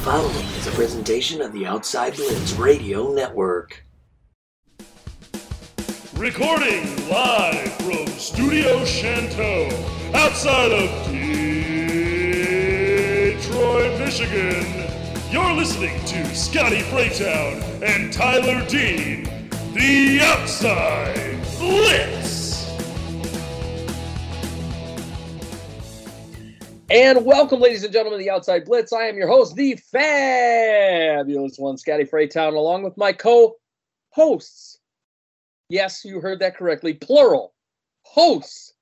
following is a presentation of the Outside Blitz Radio Network. Recording live from Studio Chanteau, outside of Detroit, Michigan. You're listening to Scotty Freytown and Tyler Dean, the Outside Blitz. And welcome, ladies and gentlemen, to the Outside Blitz. I am your host, the fabulous one, Scotty Freytown, along with my co-hosts. Yes, you heard that correctly. Plural. Hosts.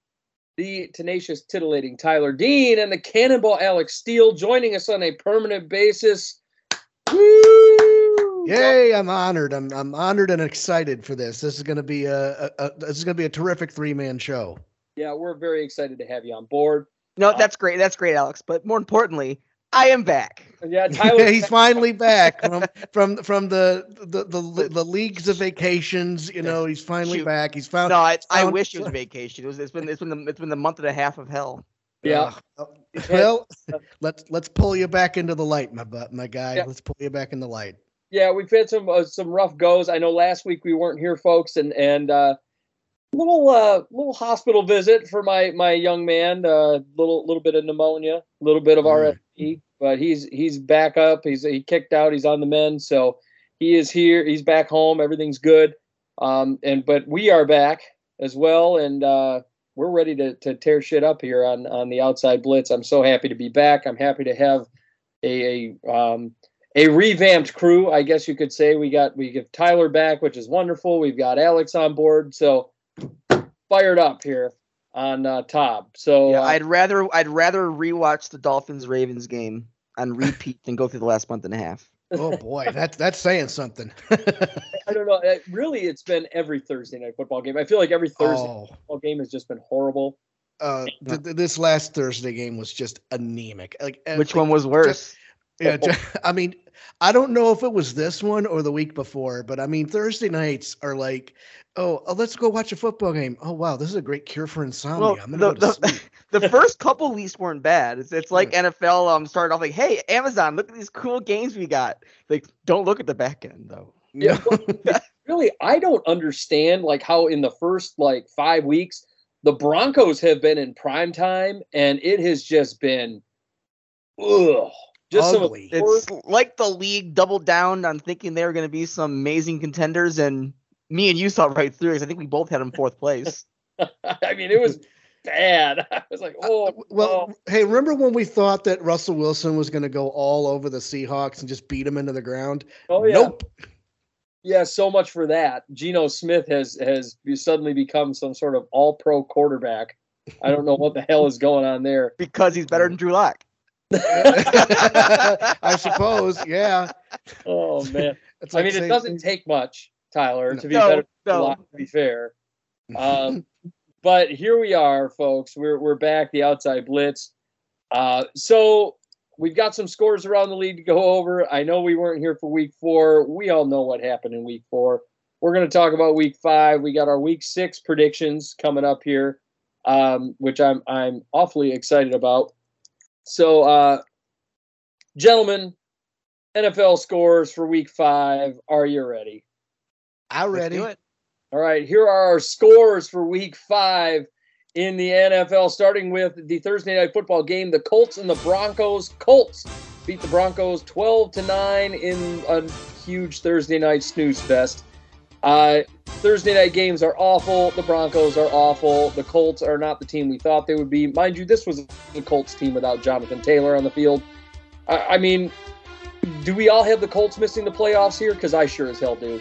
The tenacious, titillating Tyler Dean and the cannonball Alex Steele joining us on a permanent basis. Woo! Yay! I'm honored. I'm I'm honored and excited for this. This is going to be a, a, a this is going to be a terrific three man show. Yeah, we're very excited to have you on board. No, that's great. That's great, Alex. But more importantly, I am back. Yeah, Tyler. He's finally back from from from the the the, the leagues of vacations. You know, he's finally Shoot. back. He's found. No, I, I wish it was vacation. It was. It's been. It's been. The, it's been the month and a half of hell. yeah. Uh, well, let's let's pull you back into the light, my butt, my guy. Yeah. Let's pull you back in the light. yeah, we've had some uh, some rough goes. I know last week we weren't here, folks, and and uh, little uh little hospital visit for my my young man. Uh, little little bit of pneumonia, a little bit of Mm. But he's he's back up. He's he kicked out. He's on the mend, so he is here. He's back home. Everything's good. Um, and but we are back as well, and uh, we're ready to to tear shit up here on on the outside blitz. I'm so happy to be back. I'm happy to have a, a um a revamped crew, I guess you could say. We got we get Tyler back, which is wonderful. We've got Alex on board, so fired up here on uh, top. So Yeah, uh, I'd rather. I'd rather rewatch the Dolphins Ravens game on repeat than go through the last month and a half. Oh boy, that's that's saying something. I don't know. Really, it's been every Thursday night football game. I feel like every Thursday oh, football game has just been horrible. uh, th- th- this last Thursday game was just anemic. Like, uh, Which like, one was worse? Yeah, ju- I mean, I don't know if it was this one or the week before, but I mean, Thursday nights are like, oh, oh, let's go watch a football game. Oh wow, this is a great cure for insomnia. Well, I'm gonna the- go to the- sleep. the first couple weeks weren't bad. It's, it's like NFL um started off like, hey, Amazon, look at these cool games we got. Like, don't look at the back end though. Yeah, really, I don't understand like how in the first like five weeks the Broncos have been in prime time, and it has just been, ugh, just Ugly. the It's like the league doubled down on thinking they were going to be some amazing contenders, and me and you saw right through because I think we both had them fourth place. I mean, it was bad. I was like, uh, oh, well, oh. hey, remember when we thought that Russell Wilson was going to go all over the Seahawks and just beat them into the ground? oh yeah, Nope. yeah. So much for that. Geno Smith has has suddenly become some sort of All Pro quarterback. I don't know what the hell is going on there. because he's better than Drew Lock. I suppose, yeah. Oh man. It's I like mean, it doesn't take much, Tyler, to be No, better. no. Lock, to be fair. Um, but here we are, folks. We're we're back. The outside blitz. Uh, so we've got some scores around the league to go over. I know we weren't here for week four. We all know what happened in week four. We're going to talk about week five. We got our week six predictions coming up here, um, which I'm I'm awfully excited about. So, uh, gentlemen, NFL scores for week five. Are you ready? I'm ready. do it. All right, here are our scores for week five in the NFL, starting with the Thursday night football game. The Colts and the Broncos. Colts beat the Broncos 12 to 9 in a huge Thursday night snooze fest. Uh, Thursday night games are awful. The Broncos are awful. The Colts are not the team we thought they would be. Mind you, this was the Colts team without Jonathan Taylor on the field. I, I mean, do we all have the Colts missing the playoffs here? Because I sure as hell do.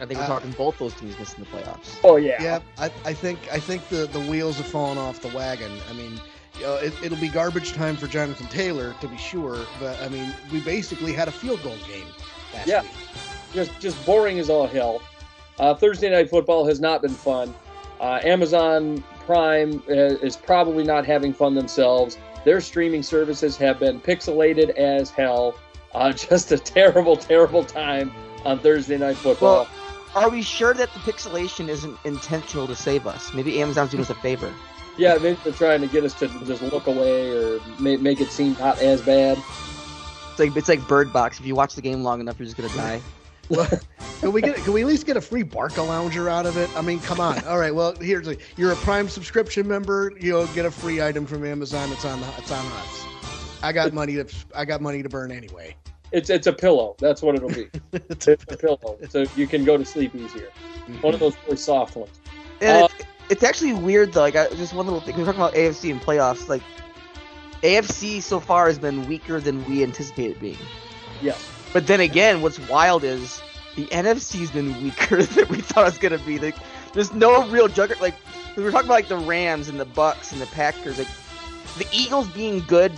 I think we're Uh, talking both those teams missing the playoffs. Oh, yeah. Yeah, I, I think I think the, the wheels have fallen off the wagon. I mean, you know, it, it'll be garbage time for Jonathan Taylor to be sure, but I mean, we basically had a field goal game last Yeah. week. Just just boring as all hell. Uh, Thursday night football has not been fun. Uh, Amazon Prime uh, is probably not having fun themselves. Their streaming services have been pixelated as hell. Uh, just a terrible, terrible time on Thursday night football. Well, are we sure that the pixelation isn't intentional to save us? Maybe Amazon's doing us a favor. yeah, maybe they're trying to get us to just look away or make, make it seem not as bad. It's like it's like Bird Box. If you watch the game long enough, you're just gonna die. Can we get? Can we at least get a free Barca lounger out of it? I mean, come on. All right. Well, here's a, you're a Prime subscription member. You'll get a free item from Amazon. It's on the. It's on us. I got money to. I got money to burn anyway. It's it's a pillow. That's what it'll be. it's a pillow, so you can go to sleep easier. One of those really soft ones. And Uh, it's, it's actually weird though. Like I, just one little thing. We're talking about AFC and playoffs. Like AFC so far has been weaker than we anticipated being. Yes. But then again, what's wild is the NFC's been weaker than we thought it was gonna be. Like, there's no real juggernaut. Like we were talking about, like the Rams and the Bucks and the Packers. Like the Eagles being good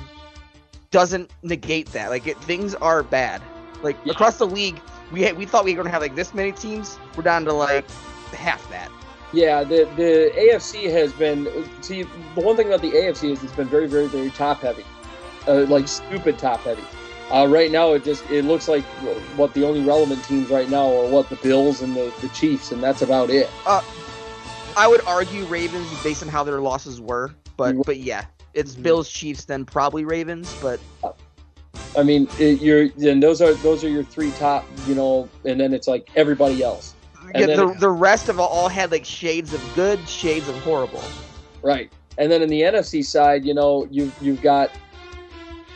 doesn't negate that. Like it, things are bad. Like Yeah. across the league, we had, we thought we were gonna have like this many teams. We're down to like half that. Yeah, the the AFC has been see the one thing about the AFC is it's been very very very top heavy, uh, like stupid top heavy. Uh, right now it just it looks like what the only relevant teams right now are what the Bills and the, the Chiefs and that's about it. I would argue Ravens based on how their losses were, but but yeah, it's Mm-hmm. Bills, Chiefs, then probably Ravens. But I mean it, you're and those are those are your three top you know and then it's like everybody else yeah, then- the the rest of all, all had like shades of good, shades of horrible. right. And then in the NFC side you know you you've got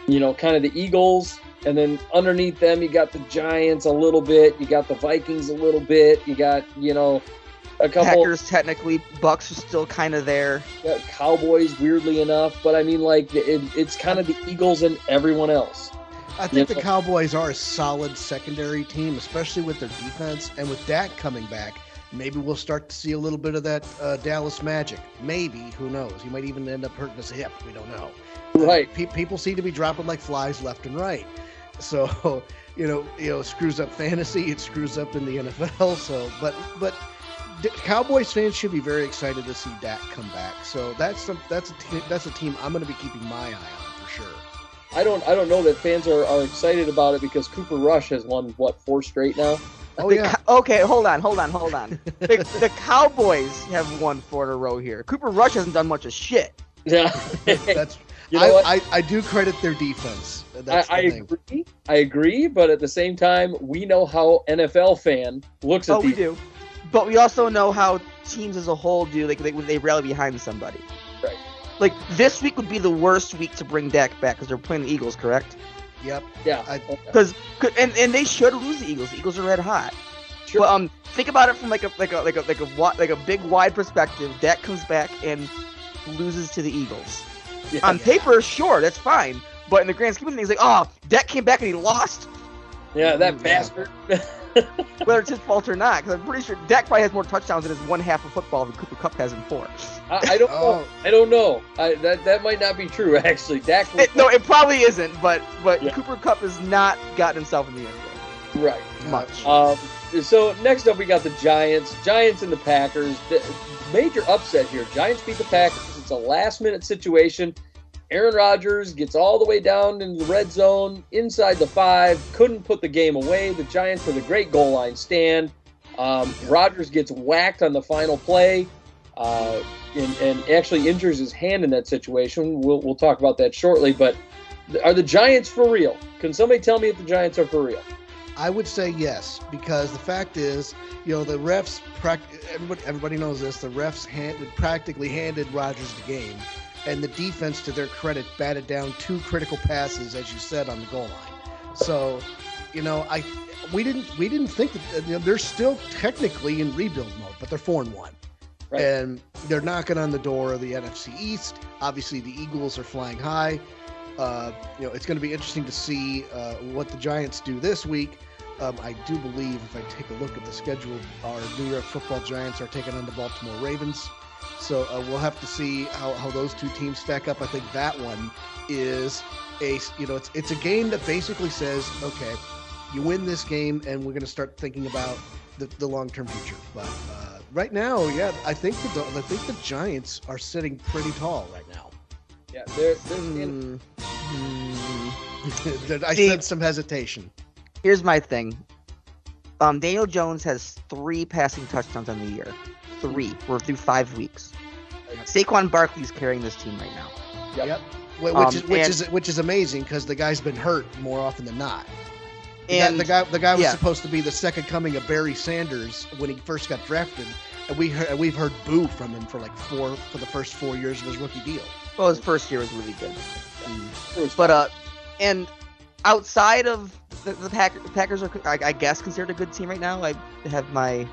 you know kind of the Eagles and then underneath them you got the Giants a little bit you got the Vikings a little bit you got you know a couple Packers technically, Bucks are still kind of there. Yeah, Cowboys, weirdly enough, but I mean, like it, it's kind of the Eagles and everyone else. I think Yeah. the Cowboys are a solid secondary team, especially with their defense and with Dak coming back. Maybe we'll start to see a little bit of that uh, Dallas magic. Maybe, who knows? He might even end up hurting his hip. We don't know. Right. Pe- people seem to be dropping like flies left and right. So, you know, you know, it screws up fantasy. It screws up in the NFL. So, but but Cowboys fans should be very excited to see Dak come back. So that's some that's a te- that's a team I'm going to be keeping my eye on for sure. I don't, I don't know that fans are, are excited about it because Cooper Rush has won what four straight now. Oh The yeah, Cow- okay, hold on, hold on, hold on. the, the Cowboys have won four in a row here. Cooper Rush hasn't done much of shit. Yeah, that's you know I, what? I, I do credit their defense. I, That's the I agree. I agree, but at the same time, we know how NFL fan looks at Oh, we do. But we also know how teams as a whole do. Like they, they rally behind somebody. Right. Like this week would be the worst week to bring Dak back because they're playing the Eagles, correct? Yep. Yeah, I- Because and and they should lose the Eagles. The Eagles are red hot. sure. But um, think about it from like a like a like a like a like a big wide perspective. Dak comes back and loses to the Eagles. Yeah. On paper, sure, that's fine. But in the grand scheme of things, like, oh, Dak came back and he lost. yeah, that Yeah. bastard. Whether it's his fault or not, because I'm pretty sure Dak probably has more touchdowns in his one half of football than Cooper Kupp has in four. I, I don't know. Oh, I don't know. I, that that might not be true. Actually, Dak. It, no, it probably isn't. But but Yeah. Cooper Kupp has not gotten himself in the end zone right. much. Um, so next up, we got the Giants. Giants and the Packers. The major upset here. Giants beat the Packers. It's a last-minute situation. Aaron Rodgers gets all the way down into the red zone, inside the five, couldn't put the game away. The Giants with a great goal line stand. Um, Rodgers gets whacked on the final play, uh, and, and actually injures his hand in that situation. We'll, we'll talk about that shortly. But are the Giants for real? Can somebody tell me if the Giants are for real? I would say yes because the fact is, you know, the refs. Everybody, everybody knows this. The refs handed, practically handed Rodgers the game, and the defense, to their credit, batted down two critical passes, as you said, on the goal line. So, you know, I we didn't we didn't think that you know, they're still technically in rebuild mode, but they're four and one. Right. And they're knocking on the door of the NFC East. Obviously, the Eagles are flying high. Uh, you know, it's going to be interesting to see uh, what the Giants do this week. Um, I do believe, if I take a look at the schedule, our New York Football Giants are taking on the Baltimore Ravens. So uh, we'll have to see how, how those two teams stack up. I think that one is a you know it's it's a game that basically says, okay, you win this game, and we're going to start thinking about the, the long term future. But uh, right now, yeah, I think the I think the Giants are sitting pretty tall right now. Yeah, they're, they're standing-. Hmm. I See- sense some hesitation. Here's my thing. Um, Daniel Jones has three passing touchdowns on the year. Three. We're through five weeks. Saquon Barkley's carrying this team right now. Yep. Yep. Which Um, is which and- is which is amazing because the guy's been hurt more often than not. The And guy, the guy, the guy was yeah. supposed to be the second coming of Barry Sanders when he first got drafted, and we heard, we've heard boo from him for like four for the first four years of his rookie deal. well, his first year was really good. It But uh, and outside of the, the Pack, Packers are, I, I guess, considered a good team right now. I have my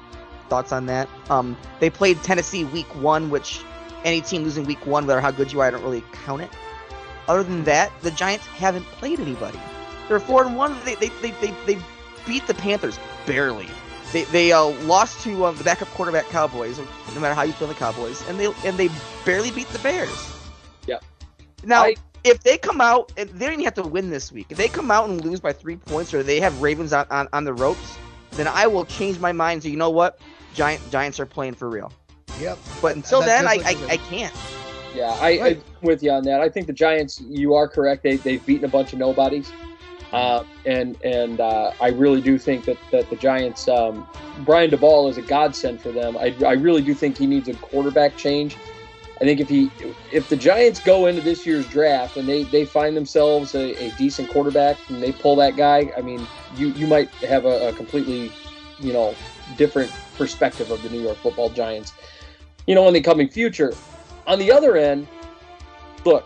thoughts on that. Um, they played Tennessee week one, which any team losing week one, whether how good you are, I don't really count it. Other than that, the Giants haven't played anybody. They're four and one. They they they they, they beat the Panthers barely. They they uh, lost to um, the backup quarterback Cowboys. No matter how you feel the Cowboys, and they and they barely beat the Bears. Yep. Now, I- if they come out, and they don't even have to win this week. If they come out and lose by three points, or they have Ravens on, on, on the ropes, then I will change my mind. So you know what, Giant Giants are playing for real. Yep. But until then, I, feels like I, a- I can't. Yeah, I, Right. I'm with you on that. I think the Giants. You are correct. They they've beaten a bunch of nobodies, uh, and and uh, I really do think that that the Giants. Um, Brian Daboll is a godsend for them. I, I really do think he needs a quarterback change. I think if he if the Giants go into this year's draft and they they find themselves a, a decent quarterback and they pull that guy, I mean, you you might have a, a completely, you know, different perspective of the New York Football Giants, you know, in the coming future. On the other end, look,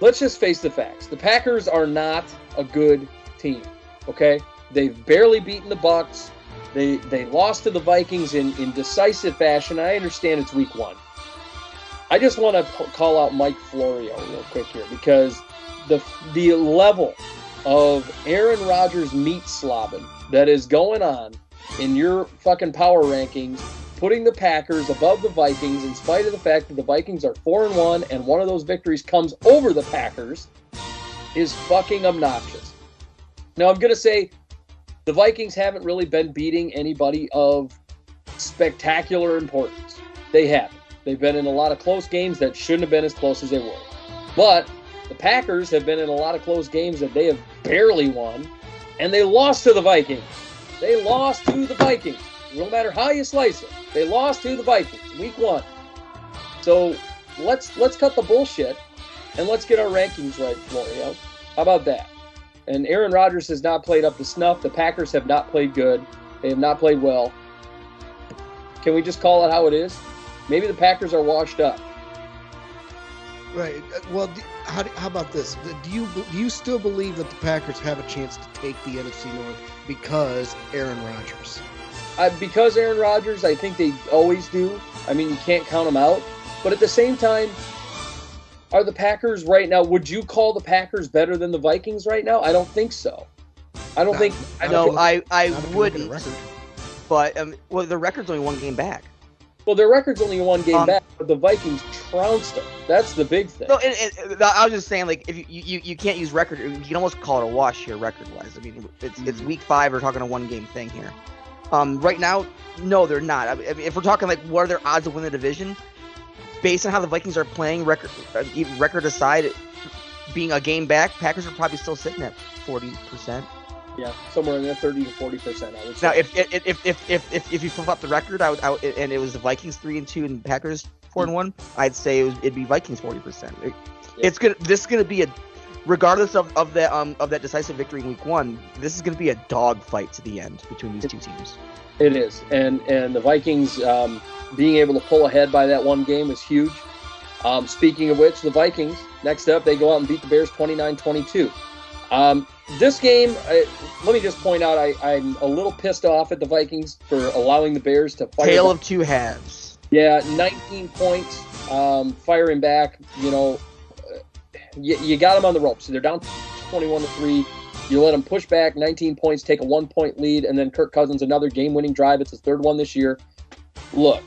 let's just face the facts. The Packers are not a good team. Okay, they've barely beaten the Bucks. They they lost to the Vikings in in decisive fashion. I understand it's Week One. I just want to p- call out Mike Florio real quick here because the the level of Aaron Rodgers meat slobbing that is going on in your fucking power rankings putting the Packers above the Vikings in spite of the fact that the Vikings are 4 and 1 and one of those victories comes over the Packers is fucking obnoxious. Now I'm going to say the Vikings haven't really been beating anybody of spectacular importance. They haven't. They've been in a lot of close games that shouldn't have been as close as they were. But the Packers have been in a lot of close games that they have barely won and they lost to the Vikings. They lost to the Vikings. No matter how you slice it, they lost to the Vikings week one. So let's let's cut the bullshit and let's get our rankings right, Florio. How about that? And Aaron Rodgers has not played up to snuff. The Packers have not played good. They have not played well. Can we just call it how it is? Maybe the Packers are washed up. Right. Uh, Well, how, how about this? Do you do you still believe that the Packers have a chance to take the NFC North because Aaron Rodgers? I, because Aaron Rodgers, I think they always do. I mean, you can't count them out. But at the same time, are the Packers right now? Would you call the Packers better than the Vikings right now? I don't think so. I don't Not- think. I don't No, think- I, I Not if you look at the wouldn't. But um, well, the record's only one game back. Well, their record's only one game Um, back, but the Vikings trounced them. That's the big thing. No, and, and, I was just saying, like, if you, you you can't use record, you can almost call it a wash here, record-wise. I mean, it's it's Mhm. week five. We're talking a one-game thing here. Um, right now, no, they're not. I mean, if we're talking like what are their odds of win the division, based on how the Vikings are playing, record uh, record aside, being a game back, Packers are probably still sitting at forty percent. Yeah, somewhere in there, thirty to forty percent. I would say. Now, if if if if if, if, you flip up the record, I would, I would, and it was the Vikings three and two and Packers four and one, I'd say it was, it'd be Vikings forty percent. It, It's gonna this is gonna be a, regardless of, of that um of that decisive victory in week one, this is gonna be a dog fight to the end between these two teams. It is, and and the Vikings um, being able to pull ahead by that one game is huge. Um, speaking of which, the Vikings next up they go out and beat the Bears 29-22. Um, this game, uh, let me just point out, I, I'm a little pissed off at the Vikings for allowing the Bears to fire. Of two halves. yeah, 19 points, um, firing back. You know, uh, you, you got them on the ropes. So they're down 21 to three. You let them push back 19 points, take a one point lead, and then Kirk Cousins another game winning drive. It's his third one this year. Look,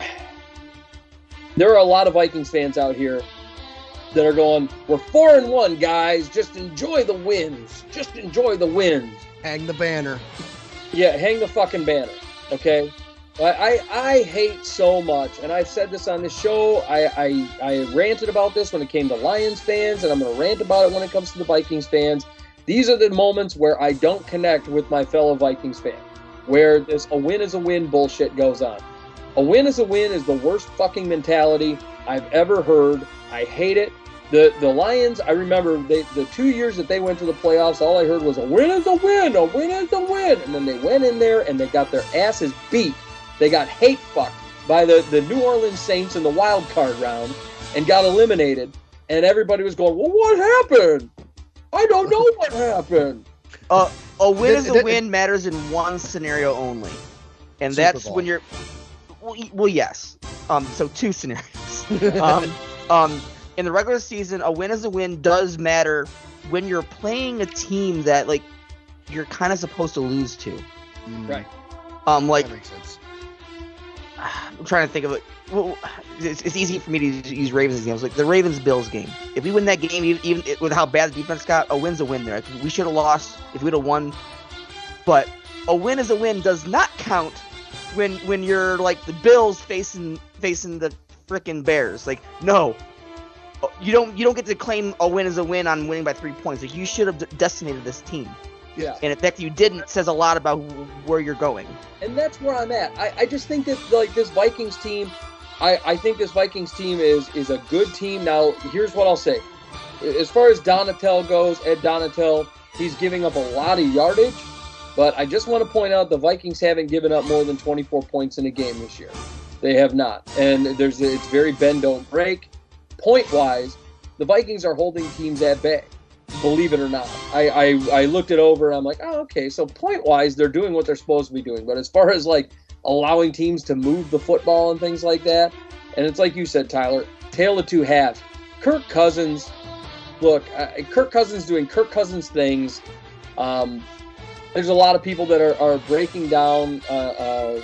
there are a lot of Vikings fans out here that are going, "We're four and one, guys. Just enjoy the wins. Just enjoy the wins." Hang the banner. Yeah, hang the fucking banner, okay? I, I I hate so much, and I've said this on the show. I, I I ranted about this when it came to Lions fans, and I'm going to rant about it when it comes to the Vikings fans. These are the moments where I don't connect with my fellow Vikings fan, where this a win is a win bullshit goes on. A win is a win is the worst fucking mentality. I've ever heard. I hate it. The the Lions, I remember they the two years that they went to the playoffs, all I heard was a win is a win, a win is a win. And then they went in there and they got their asses beat. They got hate fucked by the, the New Orleans Saints in the wild card round and got eliminated. And everybody was going, Well, what happened? I don't know what happened. Uh, a win is a that- win matters in one scenario only, and Super that's Bowl. when you're. Well, well, yes. Um, so two scenarios. um, um, in the regular season, a win is a win does matter when you're playing a team that like you're kind of supposed to lose to. Mm, Right. Um, like that makes sense. I'm trying to think of it. Well, it's, it's easy for me to use Ravens examples. Like the Ravens Bills game. If we win that game, even, even with how bad the defense got, a win's a win there. We should have lost if we'd have won. But a win is a win does not count when when you're like the Bills facing facing the freaking Bears. Like no, you don't you don't get to claim a win as a win on winning by three points. Like you should have decimated this team. Yeah. And the fact that you didn't says a lot about where you're going. and that's where I'm at. I, I just think that like this Vikings team, I, I think this Vikings team is is a good team. Now, here's what I'll say. As far as Donatell goes, Ed Donatell, he's giving up a lot of yardage, but I just want to point out the Vikings haven't given up more than 24 points in a game this year. They have not, and there's it's very bend don't break. Point wise, the Vikings are holding teams at bay. Believe it or not, I, I I looked it over. and I'm like, oh, okay. So point wise, they're doing what they're supposed to be doing. But as far as like allowing teams to move the football and things like that, and it's like you said, Tyler, tale of two halves. Kirk Cousins, look, uh, Kirk Cousins doing Kirk Cousins things. Um, there's a lot of people that are, are breaking down, uh, uh,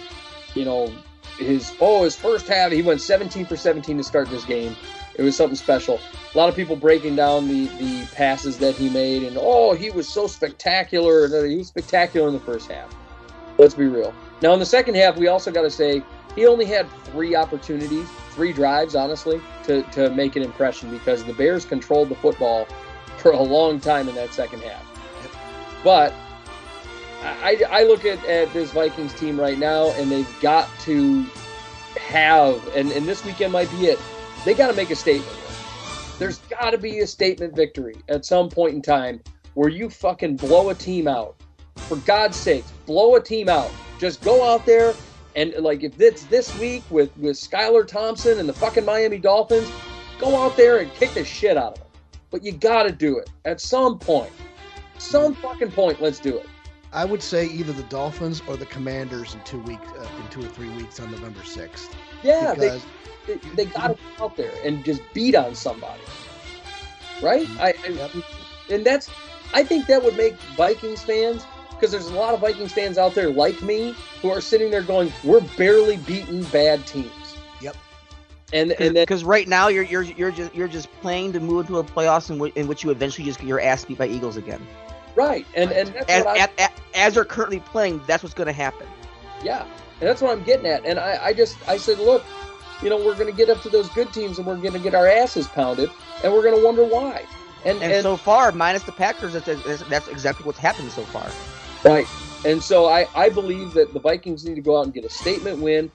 you know, his oh his first half he went 17 for 17 to start this game. It was something special. A lot of people breaking down the the passes that he made and oh he was so spectacular. He was spectacular in the first half. Let's be real. Now in the second half, we also got to say he only had three opportunities, three drives, honestly, to, to make an impression because the Bears controlled the football for a long time in that second half. But I, I look at, at this Vikings team right now, and they've got to have, and, and this weekend might be it, they got to make a statement. There's got to be a statement victory at some point in time where you fucking blow a team out. For God's sake, blow a team out. Just go out there and like if it's this week with with Skylar Thompson and the fucking Miami Dolphins, go out there and kick the shit out of them. But you got to do it at some point. Some fucking point, let's do it. I would say either the Dolphins or the Commanders in two weeks, uh, in two or three weeks on November sixth. Yeah, because they, they got to go out there and just beat on somebody, right? Mm-hmm. I, I and that's I think that would make Vikings fans because there's a lot of Vikings fans out there like me who are sitting there going, "We're barely beating bad teams." Yep. And and because right now you're you're you're just you're just playing to move into a playoffs in, w- in which you eventually just get your ass beat by Eagles again. right, and and that's As, what I, as, as, as they're currently playing, that's what's going to happen. yeah, and that's what I'm getting at. And I I just I said, look, you know, we're going to get up to those good teams and we're going to get our asses pounded, and we're going to wonder why. And And, and so far, minus the Packers, that's, that's, exactly what's happened so far. Right. And so I, I believe that the Vikings need to go out and get a statement win.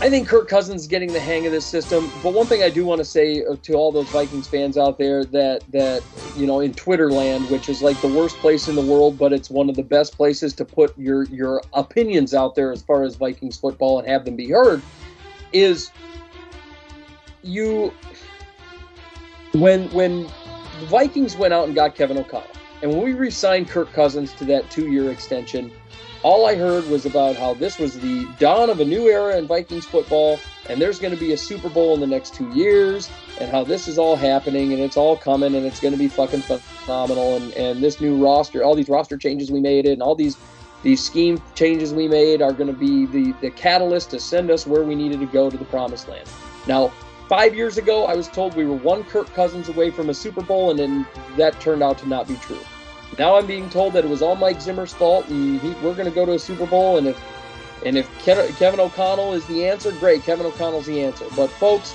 I think Kirk Cousins is getting the hang of this system. But one thing I do want to say uh, to all those Vikings fans out there that that you know in Twitter land, which is like the worst place in the world, but it's one of the best places to put your your opinions out there as far as Vikings football and have them be heard, is you when when the Vikings went out and got Kevin O'Connell. And when we re-signed Kirk Cousins to that two-year extension, all I heard was about how this was the dawn of a new era in Vikings football, and there's going to be a Super Bowl in the next two years, and how this is all happening, and it's all coming, and it's going to be fucking phenomenal, and, and this new roster, all these roster changes we made, and all these these scheme changes we made are going to be the, the catalyst to send us where we needed to go to the promised land. Now, five years ago, I was told we were one Kirk Cousins away from a Super Bowl, and then that turned out to not be true. Now I'm being told that it was all Mike Zimmer's fault, and he, we're going to go to a Super Bowl. And if and if Kevin O'Connell is the answer, great, Kevin O'Connell's the answer. But folks,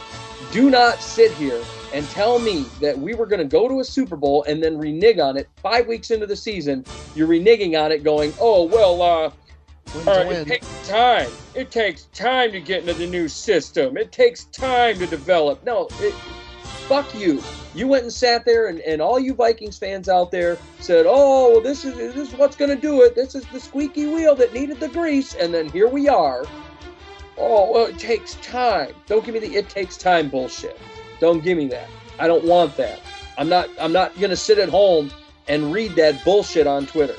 do not sit here and tell me that we were going to go to a Super Bowl and then renege on it five weeks into the season. You're reneging on it, going, "Oh well, uh, Win's All a right, win. it takes time. It takes time to get into the new system. It takes time to develop. No, it, fuck you. You went and sat there, and, and all you Vikings fans out there said, "Oh, well, this is this is what's going to do it. This is the squeaky wheel that needed the grease." And then here we are. Oh, well, it takes time. Don't give me the "it takes time" bullshit. Don't give me that. I don't want that. I'm not. I'm not going to sit at home and read that bullshit on Twitter.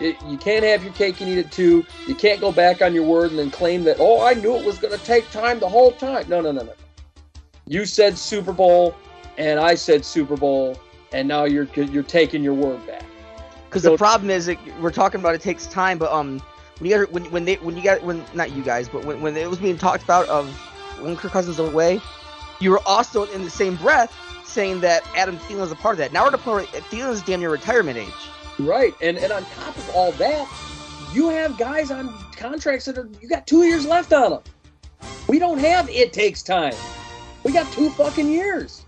It, you can't have your cake and eat it too. You can't go back on your word and then claim that, oh, I knew it was going to take time the whole time. No, no, no, no. You said Super Bowl, and I said Super Bowl, and now you're you're taking your word back. Because So- the problem is that we're talking about it takes time, but um, when you got when when they when you got when not you guys, but when when it was being talked about of when Kirk Cousins away, you were also in the same breath saying that Adam Thielen is a part of that. Now we're at a point Thielen's damn near retirement age. Right, and and on top of all that, you have guys on contracts that are you got two years left on them. We don't have it takes time. We got two fucking years.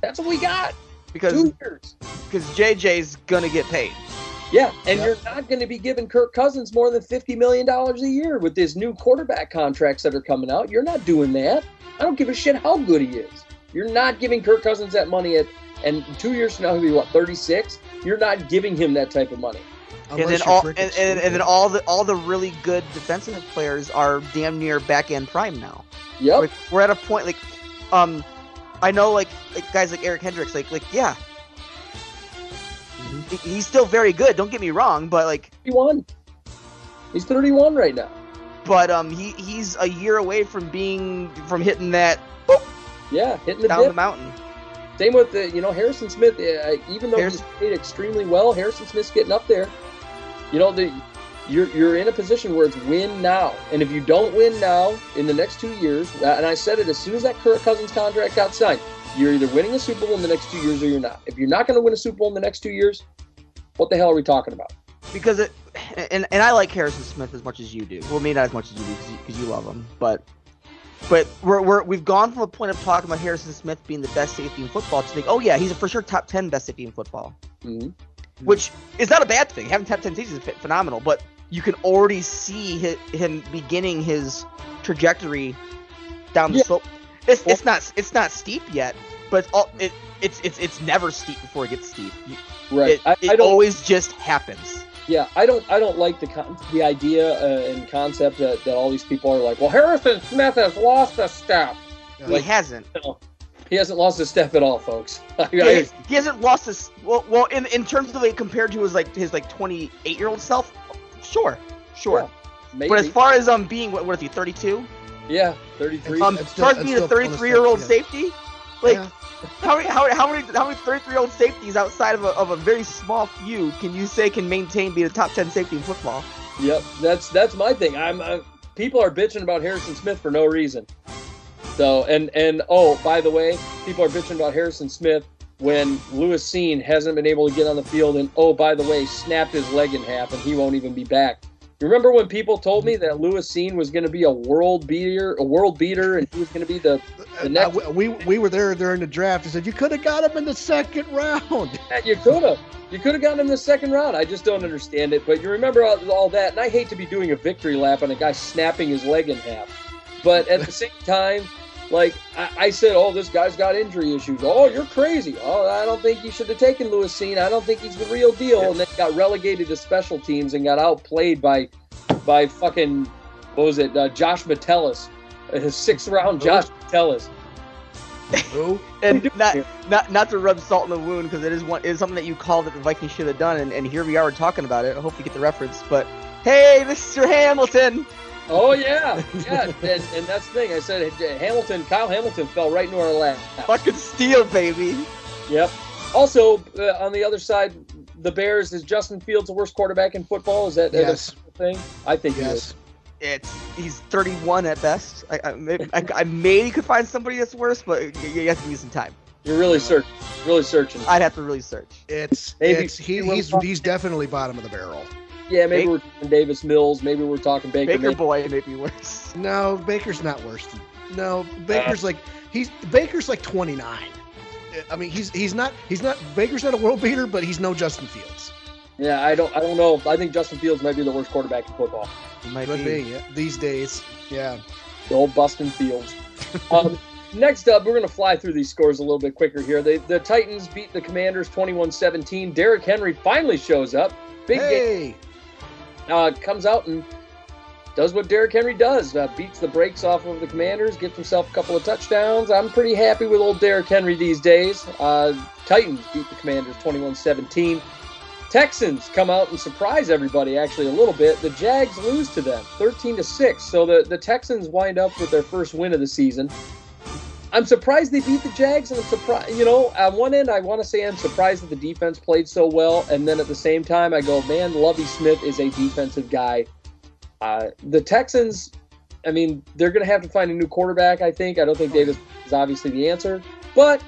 That's what we got. Because Two years. because JJ's gonna get paid. Yeah, and Yep. you're not going to be giving Kirk Cousins more than fifty million dollars a year with these new quarterback contracts that are coming out. You're not doing that. I don't give a shit how good he is. You're not giving Kirk Cousins that money at, and two years from now he'll be what thirty six. You're not giving him that type of money. and then all and, and, and then all the all the really good defensive players are damn near back end prime now. Yep. Like, we're at a point like, um, I know like like guys like Eric Kendricks, like like yeah, he- he's still very good. Don't get me wrong, but like, Thirty one. He's thirty one right now. but um, he he's a year away from being from hitting that Yeah, hitting the down dip. the mountain. Same with the, you know Harrison Smith. Uh, even though Harrison- he's played extremely well, Harrison Smith's getting up there. You know the you're you're in a position where it's win now, and if you don't win now in the next two years, uh, and I said it as soon as that Kirk Cousins contract got signed, you're either winning a Super Bowl in the next two years or you're not. If you're not going to win a Super Bowl in the next two years, what the hell are we talking about? because it and and I like Harrison Smith as much as you do. Well, maybe not as much as you do because you, you love him, but but we're, we're we've gone from a point of talking about Harrison Smith being the best safety in football to think, oh yeah, he's a for sure top ten best safety in football, Mhm. which is not a bad thing. Having top ten seasons is phenomenal, but you can already see hi him beginning his trajectory down the Yeah. slope. It's, it's not it's not steep yet, but it's all it. It's, it's it's never steep before it gets steep. Right. It, I, it I always just happens. Yeah, I don't. I don't like the con- the idea uh, and concept that, that all these people are like, well, Harrison Smith has lost a step. Yeah. he hasn't. No, he hasn't lost a step at all, folks. He, he hasn't lost his well, well in in terms of like compared to his like his like 28 year old self sure sure Yeah, maybe. but as far as um being what, what is he 32 yeah, thirty-three. um That's as still- far as that's being a 33 year old yeah. safety like Yeah. how many how, how many how many 33 year old safeties outside of a, of a very small few can you say can maintain being a top 10 safety in football Yep, that's that's my thing. I'm uh, people are bitching about Harrison Smith for no reason. So and and oh, by the way, people are bitching about Harrison Smith when Lewis Cine hasn't been able to get on the field and oh, by the way, snapped his leg in half and he won't even be back. You remember when people told me that Lewis Cine was going to be a world beater, a world beater, and he was going to be the The next- Uh, we we were there during the draft. He said you could have got him in the second round. You could have. You could have gotten him in the second round. I just don't understand it. But you remember all, all that, and I hate to be doing a victory lap on a guy snapping his leg in half. But at the same time, like I, I said, oh, this guy's got injury issues. Oh, you're crazy. Oh, I don't think you should have taken Lewis Cine. I don't think he's the real deal. And then got relegated to special teams and got outplayed by, by fucking, what was it, uh, Josh Metellus, uh, sixth round Josh Metellus. Who? and not not not to rub salt in the wound because it is one it is something that you called that the Vikings should have done and, and here we are talking about it I hope you get the reference but hey Mr. Hamilton Oh yeah, yeah, and, and that's the thing. I said Hamilton, Kyle Hamilton fell right into our lap. fucking steal baby Yep. Also, uh, on the other side, the Bears is Justin Fields the worst quarterback in football? Is that that Yes. a thing? I think he Yes. is. It's he's 31 at best. I I, maybe, I, I maybe could find somebody that's worse, but you, you have to use some time. You're really searching, really searching. I'd have to really search. It's Maybe it's he, he he's he's definitely bottom of the barrel. Yeah, maybe Bake- we're talking Davis Mills. Maybe we're talking Baker. Baker Mayfield. boy may be worse. No, Baker's not worse. Than, no, Uh. Baker's like he's Baker's like 29. I mean, he's he's not he's not Baker's not a world beater, but he's no Justin Fields. Yeah, I don't I don't know. I think Justin Fields might be the worst quarterback in football. It might Could be. be yeah, these days. Yeah. The old Bustin Fields. Um, next up, we're going to fly through these scores a little bit quicker here. They, the Titans beat the Commanders 21-17. Derrick Henry finally shows up. Big game. Uh, comes out and does what Derrick Henry does. Uh, beats the brakes off of the Commanders, gets himself a couple of touchdowns. I'm pretty happy with old Derrick Henry these days. Uh, Titans beat the Commanders 21-17. Texans come out and surprise everybody actually a little bit. The Jags lose to them 13 to 6. So the, the Texans wind up with their first win of the season. I'm surprised they beat the Jags, and I'm surprised. You know, on one end, I want to say I'm surprised that the defense played so well, and then at the same time, I go, man, Lovie Smith is a defensive guy. Uh, the Texans, I mean, they're going to have to find a new quarterback. I think. I don't think Davis is obviously the answer, but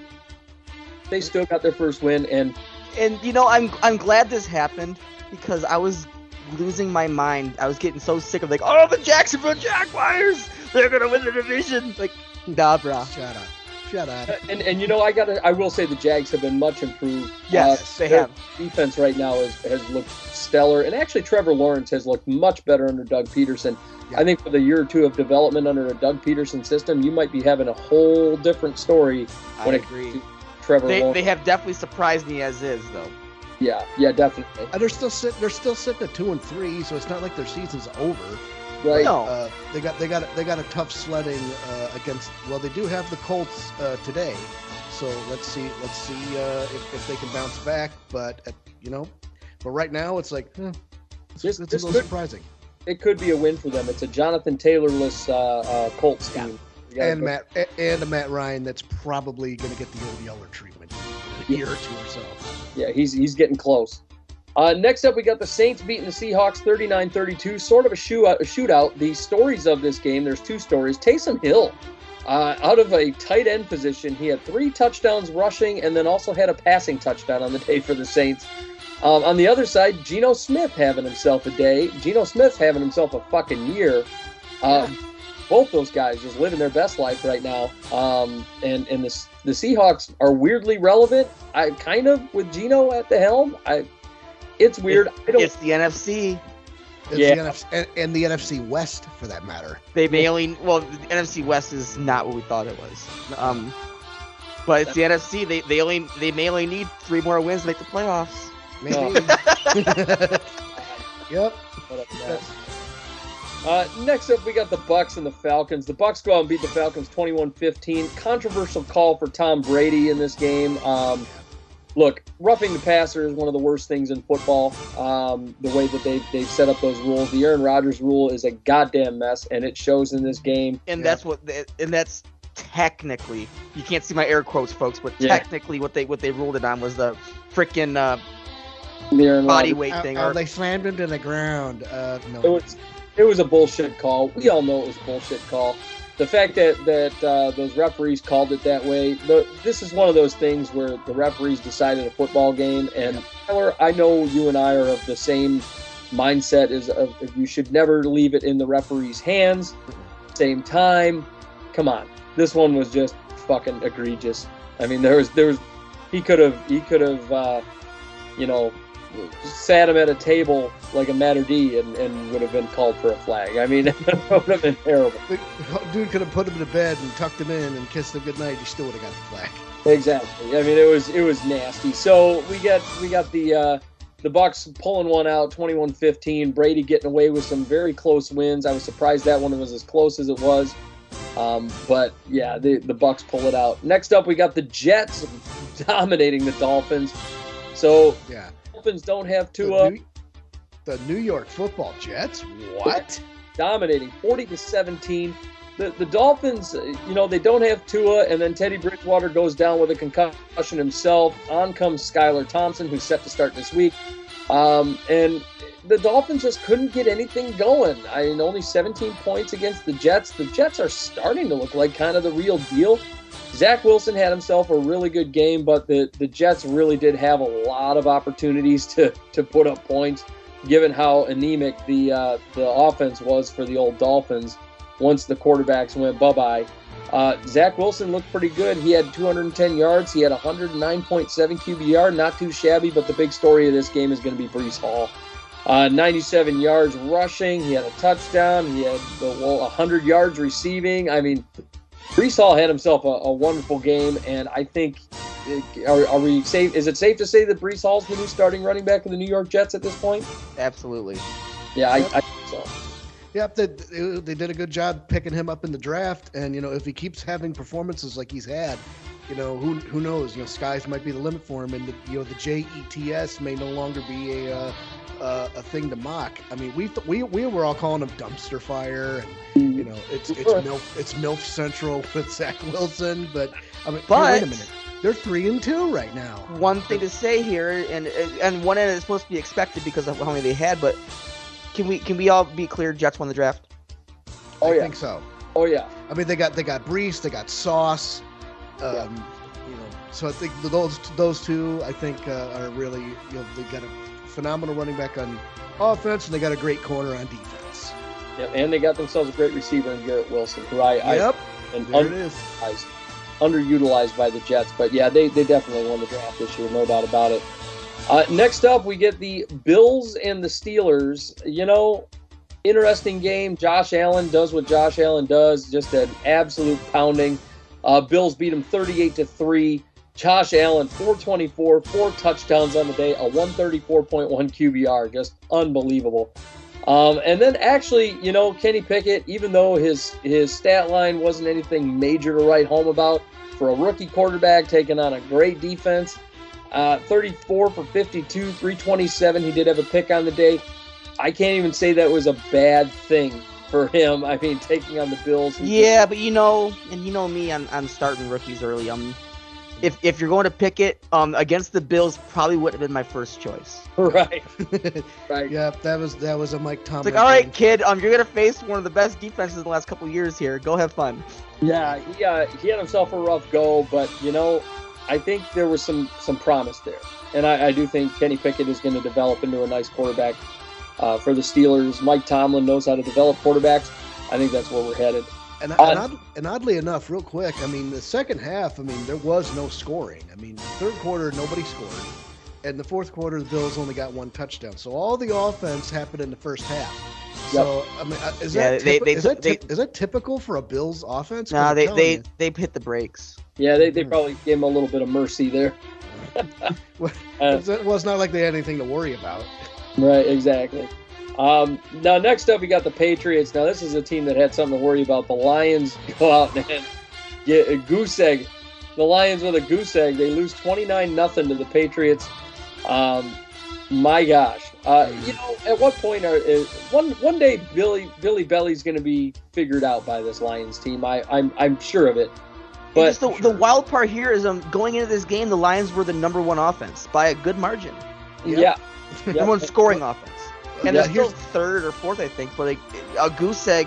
they still got their first win, and And you know, I'm I'm glad this happened because I was losing my mind. I was getting so sick of like, oh, the Jacksonville Jaguars, they're gonna win the division. Like, nah, brah. Shut up. Shut up. and and you know, I got to I will say the Jags have been much improved. Yes, they have. Defense right now is, has looked stellar, and actually Trevor Lawrence has looked much better under Doug Pederson. Yeah. I think for the year or two of development under a Doug Pederson system, you might be having a whole different story I when it agree. comes Trevor They Lawrence. they have definitely surprised me as is though. yeah, yeah, definitely. Uh, they're still sitting. They're still sitting at two and three, so it's not like their season's over. Right. No. Uh, they got they got they got a tough sledding uh, against. Well, they do have the Colts uh, today, so let's see let's see uh, if, if they can bounce back. But at, you know, but right now it's like eh, it's, This- it's this a little could- surprising. It could be a win for them. It's a Jonathan Taylorless uh, uh, Colts team. You And Matt and a Matt Ryan that's probably going to get the old Yeller treatment in a year or two or so. Yeah, he's he's getting close. Uh, next up, we got the Saints beating the Seahawks 39-32, sort of a, shootout, a shootout. The stories of this game, there's two stories. Taysom Hill, uh, out of a tight end position, he had three touchdowns rushing and then also had a passing touchdown on the day for the Saints. Um, on the other side, Geno Smith having himself a day. Geno Smith having himself a fucking year. Um, Both those guys just living their best life right now. Um, and and the, the Seahawks are weirdly relevant. I kind of with Geno at the helm. I it's weird. I don't. It's the NFC. It's Yeah. the NFC, and, and the NFC West for that matter. They may only well, the NFC West is not what we thought it was. Um, but it's the NFC. They they only they may only need three more wins to make the playoffs. Maybe. yep. What a mess. Uh, next up, we got the Bucks and the Falcons. The Bucks go out and beat the Falcons 21-15. Controversial call for Tom Brady in this game. Um, look, roughing the passer is one of the worst things in football. Um, the way that they they've set up those rules, the Aaron Rodgers rule is a goddamn mess, and it shows in this game. And Yeah. that's what and that's technically you can't see my air quotes, folks, but Yeah. technically what they what they ruled it on was the freaking uh, The Aaron body Rodgers- weight Uh, thing. uh, Or, they slammed him to the ground. Uh, no. It was it was a bullshit call. We all know it was a bullshit call. The fact that that uh, those referees called it that way, the, this is one of those things where the referees decided a football game. And Tyler, I know you and I are of the same mindset as of, of you should never leave it in the referee's hands. Same time, come on, this one was just fucking egregious. I mean, there was there was he could have he could have uh, you know sat him at a table like a matter D and, and would have been called for a flag. I mean, it would have been terrible. Dude could have put him to bed and tucked him in and kissed him goodnight. He still would have got the flag. Exactly. I mean, it was it was nasty. So we got we got the uh, the Bucks pulling one out, 21-15. Brady getting away with some very close wins. I was surprised that one was as close as it was. Um, but yeah, the the Bucks pull it out. Next up, we got the Jets dominating the Dolphins. So Yeah. Dolphins don't have The Tua. New, the New York Football Jets. What? dominating. 40 to 17 the, the dolphins uh, you know they don't have tua and then teddy bridgewater goes down with a concussion himself. On comes skylar thompson who's set to start this week. Um, and the dolphins just couldn't get anything going. I mean only 17 points against the jets. The jets are starting to look like kind of the real deal Zach Wilson had himself a really good game, but the, the Jets really did have a lot of opportunities to, to put up points given how anemic the uh, the offense was for the old Dolphins. once the quarterbacks went bye bye. Uh, Zach Wilson looked pretty good. He had 210 yards. He had 109.7 QBR. Not too shabby, but the big story of this game is going to be Breece Hall. Uh, 97 yards rushing. He had a touchdown. He had well, 100 yards receiving. I mean, Breece Hall had himself a, a wonderful game, and I think are, are, we safe? Is it safe to say that Breece Hall's the new starting running back of the New York Jets at this point? Absolutely. Yeah, I, I think so. Yep, they, they did a good job picking him up in the draft, and you know if he keeps having performances like he's had, you know who who knows? You know, skies might be the limit for him, and the, you know the JETS may no longer be a uh, uh, a thing to mock. I mean, we th- we we were all calling him dumpster fire, and you know it's it's milf it's milf central with Zach Wilson, but I mean, but, hey, wait a minute. They're three and two right now. One thing to say here, and and one end is supposed to be expected because of how many they had, but can we can we all be clear? Jets won the draft. Oh I yeah. think so. Oh yeah. I mean, they got they got Breece, they got Sauce. Um, yeah. You know, so I think those those two, I think, uh, are really you know they got a phenomenal running back on offense, and they got a great corner on defense. Yep, and they got themselves a great receiver in Garrett Wilson, who I yep. I and there it is. underutilized by the Jets, but yeah, they they definitely won the draft this year, no doubt about it. Uh, next up, we get the Bills and the Steelers. You know, interesting game. Josh Allen does what Josh Allen does, just an absolute pounding. Uh, Bills beat him 38 to three. Josh Allen, 424, four touchdowns on the day, a 134.1 QBR, just unbelievable. Um, and then actually, you know, Kenny Pickett, even though his his stat line wasn't anything major to write home about for a rookie quarterback taking on a great defense, uh, 34 for 52, 327. He did have a pick on the day. I can't even say that was a bad thing for him. I mean, taking on the Bills. Yeah, but you know, and you know me, I'm, I'm starting rookies early. Um, if if you're going to pick it, um, against the Bills, probably would have been my first choice. Right. right. Yeah, that was that was a Mike Tomlin. It's like, all right, kid, um, you're gonna face one of the best defenses in the last couple years here. Go have fun. Yeah, he uh, he had himself a rough go, but you know, I think there was some some promise there, and I, I do think Kenny Pickett is going to develop into a nice quarterback uh, for the Steelers. Mike Tomlin knows how to develop quarterbacks. I think that's where we're headed. And, and, odd, and, oddly enough, real quick, I mean, the second half, I mean, there was no scoring. I mean, third quarter, nobody scored. And the fourth quarter, the Bills only got one touchdown. So all the offense happened in the first half. So I mean, uh, is yeah, that they, typi- they, is, that they, is that typical for a Bills offense? No, they they, they hit the brakes. Yeah, they, they probably gave him a little bit of mercy there. well, uh, it was not like they had anything to worry about. Right, exactly. Um, now, next up, we got the Patriots. Now, this is a team that had something to worry about. The Lions go out and get a goose egg. The Lions with a goose egg. They lose 29 nothing to the Patriots. Um, my gosh. Uh, you know, at what point are is, one one day Billy Billy Belly's going to be figured out by this Lions team? I I'm I'm sure of it. But the, the wild part here is um going into this game, the Lions were the number one offense by a good margin. Yep. Yeah, number one scoring offense, and yeah, they're still third or fourth, I think. But like, a goose egg.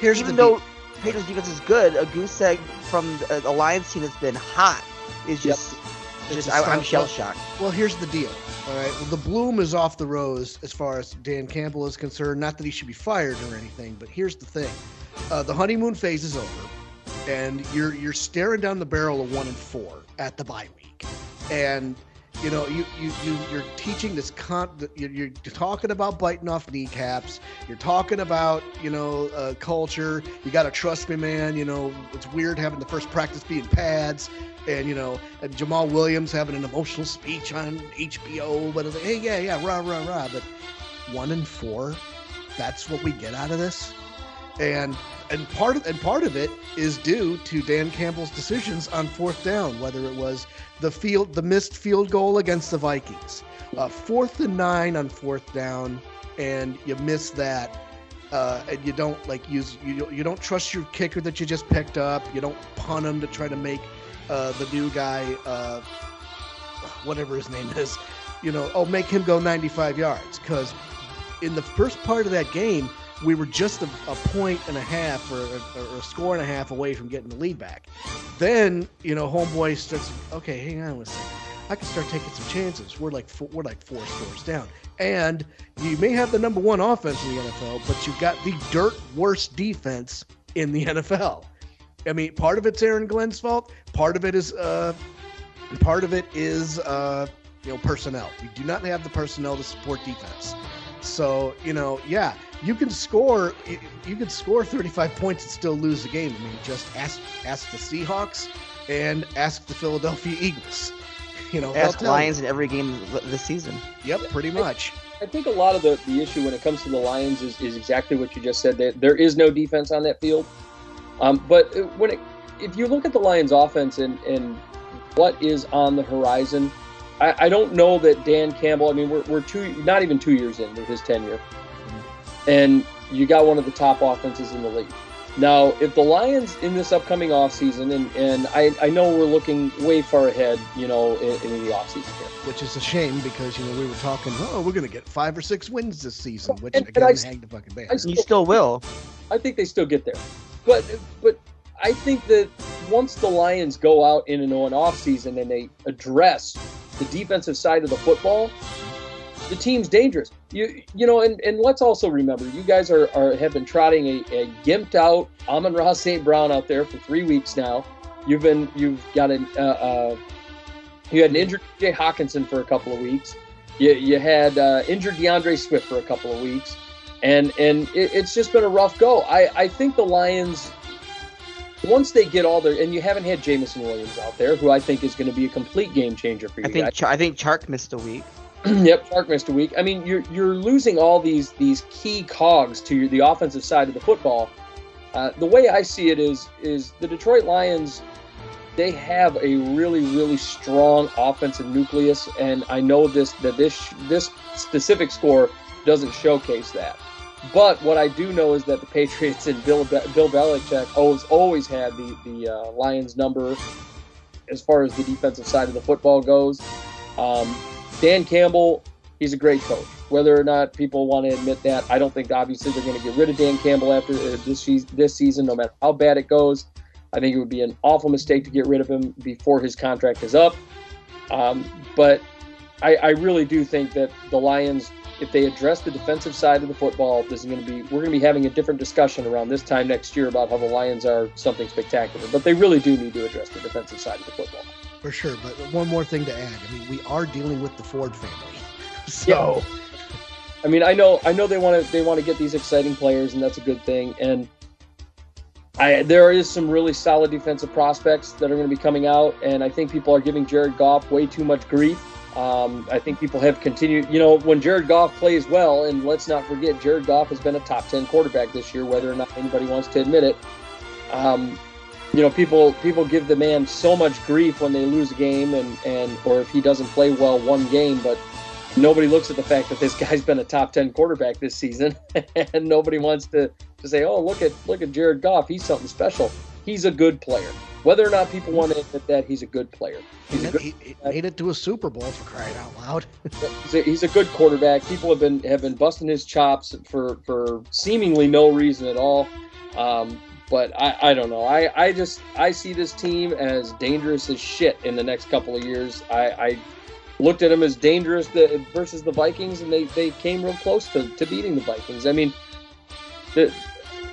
Here's even the though Patriots defense is good, a goose egg from a, a Lions team that's been hot is just yep. just I, I'm shell shocked. Well, here's the deal. All right. Well, the bloom is off the rose as far as Dan Campbell is concerned. Not that he should be fired or anything, but here's the thing: uh, the honeymoon phase is over, and you're you're staring down the barrel of one and four at the bye week, and you know you you, you you're teaching this con you're, you're talking about biting off kneecaps. You're talking about you know uh, culture. You got to trust me man. You know it's weird having the first practice being pads and you know and jamaal williams having an emotional speech on hbo but it's like hey yeah yeah rah rah rah. But one and four that's what we get out of this? And and part of and part of it is due to Dan Campbell's decisions on fourth down, whether it was the field the missed field goal against the Vikings, uh, fourth and nine on fourth down, and you miss that. Uh, and you don't like use you you don't trust your kicker that you just picked up. You don't punt him to try to make uh, the new guy, uh, whatever his name is, you know, oh make him go 95 yards because in the first part of that game we were just a, a point and a half or, or, a score and a half away from getting the lead back. Then, you know, homeboy starts, okay, hang on a second. I can start taking some chances. We're like four, we're like four scores down, and you may have the number one offense in the NFL, but you've got the dirt worst defense in the NFL. I mean, part of it's Aaron Glenn's fault. Part of it is, uh, part of it is, uh, you know, personnel. We do not have the personnel to support defense. So you know, yeah, you can score, you, you can score 35 points and still lose the game. I mean, just ask ask the Seahawks and ask the Philadelphia Eagles. You know, Ask tell you. Lions in every game this season. Yep, pretty much. I think a lot of the, the issue when it comes to the Lions is, is exactly what you just said. That there is no defense on that field. Um, but when it, if you look at the Lions' offense and, and what is on the horizon, I, I don't know that Dan Campbell. I mean, we're, we're two, not even two years into his tenure, and you got one of the top offenses in the league. Now, if the Lions in this upcoming offseason, and, and I, I know we're looking way far ahead, you know, in, in the offseason here. Which is a shame because you know we were talking, oh, we're gonna get five or six wins this season, which And- and again, I s- hang the fucking I banner. s- You still will. I think they still get there. But but I think that once the Lions go out in an on off season and they address the defensive side of the football, the team's dangerous. You you know, and, and let's also remember, you guys are, are have been trotting a, a gimped out Amon-Ra St. Brown out there for three weeks now. You've been you've got an uh, uh, you had an injured Jay Hockenson for a couple of weeks. You, you had uh, injured DeAndre Swift for a couple of weeks and and it, it's just been a rough go. I I think the Lions once they get all their and you haven't had Jameson Williams out there, who I think is going to be a complete game changer for you I think guys. I think Chark missed a week. yep, Chark missed a week. I mean, you're you're losing all these these key cogs to the offensive side of the football. Uh, the way I see it is is the Detroit Lions. They have a really really strong offensive nucleus, and I know this that this this specific score doesn't showcase that. But what I do know is that the Patriots and Bill Bill Belichick always always had the the uh, Lions number as far as the defensive side of the football goes. Um, Dan Campbell, he's a great coach. Whether or not people want to admit that, I don't think obviously they're going to get rid of Dan Campbell after uh, this this season, no matter how bad it goes. I think it would be an awful mistake to get rid of him before his contract is up. Um, but I, I really do think that the Lions, if they address the defensive side of the football, this is going to be we're going to be having a different discussion around this time next year about how the Lions are something spectacular. But they really do need to address the defensive side of the football. For sure, but one more thing to add. I mean, we are dealing with the Ford family, so I mean, I know, I know they want to, they want to get these exciting players, and that's a good thing. And I, there is some really solid defensive prospects that are going to be coming out, and I think people are giving Jared Goff way too much grief. Um, I think people have continued, you know, when Jared Goff plays well, and let's not forget, Jared Goff has been a top ten quarterback this year, whether or not anybody wants to admit it. Um, you know, people people give the man so much grief when they lose a game, and and or if he doesn't play well one game, but nobody looks at the fact that this guy's been a top 10 quarterback this season. And nobody wants to, to say oh look at look at jared goff. He's something special. He's a good player. Whether or not people want to admit that he's a good player. He's a he, good, he, he made it to a Super Bowl for crying out loud. he's a, he's a good quarterback. People have been have been busting his chops for for seemingly no reason at all. Um, but I, I don't know. I, I just I see this team as dangerous as shit in the next couple of years. I, I looked at them as dangerous the, versus the Vikings, and they, they came real close to, to beating the Vikings. I mean, the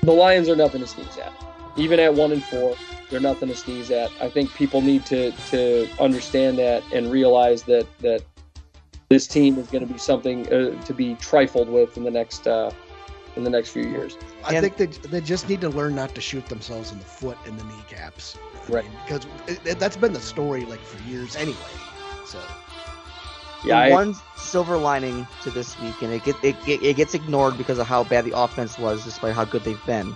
the Lions are nothing to sneeze at. Even at one and four, they're nothing to sneeze at. I think people need to to understand that and realize that that this team is going to be something uh, to be trifled with in the next uh, in the next few years. I And- think they, they just need to learn not to shoot themselves in the foot and the kneecaps. I Right. mean, because it, it- that's been the story like for years anyway. So Yeah, the I- one silver lining to this week, and it get it, it, it gets ignored because of how bad the offense was, despite how good they've been,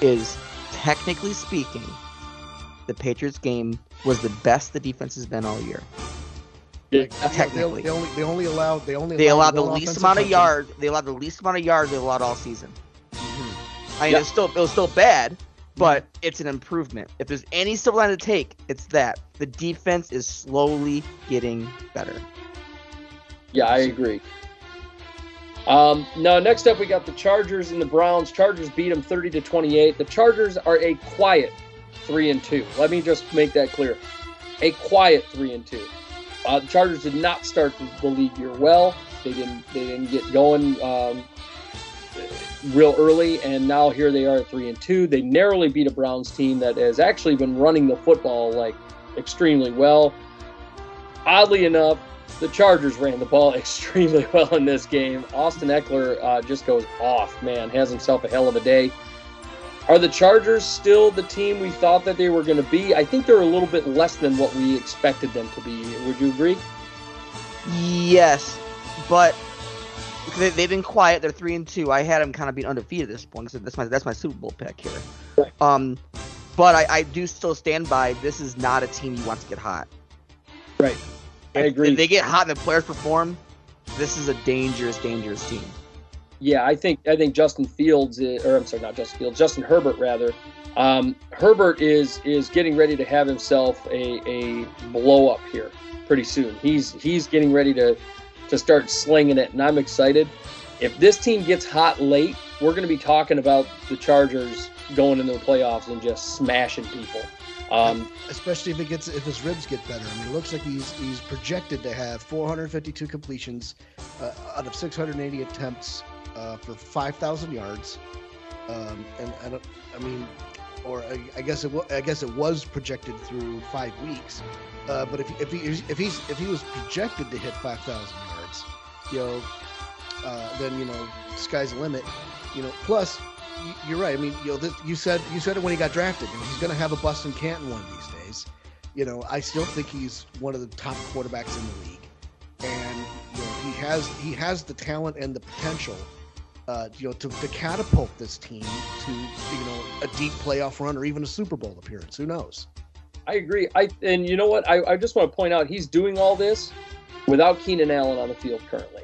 is technically speaking, the Patriots game was the best the defense has been all year. Yeah. like, you know, they, Technically. they only they only allowed they only They allowed the least amount of touchdown. yards. They allowed the least amount of yards they allowed all season. I mean, Yeah. it's still it was still bad, but it's an improvement. If there's any silver line to take, it's that the defense is slowly getting better. Yeah, I agree. Um, now, next up, we got the Chargers and the Browns. Chargers beat them 30 to 28. The Chargers are a quiet three and two. Let me just make that clear. A quiet three and two. Uh, the Chargers did not start the, the league year well. They didn't. They didn't get going um, real early, and now here they are at three and two. They narrowly beat a Browns team that has actually been running the football like extremely well. Oddly enough, the Chargers ran the ball extremely well in this game. Austin Ekeler uh, just goes off, man, has himself a hell of a day. Are the Chargers still the team we thought that they were going to be? I think they're a little bit less than what we expected them to be. Would you agree? Yes, but they, they've been quiet. They're three and two. I had them kind of being undefeated at this point. Cause that's my that's my Super Bowl pick here. Right. Um, but I, I do still stand by. This is not a team you want to get hot. Right. I agree. If they get hot and the players perform, this is a dangerous, dangerous team. Yeah, I think I think Justin Fields, or I'm sorry, not Justin Fields, Justin Herbert rather. Um, Herbert is is getting ready to have himself a, a blow up here pretty soon. He's he's getting ready to to start slinging it, and I'm excited. If this team gets hot late, we're going to be talking about the Chargers going into the playoffs and just smashing people. Um, especially if it gets if his ribs get better. I mean, it looks like he's he's projected to have 452 completions uh, out of 680 attempts uh, for 5,000 yards. Um, and I don't, I mean, or I, I guess it wa- I guess it was projected through five weeks. Uh, but if if he if he's if he was projected to hit 5,000 yards, you know, uh, then you know, sky's the limit. You know, plus you're right. I mean, you know, this, you said you said it when he got drafted. He's going to have a bust in Canton one of these days. You know, I still think he's one of the top quarterbacks in the league, and you know, he has he has the talent and the potential. Uh, you know, to, to catapult this team to you know a deep playoff run or even a Super Bowl appearance. Who knows? I agree. I and you know what? I, I just want to point out he's doing all this without Keenan Allen on the field currently.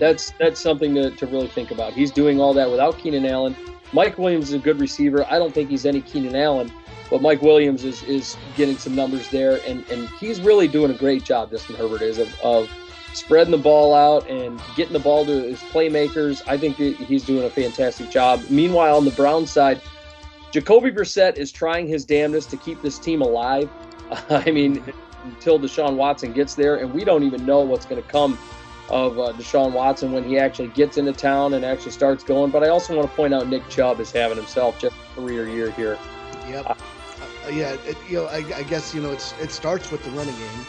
That's that's something to, to really think about. He's doing all that without Keenan Allen. Mike Williams is a good receiver. I don't think he's any Keenan Allen, but Mike Williams is is getting some numbers there, and and he's really doing a great job. Justin Herbert is of, of spreading the ball out and getting the ball to his playmakers. I think he's doing a fantastic job. Meanwhile, on the Browns side, Jacoby Brissett is trying his damnedest to keep this team alive. I mean, until Deshaun Watson gets there, and we don't even know what's going to come of uh, Deshaun Watson when he actually gets into town and actually starts going. But I also want to point out Nick Chubb is having himself just a career year here. Yep. Uh, yeah, it, you know, I, I guess you know it's it starts with the running game.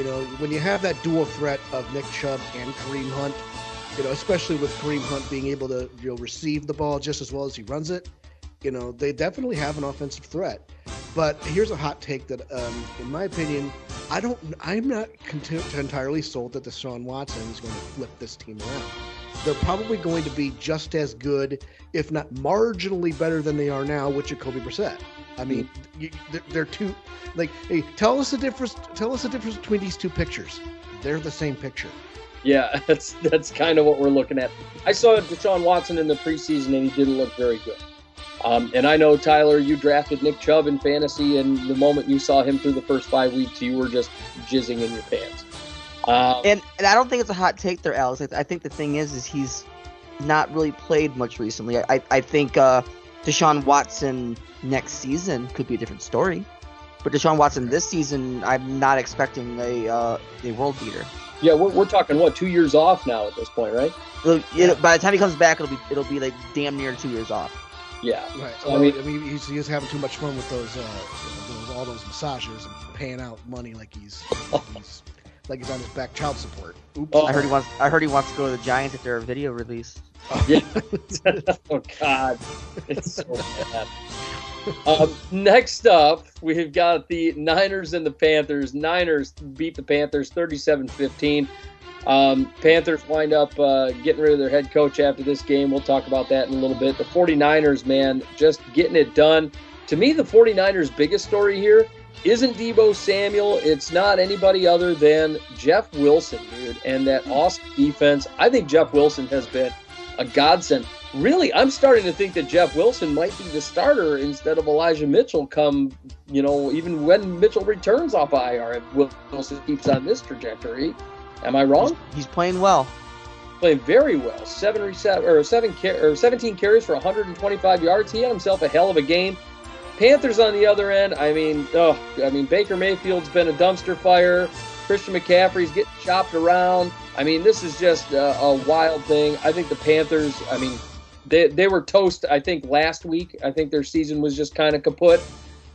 You know, when you have that dual threat of Nick Chubb and Kareem Hunt, you know, especially with Kareem Hunt being able to you know receive the ball just as well as he runs it, you know, they definitely have an offensive threat. But here's a hot take that, um, in my opinion, I don't, I'm not content, entirely sold that the Deshaun Watson is going to flip this team around. They're probably going to be just as good, if not marginally better than they are now with Jacoby Brissett. I mean, you, they're, they're two. Like, hey, tell us the difference. Tell us the difference between these two pictures. They're the same picture. Yeah, that's that's kind of what we're looking at. I saw Deshaun Watson in the preseason, and he didn't look very good. Um, and I know Tyler, you drafted Nick Chubb in fantasy, and the moment you saw him through the first five weeks, you were just jizzing in your pants. Um, And and I don't think it's a hot take there, Alex. I, I think the thing is, is he's not really played much recently. I I, I think uh, Deshaun Watson next season could be a different story, but Deshaun Watson this season, I'm not expecting a uh, a world beater. yeah, we're, we're talking what two years off now at this point, right? It'll, it, by the time he comes back, it'll be it'll be like damn near two years off. Yeah. Right. So, I mean- I mean, he's, he's having too much fun with those, uh, those all those massages and paying out money like he's, like he's like he's on his back child support. Oops. Oh. I heard he wants I heard he wants to go to the Giants if they're a video release. Yeah. oh God, it's so bad. Um, next up, we've got the Niners and the Panthers. Niners beat the Panthers 37-15. Um, Panthers wind up uh, getting rid of their head coach after this game. We'll talk about that in a little bit. The 49ers, man, just getting it done. To me, the 49ers' biggest story here isn't Deebo Samuel. It's not anybody other than Jeff Wilson, dude, and that awesome defense. I think Jeff Wilson has been a godsend. Really, I'm starting to think that Jeff Wilson might be the starter instead of Elijah Mitchell come, you know, even when Mitchell returns off IR, if Wilson keeps on this trajectory. Am I wrong? He's, playing well. Playing very well. Seven reset or seven car- or 17 carries for 125 yards. He had himself a hell of a game. Panthers on the other end. I mean, oh, I mean Baker Mayfield's been a dumpster fire. Christian McCaffrey's getting chopped around. I mean, this is just a, a wild thing. I think the Panthers. I mean, they they were toast. I think last week. I think their season was just kind of kaput.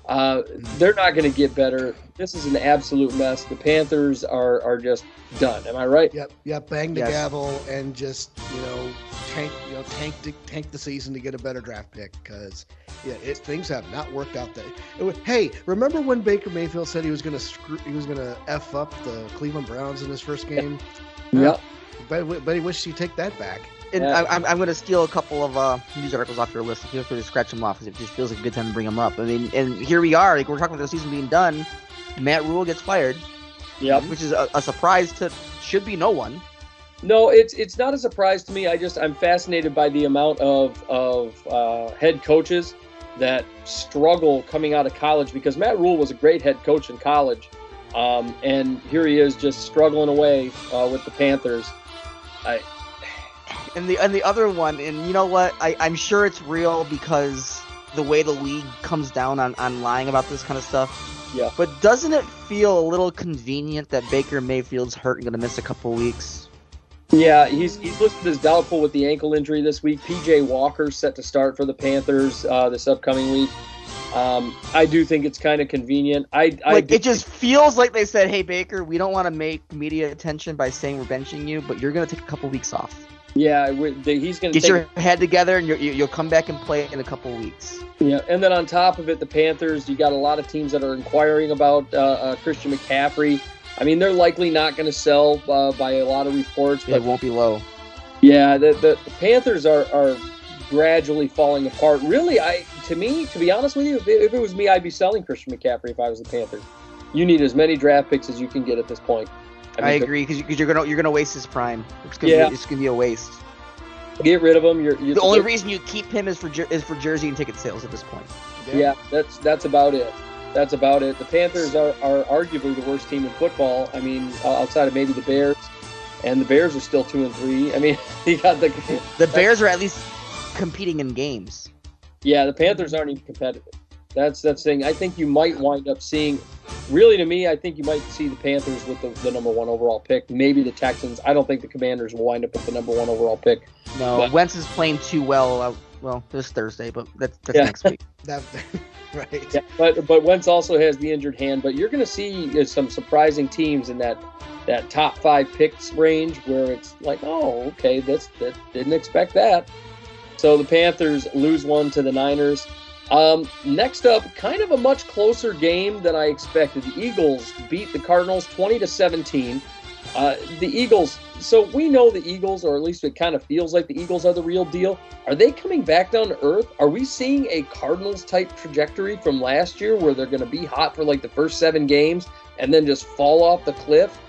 Uh, they're not going to get better. This is an absolute mess. The Panthers are are just done. Am I right? Yep, yep. Bang the Yes. gavel and just you know tank you know tank the, tank the season to get a better draft pick because yeah, it, things have not worked out. That it was, hey, remember when Baker Mayfield said he was gonna screw he was gonna f up the Cleveland Browns in his first game? Yep. But but he wished he'd take that back. And Yeah. I, I'm, I'm going to steal a couple of uh, news articles off your list. Feel free to scratch them off because it just feels like a good time to bring them up. I mean, and here we are. Like we're talking about the season being done. Matt Rhule gets fired, Yeah. which is a, a surprise to should be no one. No, it's it's not a surprise to me. I just I'm fascinated by the amount of of uh, head coaches that struggle coming out of college because Matt Rhule was a great head coach in college, um, and here he is just struggling away uh, with the Panthers. I And the and the other one, and you know what? I, I'm sure it's real because the way the league comes down on, on lying about this kind of stuff. Yeah. But doesn't it feel a little convenient that Baker Mayfield's hurt and gonna miss a couple weeks? Yeah, he's he's listed as doubtful with the ankle injury this week. PJ Walker set to start for the Panthers uh, this upcoming week. Um, I do think it's kind of convenient. I, I Like do- it just feels like they said, "Hey Baker, we don't want to make media attention by saying we're benching you, but you're gonna take a couple weeks off. yeah, he's going to Get take your head together, and you're, you'll come back and play in a couple weeks." Yeah, and then on top of it, the Panthers, you got a lot of teams that are inquiring about uh, uh, Christian McCaffrey. I mean, they're likely not going to sell uh, by a lot of reports, It won't be low. yeah, the, the, the Panthers are, are gradually falling apart. Really, I to me, to be honest with you, if it, if it was me, I'd be selling Christian McCaffrey if I was the Panthers. You need as many draft picks as you can get at this point. I, mean, agree because you, are gonna you're gonna waste his prime. It's gonna Yeah. be, it's gonna be a waste. Get rid of him. You're, you're The only reason you keep him is for is for jersey and ticket sales at this point. Yeah, that's that's about it. That's about it. The Panthers are, are arguably the worst team in football. I mean, outside of maybe the Bears, and the Bears are still two and three. I mean, you got the The Bears are at least competing in games. yeah, the Panthers aren't even competitive. That's that's the thing. I think you might wind up seeing. Really, to me, I think you might see the Panthers with the, the number one overall pick. Maybe the Texans. I don't think the Commanders will wind up with the number one overall pick. No, But- Wentz is playing too well. Uh, well, this Thursday, but that's that's Yeah. next week. That right. Yeah, but but Wentz also has the injured hand. But you're going to see uh, some surprising teams in that that top five picks range where it's like, oh, okay, that's that didn't expect that. So the Panthers lose one to the Niners. Um, next up, kind of a much closer game than I expected. The Eagles beat the Cardinals 20 to 17. Uh, the Eagles. So we know the Eagles, or at least it kind of feels like the Eagles are the real deal. Are they coming back down to earth? Are we seeing a Cardinals type trajectory from last year where they're going to be hot for like the first seven games and then just fall off the cliff?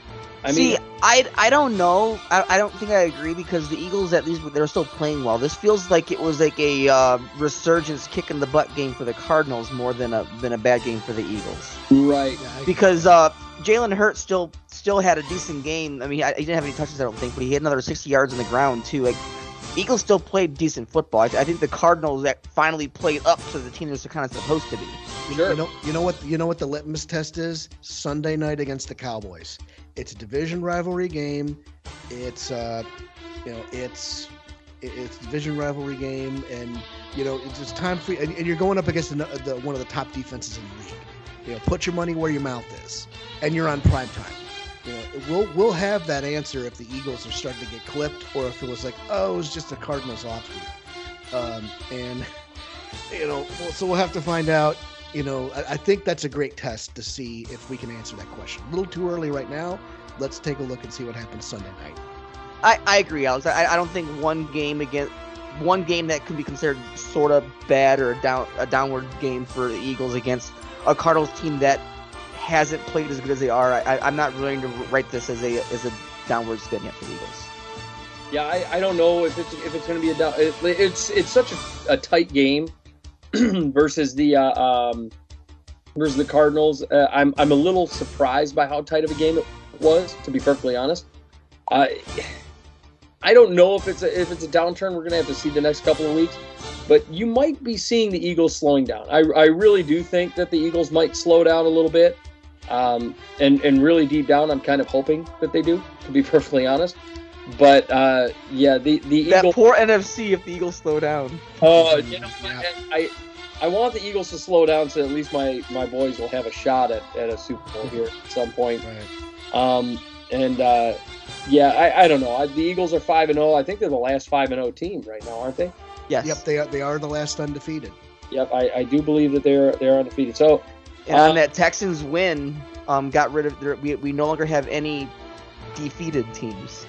I See, mean, I I don't know. I, I don't think I agree because the Eagles at least they're still playing well. This feels like it was like a uh, resurgence kick in the butt game for the Cardinals more than a than a bad game for the Eagles. right. Yeah, Because uh, Jalen Hurts still still had a decent game. I mean, I, he didn't have any touches, I don't think, but he had another 60 yards on the ground too. Like Eagles still played decent football. I, I think the Cardinals that finally played up to the team they're kind of supposed to be. Sure. You know, you know what? You know what the litmus test is? Sunday night against the Cowboys. It's a division rivalry game. It's uh, you know, it's it's a division rivalry game, and you know, it's, it's time for and, and you're going up against the, the one of the top defenses in the league. You know, put your money where your mouth is, and you're on prime time. You know, we'll we'll have that answer if the Eagles are starting to get clipped, or if it was like, oh, it was just the Cardinals off week. Um, and you know, so we'll have to find out. You know, I, I think that's a great test to see if we can answer that question. A little too early right now. Let's take a look and see what happens Sunday night. I, I agree, Alex. I, I don't think one game against one game that could be considered sort of bad or a down a downward game for the Eagles against a Cardinals team that hasn't played as good as they are. I, I'm not willing to write this as a as a downward spin yet for the Eagles. Yeah, I, I don't know if it's if it's going to be a down. It, it's it's such a, a tight game versus the uh, um, versus the Cardinals. Uh, I'm I'm a little surprised by how tight of a game it was. To be perfectly honest, I I don't know if it's a, if it's a downturn. We're going to have to see the next couple of weeks. But you might be seeing the Eagles slowing down. I, I really do think that the Eagles might slow down a little bit. Um, and and really deep down, I'm kind of hoping that they do, to be perfectly honest. But uh, yeah, the the That Eagles. poor NFC if the Eagles slow down. Uh, you know, Yeah. I, I want the Eagles to slow down so at least my, my boys will have a shot at, at a Super Bowl here at some point. Right. Um, and uh, yeah, I, I don't know. I, the Eagles are five and zero. I think they're the last five and zero team right now, aren't they? Yes. Yep, they are. They are the last undefeated. Yep, I, I do believe that they're they're undefeated. So And Uh, on that Texans win, um, got rid of. Their, we we no longer have any defeated teams.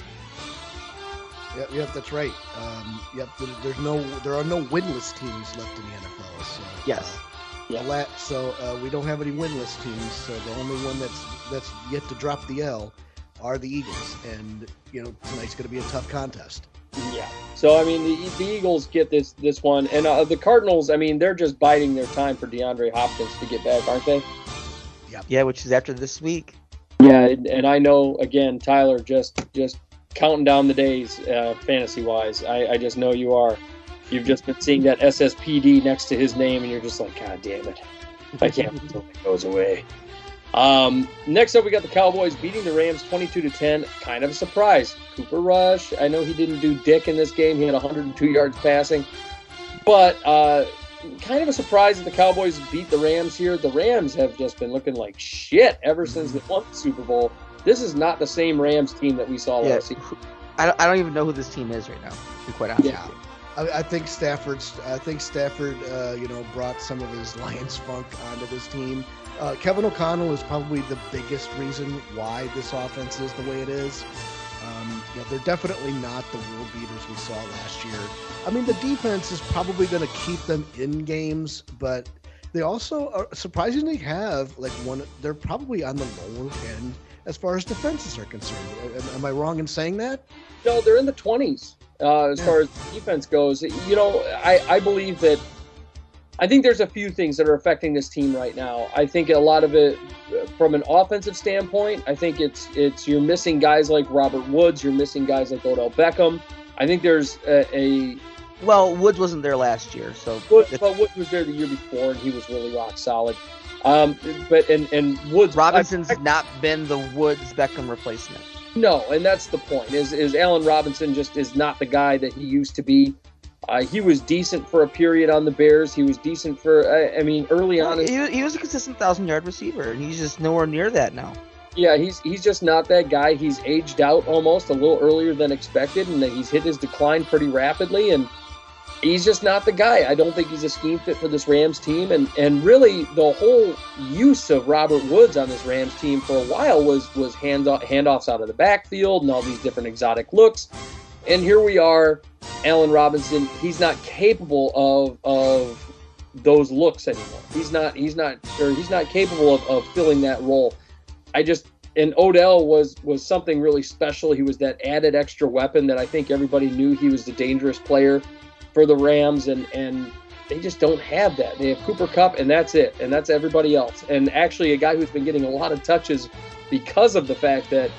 Yep, yep, that's right. Um, yep, there, there's no, there are no winless teams left in the NFL. So Yes. Yeah. The la- so uh, we don't have any winless teams. So the only one that's that's yet to drop the L are the Eagles, and you know tonight's going to be a tough contest. yeah, so I mean the, the Eagles get this this one, and uh, the Cardinals. I mean they're just biding their time for DeAndre Hopkins to get back, aren't they? Yeah, Yeah, which is after this week. Yeah, and, and I know again, Tyler, just just counting down the days, uh, fantasy wise. I, I just know you are. You've just been seeing that SSPD next to his name, and you're just like, God damn it! I can't wait until it goes away. Um, next up, we got the Cowboys beating the Rams 22 to 10. Kind of a surprise. Cooper Rush. I know he didn't do dick in this game. He had 102 yards passing, but uh, kind of a surprise that the Cowboys beat the Rams here. The Rams have just been looking like shit ever since they won the Super Bowl. This is not the same Rams team that we saw Yeah. last season. I don't, I don't even know who this team is right now. To be quite honest. Yeah. I, I think Stafford's. I think Stafford, uh, you know, brought some of his Lions funk onto this team. Uh, Kevin O'Connell is probably the biggest reason why this offense is the way it is. Um, you know, they're definitely not the world beaters we saw last year. I mean, the defense is probably going to keep them in games, but they also are, surprisingly have like one. They're probably on the lower end as far as defenses are concerned. Am, am I wrong in saying that? No, they're in the 20s uh, as Yeah. far as defense goes. You know, I, I believe that. I think there's a few things that are affecting this team right now. I think a lot of it, from an offensive standpoint, I think it's it's you're missing guys like Robert Woods, you're missing guys like Odell Beckham. I think there's a, a Well, Woods wasn't there last year, so Woods, Woods was there the year before, and he was really rock solid. Um, but and and Woods Robinson's I- I- not been the Woods Beckham replacement. No, and that's the point. Is is Allen Robinson just is not the guy that he used to be? Uh, he was decent for a period on the Bears. He was decent for. I, I mean, early on, He, he was a consistent thousand yard receiver, and he's just nowhere near that now. yeah, he's he's just not that guy. He's aged out almost a little earlier than expected, and he's hit his decline pretty rapidly. And he's just not the guy. I don't think he's a scheme fit for this Rams team. And and really, the whole use of Robert Woods on this Rams team for a while was was hands off, handoffs out of the backfield and all these different exotic looks. And here we are, Allen Robinson. He's not capable of of those looks anymore. He's not. He's not. Or he's not capable of, of filling that role. I just and Odell was was something really special. He was that added extra weapon that I think everybody knew he was the dangerous player for the Rams, and and they just don't have that. They have Cooper Kupp, and that's it, and that's everybody else. And actually, a guy who's been getting a lot of touches because of the fact that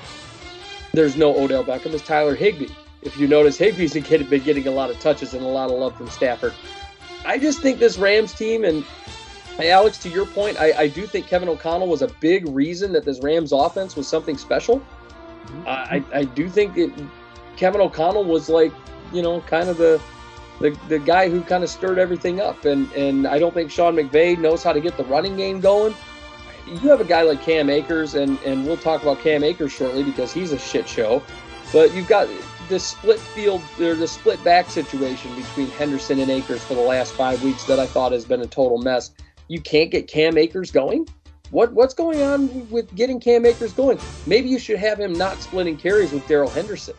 there's no Odell Beckham is Tyler Higbee. If you notice, been getting- been getting a lot of touches and a lot of love from Stafford. I just think this Rams team, and Alex, to your point, I, I do think Kevin O'Connell was a big reason that this Rams offense was something special. Uh, I, I do think that Kevin O'Connell was like, you know, kind of the the, the guy who kind of stirred everything up. And, and I don't think Sean McVay knows how to get the running game going. You have a guy like Cam Akers, and, and we'll talk about Cam Akers shortly because he's a shit show. But you've got this split field or the split back situation between Henderson and Akers for the last five weeks that I thought has been a total mess. You can't get Cam Akers going? What what's going on with getting Cam Akers going? Maybe you should have him not splitting carries with Darrell Henderson.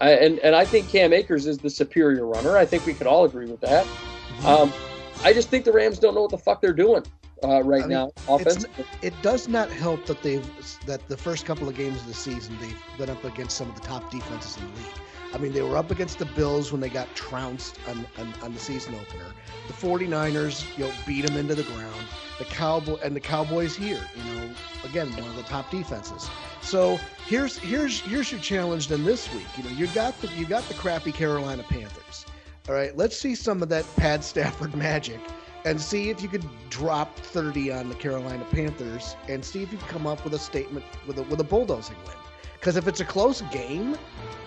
I, and and I think Cam Akers is the superior runner. I think we could all agree with that. Um, I just think the Rams don't know what the fuck they're doing uh, right I mean, now offensively. it does not help that they've that the first couple of games of the season they've been up against some of the top defenses in the league. I mean, they were up against the Bills when they got trounced on, on, on the season opener. The 49ers, you know, beat them into the ground. The Cowboy and the Cowboys here, you know, again, one of the top defenses. So here's here's here's your challenge then this week. You know, you got the you got the crappy Carolina Panthers. All right, let's see some of that Pad Stafford magic and see if you could drop 30 on the Carolina Panthers and see if you can come up with a statement with a with a bulldozing win. Because if it's a close game,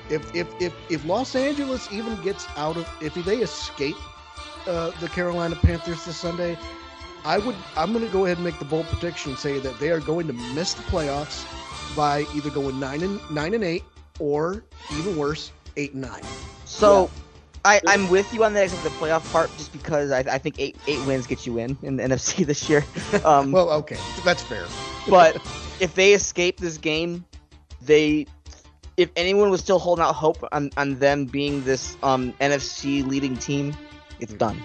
if if if if Los Angeles even gets out of if they escape uh, the Carolina Panthers this Sunday, I would I'm going to go ahead and make the bold prediction and say that they are going to miss the playoffs by either going nine and nine and eight or even worse eight and nine. So, I, I'm with you on that except the playoff part, just because I, I think eight eight wins get you in in the NFC this year. Um, Well, okay, that's fair. but if they escape this game, they if anyone was still holding out hope on, on them being this um NFC leading team, it's done.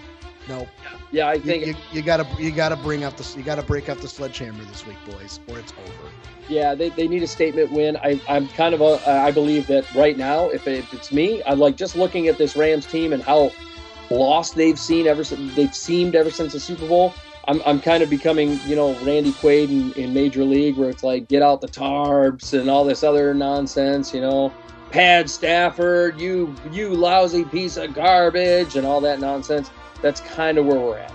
No, Yeah, I think you, you gotta you gotta bring up the you gotta break out the sledgehammer this week, boys, or it's over. Yeah, they, they need a statement win. I, I'm kind of a, I believe that right now, if, it, if it's me, I like just looking at this Rams team and how lost they've seen ever since they've seemed ever since the Super Bowl. I'm, I'm kind of becoming, you know, Randy Quaid in, in Major League, where it's like get out the tarps and all this other nonsense, you know, pad Stafford, you you lousy piece of garbage, and all that nonsense. That's kind of where we're at.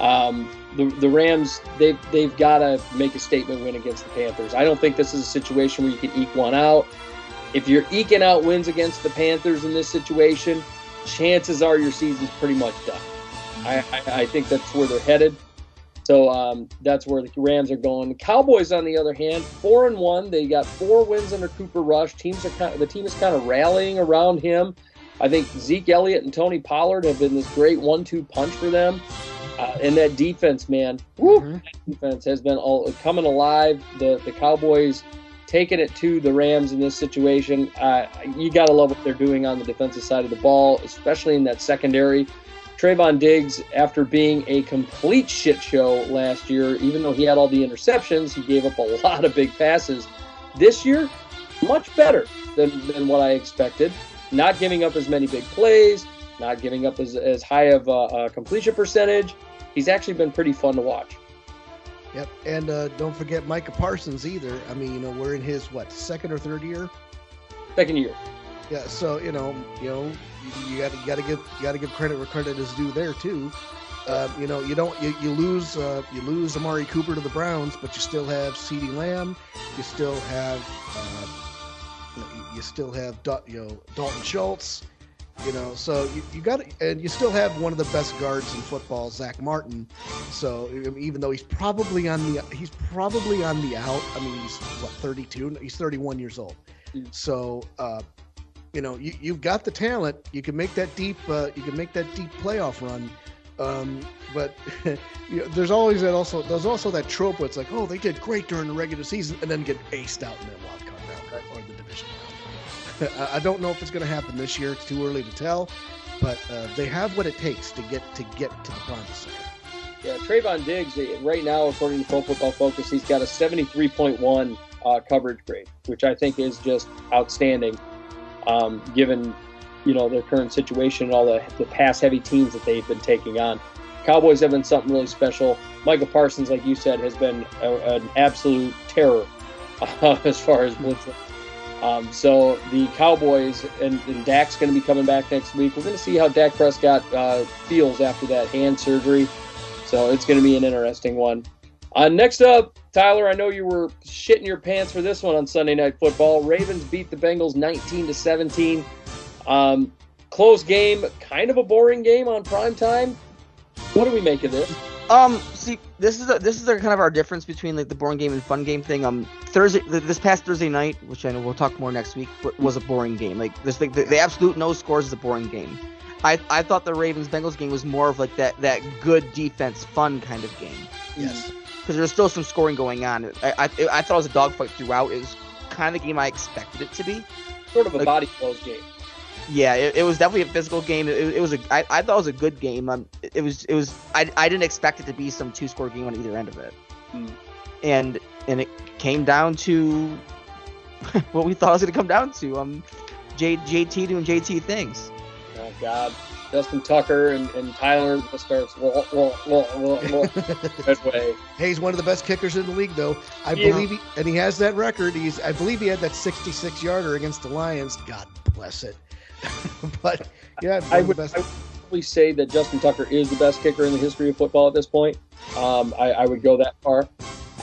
Um, the, the Rams they've they've got to make a statement win against the Panthers. I don't think this is a situation where you can eke one out. If you're eking out wins against the Panthers in this situation, chances are your season's pretty much done. I, I, I think that's where they're headed. So um, that's where the Rams are going. Cowboys, on the other hand, four and one. They got four wins under Cooper Rush. Teams are kind of, the team is kind of rallying around him. I think Zeke Elliott and Tony Pollard have been this great one-two punch for them. Uh, and that defense, man, woo, Mhm. defense has been all coming alive. The the Cowboys taking it to the Rams in this situation. Uh, you got to love what they're doing on the defensive side of the ball, especially in that secondary. Trevon Diggs, after being a complete shit show last year, even though he had all the interceptions, he gave up a lot of big passes. This year, much better than, than what I expected. Not giving up as many big plays, not giving up as, as high of a, a completion percentage. He's actually been pretty fun to watch. Yep, and uh, don't forget Micah Parsons either. I mean, you know, we're in his what second or third year. Second year. Yeah, so you know, you know, you, you got you got to give you got to give credit where credit is due there too. Um, you know, you don't you, you lose uh, you lose Amari Cooper to the Browns, but you still have CeeDee Lamb, you still have uh, you, know, you- you still have you know Dalton Schultz, you know, so you, you got and you still have one of the best guards in football, Zack Martin. So even though he's probably on the he's probably on the out. I mean, he's what 32? He's 31 years old. Mm. So uh, you know you, you've got the talent. You can make that deep. Uh, you can make that deep playoff run. Um, but you know, there's always that also there's also that trope where it's like, oh, they did great during the regular season and then get aced out in that wild card round or the division round. I- don't know if it's going to happen this year. It's too early to tell, but uh, they have what it takes to get to get to the promised land. Yeah, Trevon Diggs, eh, right now, according to Pro Football Focus, he's got a 73.1 uh, coverage grade, which I think is just outstanding, um, given you know their current situation and all the, the pass heavy teams that they've been taking on. Cowboys have been something really special. Michael Parsons, like you said, has been a, an absolute terror uh, as far as blitzing. Um, so the Cowboys and, and Dak's going to be coming back next week. We're going to see how Dak Prescott uh, feels after that hand surgery. So it's going to be an interesting one. Uh, next up, Tyler, I know you were shitting your pants for this one on Sunday Night Football. Ravens beat the Bengals 19 to 17. Um, close game, kind of a boring game on prime time. What do we make of this? Um, see, this is a, this is a kind of our difference between like the boring game and fun game thing. Um, Thursday, th- this past Thursday night, which I know we'll talk more next week, wa- was a boring game. Like this, like, the, the absolute no scores is a boring game. I I thought the Ravens Bengals game was more of like that that good defense, fun kind of game Yes. Because there was still some scoring going on. I I, I thought it was a dogfight throughout. It was kind of the game I expected it to be. Sort of a Like- body close game. Yeah, it, it was definitely a physical game. It, it was a I, I thought it was a good game. Um, it, was it was I, I didn't expect it to be some two score game on either end of it, Hmm. and and it came down to what we thought it was gonna come down to. Um, J, JT doing JT things. Oh, God. Justin Tucker and, and Tyler starts wah, wah, wah, wah, wah, that way. Hey, he's one of the best kickers in the league, though. I Yeah. believe he, and he has that record. He's, I believe he had that 66 yarder against the Lions. God bless it. but yeah, I would. I, probably say that Justin Tucker is the best kicker in the history of football at this point. Um, I, I would go that far.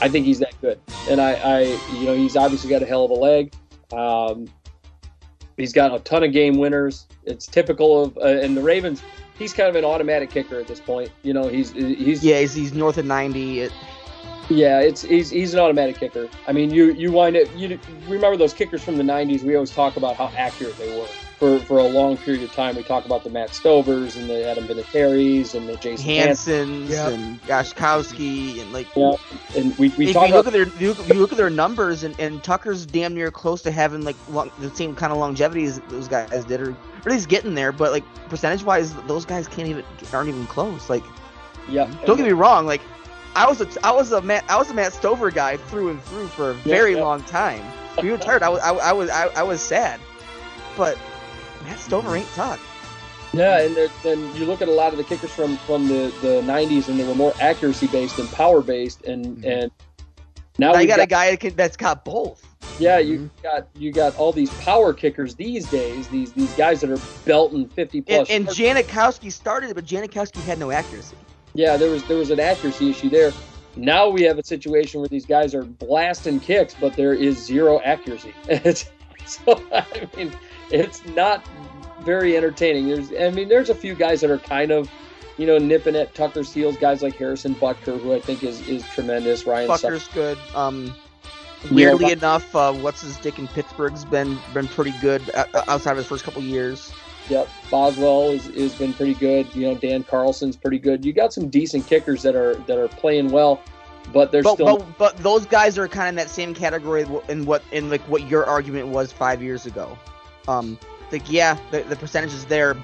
I think he's that good, and I, I, you know, he's obviously got a hell of a leg. Um, he's got a ton of game winners. It's typical of, uh, and the Ravens. He's kind of an automatic kicker at this point. You know, he's he's Yeah, he's, he's north of 90. It, yeah, it's he's he's an automatic kicker. I mean, you you wind up You remember those kickers from the '90s? We always talk about how accurate they were for for a long period of time. We talk about the Matt Stovers and the Adam Vinatieri's and the Jason Hanson. Hansons Yeah. and Gostkowski and like Yeah, and we we if talk you look about at their you look, you look at their numbers and, and Tucker's damn near close to having like long, the same kind of longevity as those guys did, or, or at least getting there. But like percentage wise, those guys can't even aren't even close. Like yeah. don't get me wrong, like I was a I was a Matt I was a Matt Stover guy through and through for a very yeah. long time. When he retired, I was I, I was I, I was sad, but Matt Stover ain't Tuck. Yeah, and there- then you look at a lot of the kickers from from the the '90s, and they were more accuracy based and power based, and Mhm. and now Now you got, got, a guy that can, that's got both. yeah you got you got all these power kickers these days. These these guys that are belting 50 plus. And, and. Janikowski started it, but Janikowski had no accuracy. Yeah, there was there was an accuracy issue there. Now we have a situation where these guys are blasting kicks, but there is zero accuracy. So I mean, it's not very entertaining. There's I mean, there's a few guys that are kind of, you know, nipping at Tucker's heels. Guys like Harrison Butker, who I think is is tremendous. Ryan Suck- Fucker's good. Um, Yeah, weirdly but- enough, uh, what's his dick in Pittsburgh's been been pretty good uh, outside of his first couple years. Yep, Boswell is has been pretty good. You know, Dan Carlson's pretty good. You got some decent kickers that are that are playing well, but they're But, still but but those guys are kind of in that same category in what in like what your argument was five years ago. Um, like yeah, the, the percentage is there,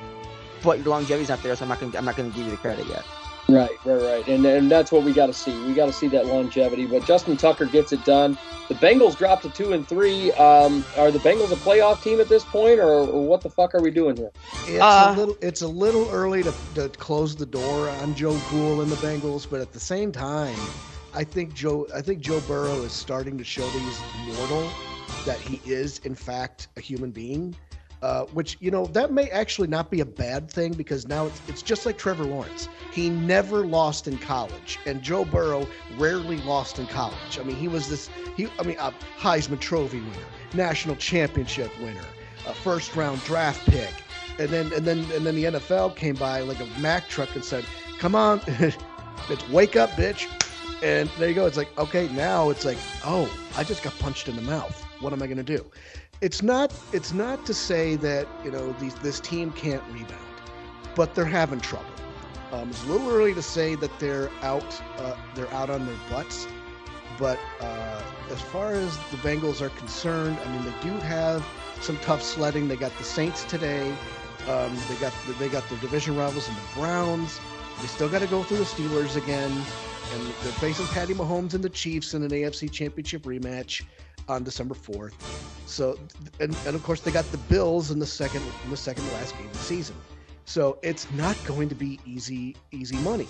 but your longevity's not there, so I'm not gonna I'm not gonna give you the credit yet. Right, right, right, and and that's what we got to see. We got to see that longevity. But Justin Tucker gets it done. The Bengals dropped to two and three. Um, are the Bengals a playoff team at this point, or, or what the fuck are we doing here? It's Uh, a little it's a little early to, to close the door on Joe Cool and the Bengals, but at the same time, I think Joe I think Joe Burrow is starting to show that he's mortal, that he is in fact a human being. Uh, which you know that may actually not be a bad thing because now it's, it's just like Trevor Lawrence. He never lost in college, and Joe Burrow rarely lost in college. I mean, he was this he I mean a Heisman Trophy winner, national championship winner, a first round draft pick, and then and then and then the NFL came by like a Mack truck and said, "Come on, it's wake up, bitch." And there you go. It's like okay, now it's like, oh, I just got punched in the mouth. What am I gonna do? It's not. It's not to say that you know these this team can't rebound, but they're having trouble. Um, it's a little early to say that they're out. Uh, they're out on their butts. But uh, as far as the Bengals are concerned, I mean, they do have some tough sledding. They got the Saints today. Um, they got they got their division rivals in the Browns. They still got to go through the Steelers again, and they're facing Patty Mahomes and the Chiefs in an AFC Championship rematch on December fourth. So, and, and of course they got the Bills in the second in the second last game of the season. So it's not going to be easy easy money.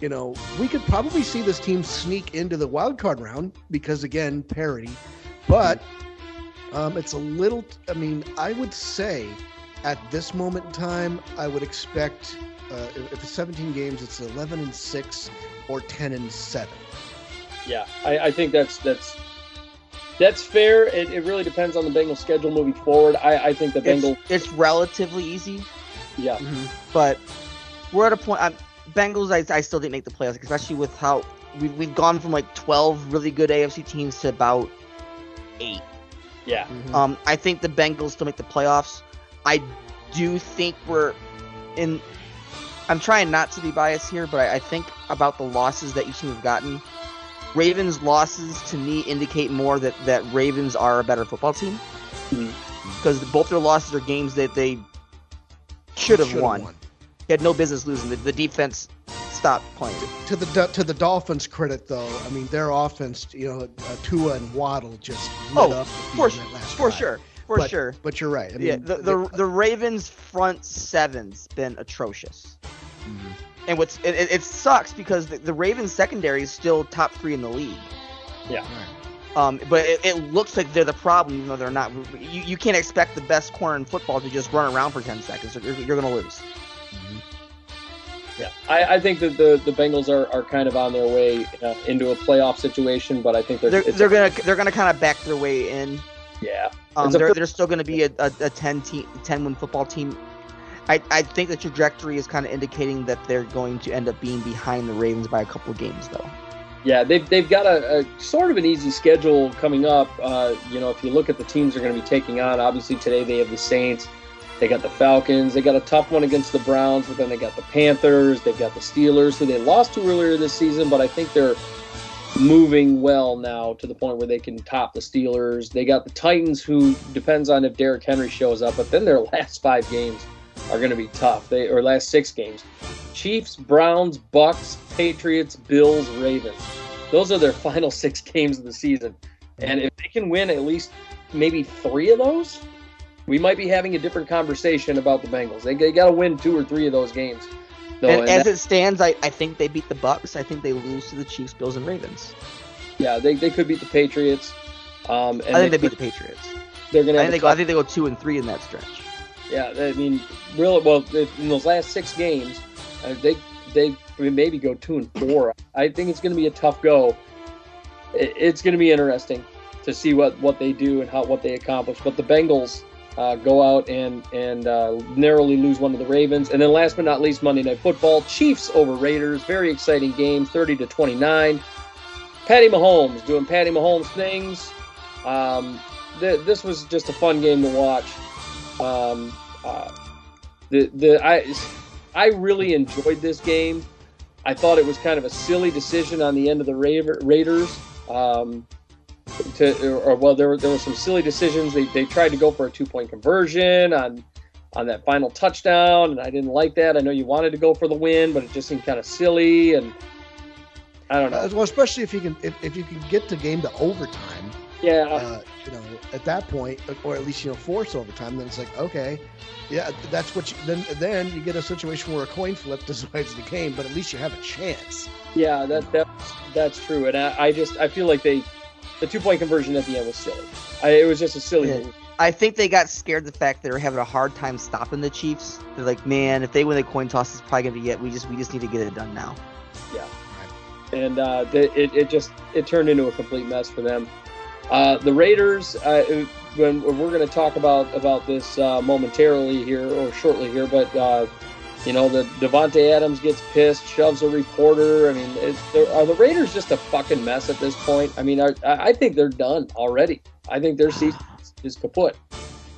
You know, we could probably see this team sneak into the wild card round because again parity, but um, it's a little. I mean, I would say at this moment in time, I would expect uh, if if it's 17 games, it's 11 and six or 10 and seven. Yeah, I, I think that's that's that's fair. It, it really depends on the Bengals' schedule moving forward. I, I think the Bengals. It's, it's relatively easy, Yeah, mm-hmm. but we're at a point. I'm, Bengals, I, I still didn't make the playoffs, especially with how we've, we've gone from like 12 really good AFC teams to about eight. yeah, mm-hmm. Um, I think the Bengals still make the playoffs. I do think we're in. I'm trying not to be biased here, but I, I think about the losses that each team have gotten. Ravens losses to me indicate more that that Ravens are a better football team Mhm. because both their losses are games that they should have Should've won. They had no business losing. The, the defense stopped playing. To the to the Dolphins' credit, though, I mean their offense, you know, uh, Tua and Waddle just lit Oh, up the For, last for drive. sure, for but, sure. But you're right. I mean, yeah, the, the the Ravens front seven's been atrocious. Mhm. And what's it, it, it sucks because the, the Ravens secondary is still top three in the league. Yeah. Um, but it, it looks like they're the problem, even though they're not. You, you can't expect the best corner in football to just run around for ten seconds. You're, you're gonna lose. Yeah, I, I think that the, the Bengals are, are kind of on their way uh, into a playoff situation, but I think they're, They're, they're gonna they're gonna kind of back their way in. yeah. Um, they're, fir- they're still going to be a, a, a 10 team, 10 win football team. I, I think the trajectory is kind of indicating that they're going to end up being behind the Ravens by a couple games, though. Yeah, they've, they've got a, a sort of an easy schedule coming up. Uh, you know, if you look at the teams they're going to be taking on, obviously today they have the Saints, they got the Falcons, they got a tough one against the Browns, but then they got the Panthers, they've got the Steelers, who they lost to earlier this season, but I think they're moving well now to the point where they can top the Steelers. They got the Titans, who depends on if Derrick Henry shows up, but then their last five games are going to be tough. They or last six games. Chiefs, Browns, Bucks, Patriots, Bills, Ravens. Those are their final six games of the season. And if they can win at least maybe three of those, we might be having a different conversation about the Bengals. They, they got to win two or three of those games. though, and and as that- it stands, I, I think they beat the Bucks. I think they lose to the Chiefs, Bills, and Ravens. yeah, they, they could beat the Patriots. Um, and I think they, could- beat the Patriots. they're going to I think, they go, I think they go two and three in that stretch. Yeah, I mean, really, well, in those last six games, uh, they they maybe go two and four. I think it's going to be a tough go. It- It's going to be interesting to see what, what they do and how what they accomplish. But the Bengals uh, go out and and uh, narrowly lose one to the Ravens, and then last but not least, Monday Night Football: Chiefs over Raiders. Very exciting game, thirty to twenty nine. Patty Mahomes doing Patty Mahomes things. Um, th- this was just a fun game to watch. Um, uh, the the I I really enjoyed this game. I thought it was kind of a silly decision on the end of the Ra- Raiders. Um, to or, well, there were there were some silly decisions. They, they tried to go for a two point conversion on on that final touchdown, and I didn't like that. I know you wanted to go for the win, but it just seemed kind of silly, and I don't know. Uh, well, especially if you can if, if you can get the game to overtime, Yeah, uh, you know, at that point, or at least you know force overtime, then it's like okay, yeah, that's what you then then you get a situation where a coin flip decides the game, but at least you have a chance. Yeah, that that that's true, and I, I just I feel like they the two point conversion at the end was silly. I, it was just a silly Yeah. move. I think they got scared the fact that they were having a hard time stopping the Chiefs. They're like, man, if they win the coin toss, it's probably gonna be it. We just we just need to get it done now. Yeah, and uh, the, it, it just it turned into a complete mess for them. Uh, the Raiders, uh, when we're going to talk about about this uh, momentarily here or shortly here, but uh, you know the Davante Adams gets pissed, shoves a reporter. I mean, they're- the Raiders just a fucking mess at this point? I mean, are, I I think they're done already. I think their season is kaput.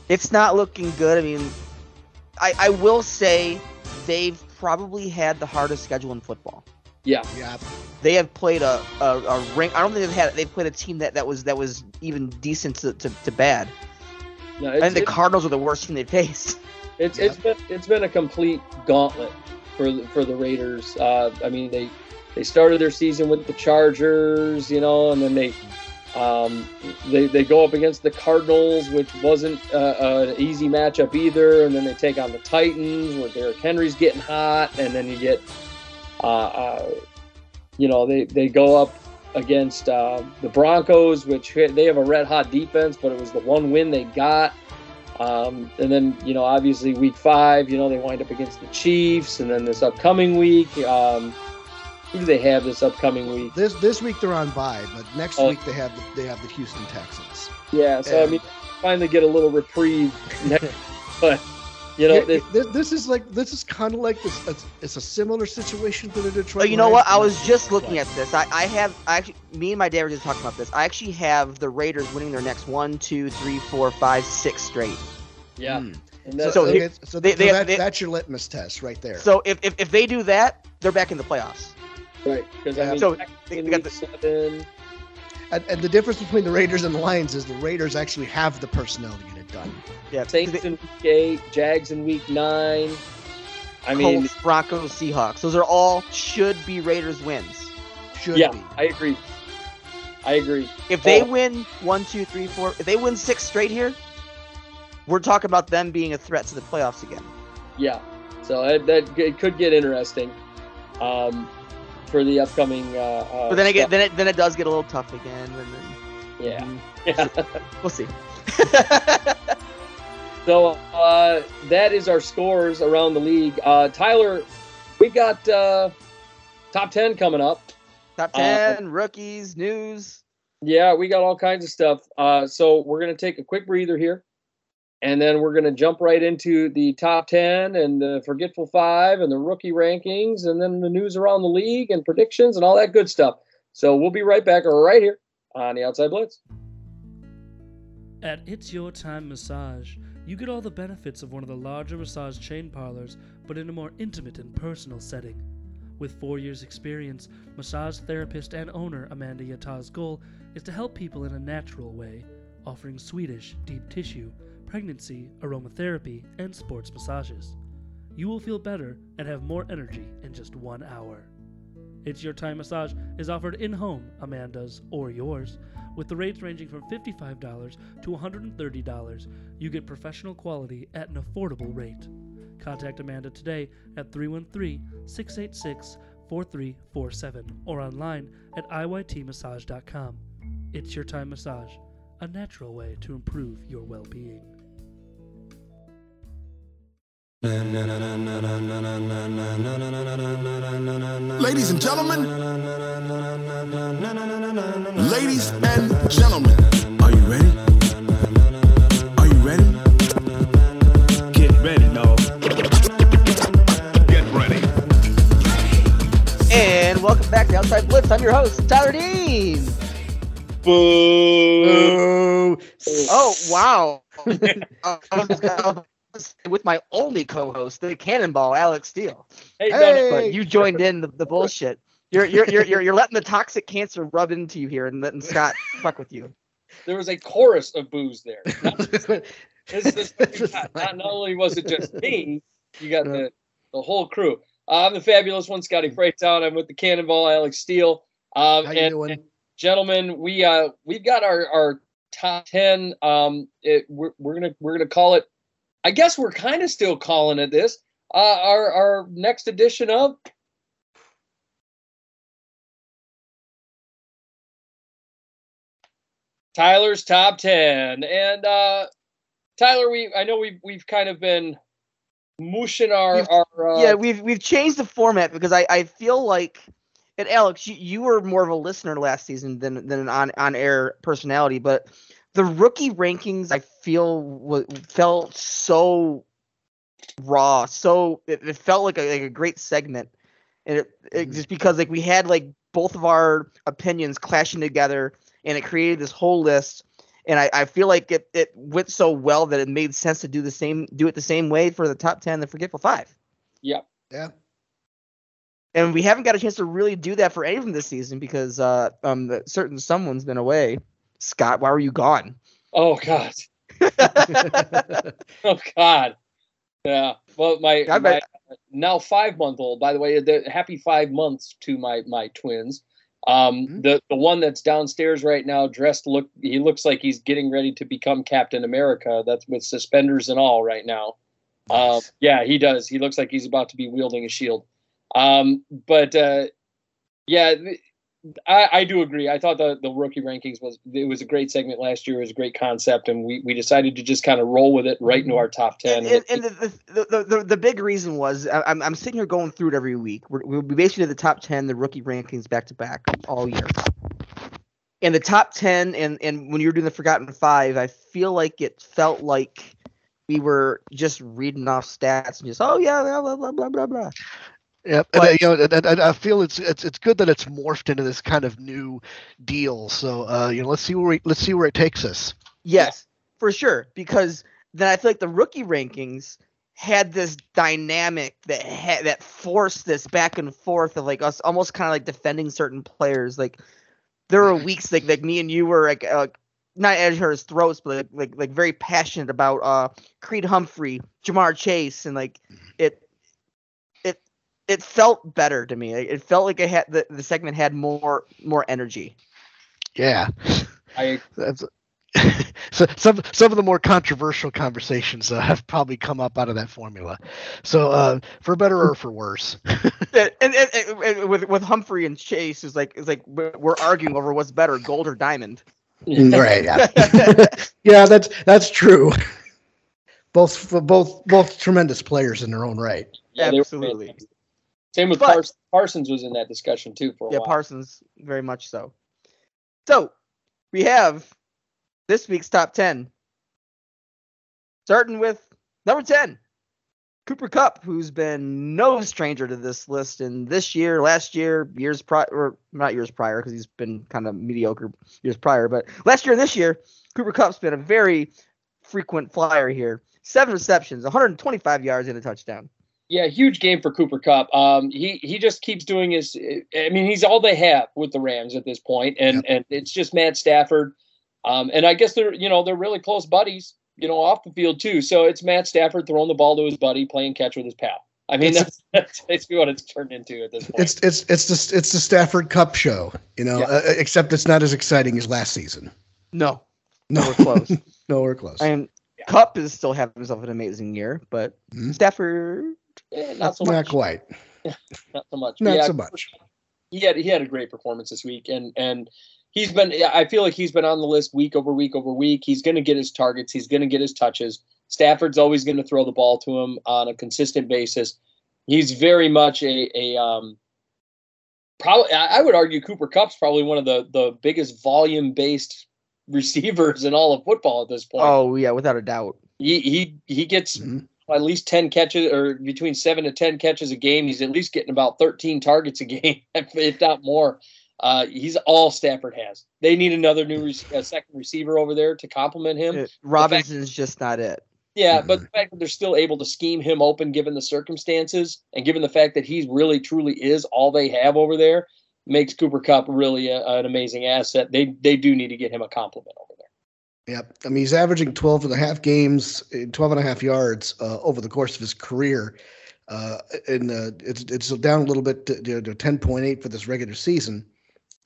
It's not looking good. I mean, I I will say they've probably had the hardest schedule in football. Yeah, Yeah, They have played a a, a rank. I don't think they've had. They've played a team that, that was that was even decent to, to, to bad. no, I it's, think the it's- Cardinals were the worst team they faced. It's Yeah. it's been it's been a complete gauntlet for the, for the Raiders. Uh, I mean they they started their season with the Chargers, you know, and then they um, they they go up against the Cardinals, which wasn't uh, an easy matchup either, and then they take on the Titans, where Derrick Henry's getting hot, and then you get you know they they go up against uh, the Broncos, which they have a red hot defense, but it was the one win they got. Um, and then, you know, obviously week five, you know, they wind up against the Chiefs. And then this upcoming week, um, who do they have this upcoming week? this this week they're on bye, but next Oh. week they have the, they have the Houston Texans. Yeah, so I mean, finally get a little reprieve. Next, but, you know, this, this, this is like this is kind of like this. It's, it's a similar situation to the Detroit. But you know Lions. what? I was just looking at this. I, I have I actually me and my dad were just talking about this. I actually have the Raiders winning their next one, two, three, four, five, six straight. yeah. Hmm. And So, So okay, here- so, they- so that, they- that's your litmus test right there. So if, if, if they do that, they're back in the playoffs. right. Because, I mean, So, they- they got the- seven, and, and the difference between the Raiders and the Lions is the Raiders actually have the personnel to get it done. Yeah. Saints in week eight, Jags in week nine. I mean, Colts, Broncos, Seahawks. Those are all should be Raiders wins. Should yeah, be. I agree. I agree. If they Oh. win one, two, three, four, if they win six straight here, we're talking about them being a threat to the playoffs again. Yeah, so that, that it could get interesting um, for the upcoming. Uh, uh, But then again, then it then it does get a little tough again. And then yeah, Mhm. yeah. we'll see. So uh, that is our scores around the league. Uh, Tyler, we got uh, top ten coming up. Top Uh, ten rookies news. Yeah, we got all kinds of stuff. Uh, so we're gonna take a quick breather here, and then we're gonna jump right into the top ten and the forgetful five and the rookie rankings, and then the news around the league and predictions and all that good stuff. So we'll be right back right here on the Outside Blitz. At It's Your Time Massage, you get all the benefits of one of the larger massage chain parlors, but in a more intimate and personal setting. With four years' experience, massage therapist and owner Amanda Yata's goal is to help people in a natural way, offering Swedish, deep tissue, pregnancy, aromatherapy, and sports massages. You will feel better and have more energy in just one hour. It's Your Time Massage is offered in home, Amanda's or yours, with the rates ranging from $55 to $130. You get professional quality at an affordable rate. Contact Amanda today at 313 686 4347 or online at iytmassage.com. It's Your Time Massage, a natural way to improve your well being. Ladies and gentlemen, ladies and gentlemen, are you ready? Are you ready? Get ready, no. Get ready. And welcome back to Outside Blitz. I'm your host, Tyler Dean. Boo! Oh, Oh wow! I was- I was with my only co-host, the Cannonball, Alex Steele. Hey, Hey! But you joined in the, the bullshit. You're, you're you're you're you're letting the toxic cancer rub into you here and letting Scott fuck with you. there was a chorus of boos there. Not, It's this, this, not, not only was it just me, you got the, the whole crew. Uh, I'm the fabulous one, Scotty Freytown. I'm with the Cannonball, Alex Steele. Um, How you and, doing? and gentlemen, we uh we've got our our top ten. Um, it, we're we're gonna we're gonna call it. I guess we're kind of still calling it this. Uh, our our next edition of Tyler's top ten, and uh, Tyler, we I know we've we've kind of been mushing our We've- our uh, yeah, we've we've changed the format because I, I feel like and Alex, you, you were more of a listener last season than than an on on air personality, but the rookie rankings I feel w- felt so raw, so it, it felt like a, like a great segment, and it, it Mhm. just because like we had like both of our opinions clashing together, and it created this whole list. And I, I feel like it, it went so well that it made sense to do the same do it the same way for the top ten, the forgetful five yeah. yeah. and we haven't got a chance to really do that for any of them this season because uh um the certain someone's been away. Scott, why were you gone? Oh God. Oh God. Yeah. Well, my, my now five month old. By the way, the happy five months to my my twins. Um, Mhm. the the one that's downstairs right now, dressed look. He looks like he's getting ready to become Captain America. That's with suspenders and all right now. Um, yeah, he does. He looks like he's about to be wielding a shield. Um, but uh, yeah, I, I do agree. I thought the, the rookie rankings was it was a great segment last year. It was a great concept, and we, we decided to just kind of roll with it right into mhm. our top ten. And, and, and the, the, the, the, big reason was I'm, I'm sitting here going through it every week. We're, we'll be basically the top 10, the rookie rankings back to back all year. And the top 10, and, and when you were doing the Forgotten Five, I feel like it felt like we were just reading off stats and just, oh, yeah, blah, blah, blah, blah, blah, blah. Yep, and, uh, you know, and, and- I feel it's it's it's good that it's morphed into this kind of new deal. So, uh, you know, let's see where we, let's see where it takes us. Yes, for sure. Because then I feel like the rookie rankings had this dynamic that had that forced this back and forth of like us almost kind of like defending certain players. Like there were weeks like like me and you were like uh, not at each other's throats, but like, like like very passionate about uh Creed Humphrey, Ja'Marr Chase, and like it it it felt better to me. It felt like it had the, the segment had more more energy. Yeah, I that's so some some of the more controversial conversations uh, have probably come up out of that formula. So, uh, for better or for worse. and, and, and- and with with Humphrey and Chase is like is like we're we're arguing over what's better, gold or diamond. right. Yeah. yeah, that's that's true. Both both both tremendous players in their own right. yeah, they were Absolutely. Same with But- Parsons. Parsons was in that discussion too for a Yeah, while. Parsons, very much so. So we have this week's top 10. Starting with number 10, Cooper Kupp, who's been no stranger to this list. And this year, last year, years prior, or not years prior, because he's been kind of mediocre years prior, but last year and this year, Cooper Kupp's been a very frequent flyer here. Seven receptions, 125 yards, and a touchdown. Yeah, huge game for Cooper Kupp. Um, he he just keeps doing his. I mean, he's all they have with the Rams at this point, and and it's just Matt Stafford. Um, and I guess they're you know they're really close buddies, you know, off the field too. So it's Matt Stafford throwing the ball to his buddy, playing catch with his pal. I mean, that's, that's basically what it's turned into at this point. It's it's it's the it's the Stafford Kupp show, you know, Yeah. uh, except it's not as exciting as last season. No, No, we're close. no, we're close. and Kupp is still having himself an amazing year, but Mhm. Stafford Eh, not so not much. quite. Not so much. Not Yeah, so much. he had he had a great performance this week, and and he's been. I feel like he's been on the list week over week over week. He's going to get his targets. He's going to get his touches. Stafford's always going to throw the ball to him on a consistent basis. He's very much a a um. Probably, I would argue Cooper Kupp's probably one of the the biggest volume based receivers in all of football at this point. Oh yeah, without a doubt. He he he gets Mhm. At least 10 catches or between 7 to 10 catches a game. He's at least getting about 13 targets a game if, if not more. Uh, he's all stafford has. They need another new rec- a second receiver over there to complement him. Uh, Robinson's just not it. yeah but the fact that they're still able to scheme him open given the circumstances and given the fact that he really truly is all they have over there makes Cooper Kupp really a, an amazing asset. They they do need to get him a compliment over there Yep. I mean, he's averaging 12 and a half games, eh, 12 and a half yards uh, over the course of his career. Uh, and uh, it's it's down a little bit to, to, to 10.8 for this regular season.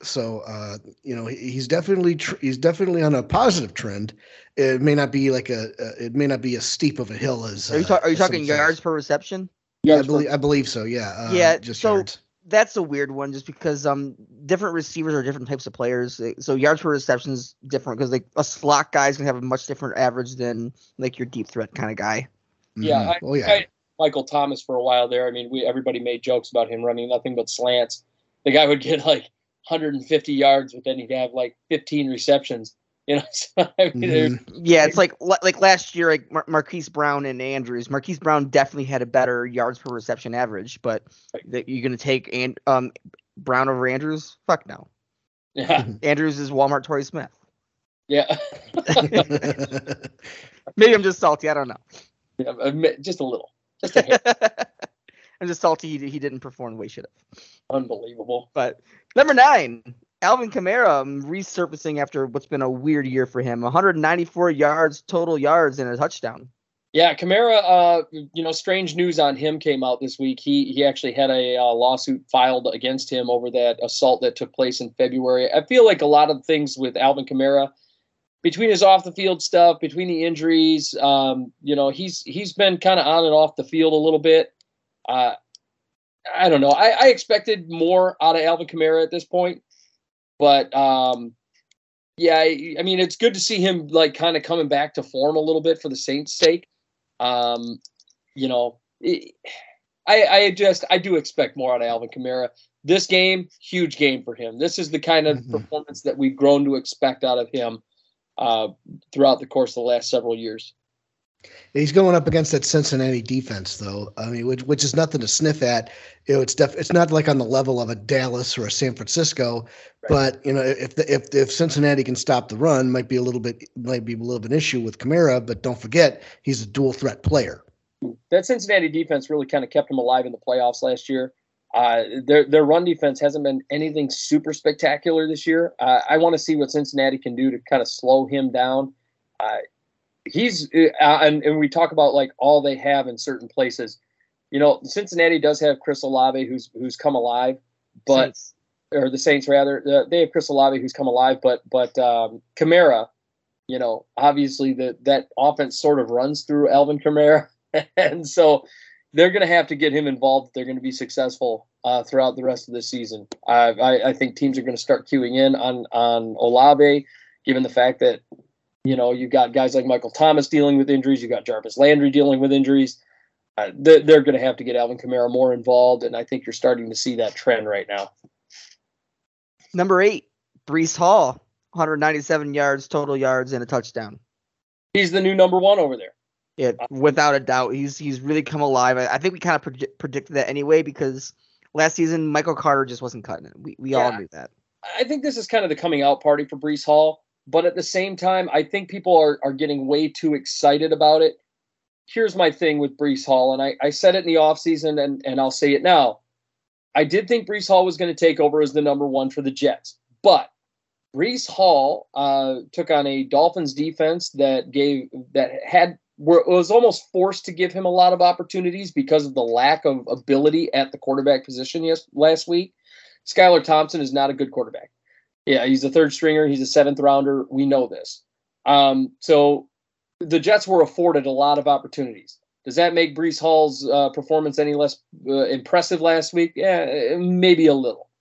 So uh, you know he's definitely tr- he's definitely on a positive trend. It may not be like a uh, it may not be as steep of a hill as. Are you, uh, ta- are you talking yards per reception? Yeah, I believe I believe so. Yeah. Uh, Yeah, Just so- yards. That's a weird one, just because um different receivers are different types of players. So yards per reception is different because like a slot guy is gonna have a much different average than like your deep threat kind of guy. Yeah, Mhm. I- oh yeah. I- Michael Thomas for a while there. I mean, we everybody made jokes about him running nothing but slants. The guy would get like 150 yards, but then he'd have like 15 receptions. You know, so, I mean, there's- Mhm. Yeah, it's like like last year, like Mar- Marquise Brown and Andrews. Marquise Brown definitely had a better yards per reception average, but that you're gonna take and um Brown over Andrews? Fuck no. yeah, Andrews is Walmart Torrey Smith. yeah, Maybe I'm just salty. I don't know. yeah, admit- just a little, just a hair. I'm just salty he, he didn't perform the way he should have. unbelievable. But number nine, Alvin Kamara um, resurfacing after what's been a weird year for him. 194 yards total yards and a touchdown. Yeah, Kamara. Uh, you know, strange news on him came out this week. He he actually had a uh, lawsuit filed against him over that assault that took place in February. I feel like a lot of things with Alvin Kamara, between his off the field stuff, between the injuries, um, you know, he's he's been kind of on and off the field a little bit. Uh, I don't know. I, I expected more out of Alvin Kamara at this point, but um, yeah, I, I mean, it's good to see him like kind of coming back to form a little bit for the Saints' sake. Um, you know, it, I, I just I do expect more out of Alvin Kamara. This game, huge game for him. This is the kind of Mhm. performance that we've grown to expect out of him uh, throughout the course of the last several years. He's going up against that Cincinnati defense, though. I mean, which which is nothing to sniff at. You know, it's def- it's not like on the level of a Dallas or a San Francisco, but you know, if the, if if Cincinnati can stop the run, might be a little bit might be a little bit of an issue with Kamara. But don't forget, he's a dual threat player. that Cincinnati defense really kind of kept him alive in the playoffs last year. Uh, their their run defense hasn't been anything super spectacular this year. Uh, I want to see what Cincinnati can do to kind of slow him down. Uh, he's uh, and, and we talk about like all they have in certain places. You know, Cincinnati does have Chris Olave who's who's come alive, but Saints. or the Saints rather. Uh, they have Chris Olave who's come alive, but but um, Kamara, you know, obviously that that offense sort of runs through Alvin Kamara, and so they're going to have to get him involved. They're going to be successful uh, throughout the rest of the season. I, I, I think teams are going to start queuing in on on Olave, given the fact that you know you've got guys like Michael Thomas dealing with injuries, You've got Jarvis Landry dealing with injuries. uh, they're, they're going to have to get Alvin Kamara more involved, and I think you're starting to see that trend right now. Number eight, Breece Hall, 197 yards, total yards, and a touchdown. He's the new number one over there. Yeah, without a doubt, he's he's really come alive. I, I think we kind of predi- predicted that anyway because last season Michael Carter just wasn't cutting it. We we all knew that. I think this is kind of the coming out party for Breece Hall, but at the same time, I think people are, are getting way too excited about it. Here's my thing with Breece Hall, and I, I said it in the offseason, and, and I'll say it now. I did think Breece Hall was going to take over as the number one for the Jets, but Breece Hall uh, took on a Dolphins defense that gave that had were was almost forced to give him a lot of opportunities because of the lack of ability at the quarterback position yes last week. Skylar Thompson is not a good quarterback. Yeah, he's a third stringer. He's a seventh rounder. We know this. Um, so the Jets were afforded a lot of opportunities. Does that make Breece Hall's uh, performance any less uh, impressive last week? Yeah, maybe a little.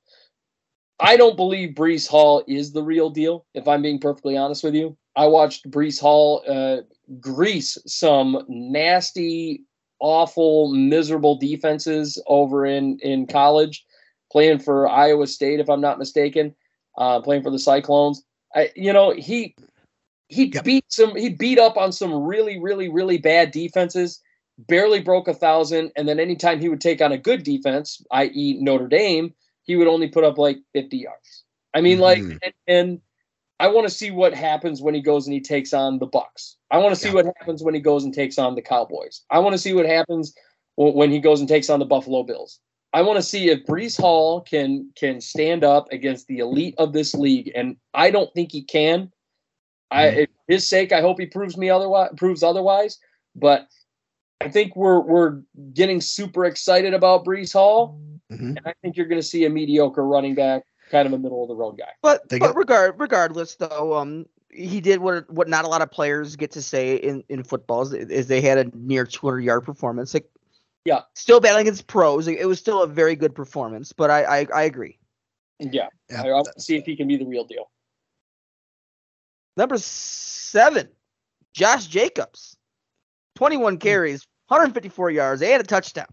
I don't believe Breece Hall is the real deal, if I'm being perfectly honest with you. I watched Breece Hall uh, grease some nasty, awful, miserable defenses over in, in college, playing for Iowa State, if I'm not mistaken, uh, playing for the Cyclones. I, you know, he he Yep. beat some he beat up on some really, really, really bad defenses, barely broke a thousand, and then anytime he would take on a good defense, i.e. Notre Dame, he would only put up like 50 yards. I mean, like, Mhm. and, and I want to see what happens when he goes and he takes on the Bucks. I want to see Yeah. what happens when he goes and takes on the Cowboys. I want to see what happens when he goes and takes on the Buffalo Bills. I want to see if Breece Hall can can stand up against the elite of this league, and I don't think he can. I, Mhm. for his sake, I hope he proves me otherwise. Proves otherwise, but I think we're we're getting super excited about Breece Hall, Mhm. and I think you're going to see a mediocre running back, kind of a middle of the road guy. But They but regard regardless though, um, he did what what not a lot of players get to say in in football is, is they had a near 200 yard performance. Like, Yeah. still battling against pros. It was still a very good performance. But I I, I agree. Yeah, Yeah. I, I want to see if he can be the real deal. Number seven, Josh Jacobs, 21 carries, 154 yards, and a touchdown.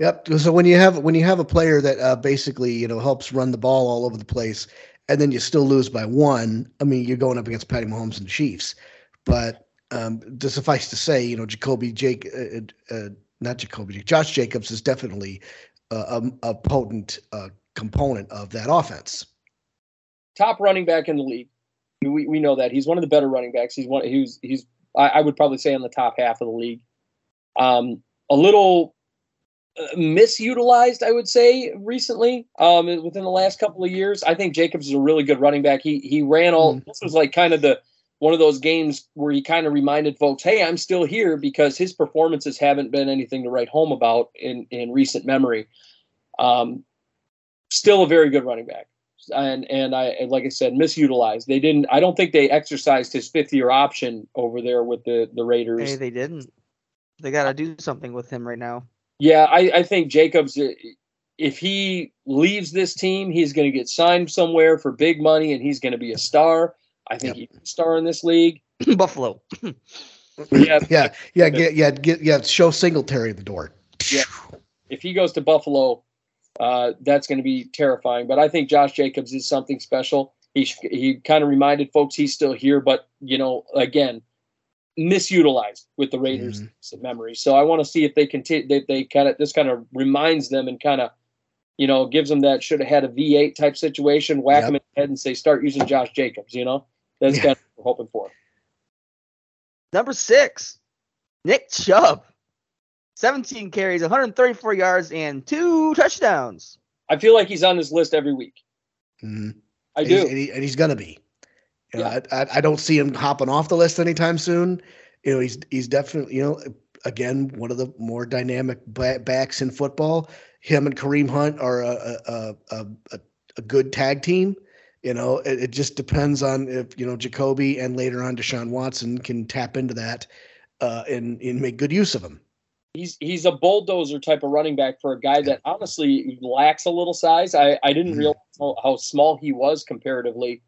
Yep. So when you have when you have a player that uh, basically you know helps run the ball all over the place, and then you still lose by one, I mean you're going up against Patty Mahomes and the Chiefs. But um, to suffice to say, you know Jacoby Jake, uh, uh, not Jacoby, Josh Jacobs is definitely uh, a, a potent uh, component of that offense. top running back in the league. We, we know that he's one of the better running backs. He's one. He's he's. I, I would probably say on the top half of the league. Um, a little uh, misutilized, I would say, recently. Um, within the last couple of years, I think Jacobs is a really good running back. He he ran all. This was like kind of the one of those games where he kind of reminded folks, "Hey, I'm still here," because his performances haven't been anything to write home about in in recent memory. Um, still a very good running back and and I and like I said, misutilized. They didn't. I don't think they exercised his fifth year option over there with the the Raiders. Hey, they didn't. They got to do something with him right now. Yeah, I, I think Jacobs. uh, If he leaves this team, he's going to get signed somewhere for big money, and he's going to be a star. I think Yep. he's a star in this league. Buffalo. Yeah, Yeah, yeah, get yeah, get yeah, show Singletary at the door. Yeah. if he goes to Buffalo, uh, that's going to be terrifying. But I think Josh Jacobs is something special. He he kind of reminded folks he's still here, but you know, again, misutilized with the Raiders Mhm. memory. So I want to see if they continue. They, they kind of this kind of reminds them and kind of you know gives them that should have had a V8 type situation, whack Yep. him in the head and say start using Josh Jacobs. You know, that's Yeah. kind of what we're hoping for. Number six, Nick Chubb, 17 carries, 134 yards, and two touchdowns. I feel like he's on this list every week. Mhm. I And do. he's, and, he, and he's gonna be. You know, Yeah. I, I, I don't see him hopping off the list anytime soon. You know, he's he's definitely you know again one of the more dynamic backs in football. Him and Kareem Hunt are a a, a, a, a good tag team. You know, it, it just depends on if you know Jacoby and later on Deshaun Watson can tap into that uh, and and make good use of him. he's he's a bulldozer type of running back for a guy that honestly lacks a little size. I, I didn't Mhm. realize how, how small he was comparatively.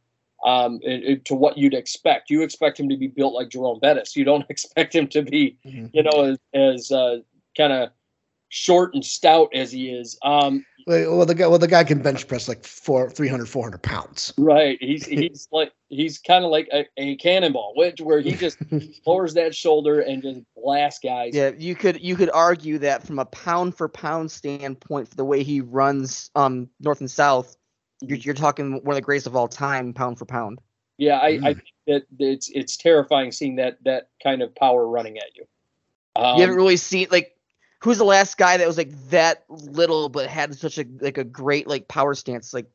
um, it- it- to what you'd expect. You expect him to be built like Jerome Bettis. You don't expect him to be, Mhm. you know, as, as uh, kind of short and stout as he is. Um, Well, well, the guy, well, the guy can bench press like four, 300, 400 pounds. right. He's he's like he's kind of like a, a cannonball, which where he just lowers that shoulder and just blasts guys. Yeah, you could you could argue that from a pound for pound standpoint, for the way he runs um north and south, you're, you're talking one of the greatest of all time, pound for pound. Yeah, I, I Mm. think that it's it's terrifying seeing that that kind of power running at you. Um, you haven't really seen like who's the last guy that was like that little but had such a like a great like power stance like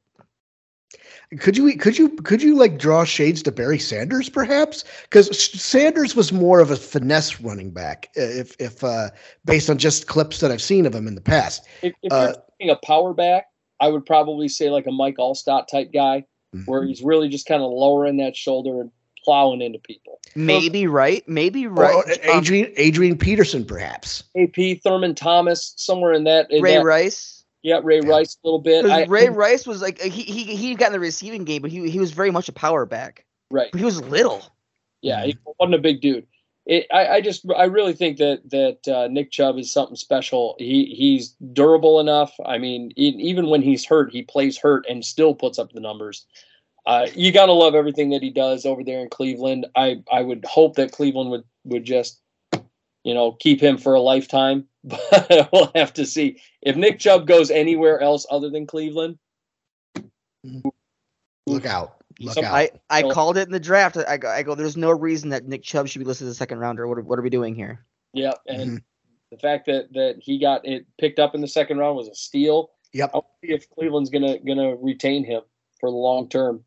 Could you could you could you like draw shades to Barry Sanders perhaps? Because Sanders was more of a finesse running back, uh, if if uh, based on just clips that I've seen of him in the past. if, if uh, you're taking a power back, I would probably say like a Mike Alstott type guy, Mhm. where he's really just kind of lowering that shoulder and plowing into people. maybe right maybe right or um, Adrian Adrian Peterson perhaps. AP Thurman Thomas somewhere in that. In Ray that- Rice Yeah, Ray Yeah. Rice a little bit. I, because Ray Rice was like he he he got in the receiving game but he he was very much a power back right. but he was little Yeah, he wasn't a big dude. It, I, I just I really think that that uh, Nick Chubb is something special. He he's durable enough. I mean, even when he's hurt, he plays hurt and still puts up the numbers. Uh, you gotta love everything that he does over there in Cleveland. I I would hope that Cleveland would would just you know keep him for a lifetime. But we'll have to see if Nick Chubb goes anywhere else other than Cleveland. Look out! Look Some- out! I I called it in the draft I go, I go there's no reason that Nick Chubb should be listed as a second rounder what are, what are we doing here Yeah, and the fact that that he got it picked up in the second round was a steal. Yep. I'll see if Cleveland's gonna gonna retain him for the long term.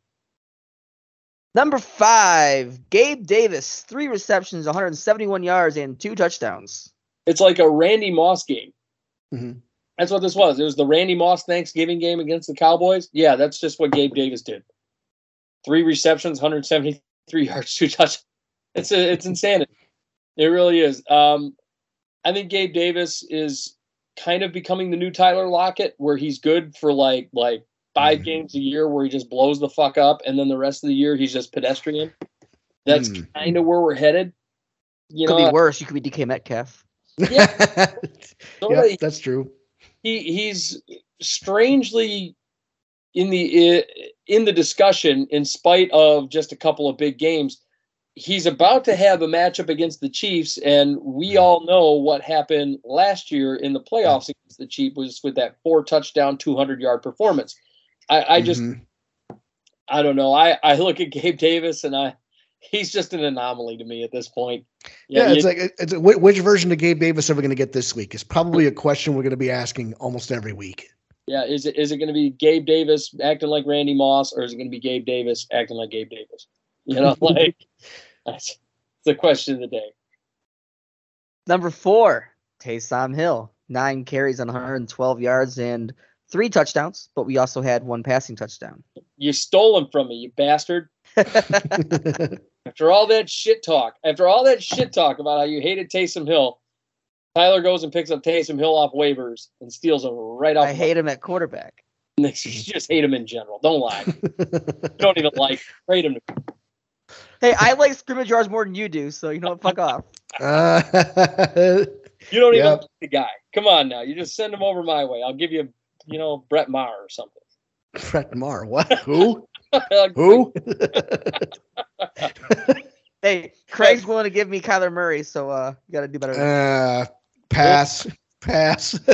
Number five, Gabe Davis, three receptions, 171 yards, and two touchdowns. It's like a Randy Moss game. Mhm. That's what this was. It was the Randy Moss Thanksgiving game against the Cowboys. Yeah, that's just what Gabe Davis did. Three receptions, 173 yards, two touchdowns. It's a, it's insanity. It really is. Um, I think Gabe Davis is kind of becoming the new Tyler Lockett, where he's good for like like 5 Mhm. games a year, where he just blows the fuck up, and then the rest of the year he's just pedestrian. That's Mm. kind of where we're headed. You Could know, be worse. You could be DK Metcalf. yeah, sorta- that's true. he he's strangely in the in the discussion in spite of just a couple of big games he's about to have a matchup against the chiefs and we all know what happened last year in the playoffs against the chiefs was with that four touchdown 200 yard performance i, I just Mhm. i don't know i i look at gabe davis and i he's just an anomaly to me at this point yeah, you- it's like it's whi- which version of Gabe Davis are we going to get this week? Is probably a question we're going to be asking almost every week. Yeah, is it is it going to be Gabe Davis acting like Randy Moss, or is it going to be Gabe Davis acting like Gabe Davis? You know, like that's the question of the day. Number four, Taysom Hill, nine carries on 112 yards and three touchdowns, but we also had one passing touchdown. You stole him from me, you bastard. After all that shit talk, after all that shit talk about how you hated Taysom Hill, Tyler goes and picks up Taysom Hill off waivers and steals him right off. I hate him at quarterback. You just hate him in general. Don't lie. Don't even like. Trade him. Hey, I like scrimmage yards more than you do, so you know what? Fuck off. Uh, You don't even Yep. like the guy. Come on now. You just send him over my way. I'll give you, you know, Brett Maher or something. Brett Maher. What? Who? Who? Hey, Craig's willing to give me Kyler Murray, so uh, you got to do better. Than uh, pass. Pass.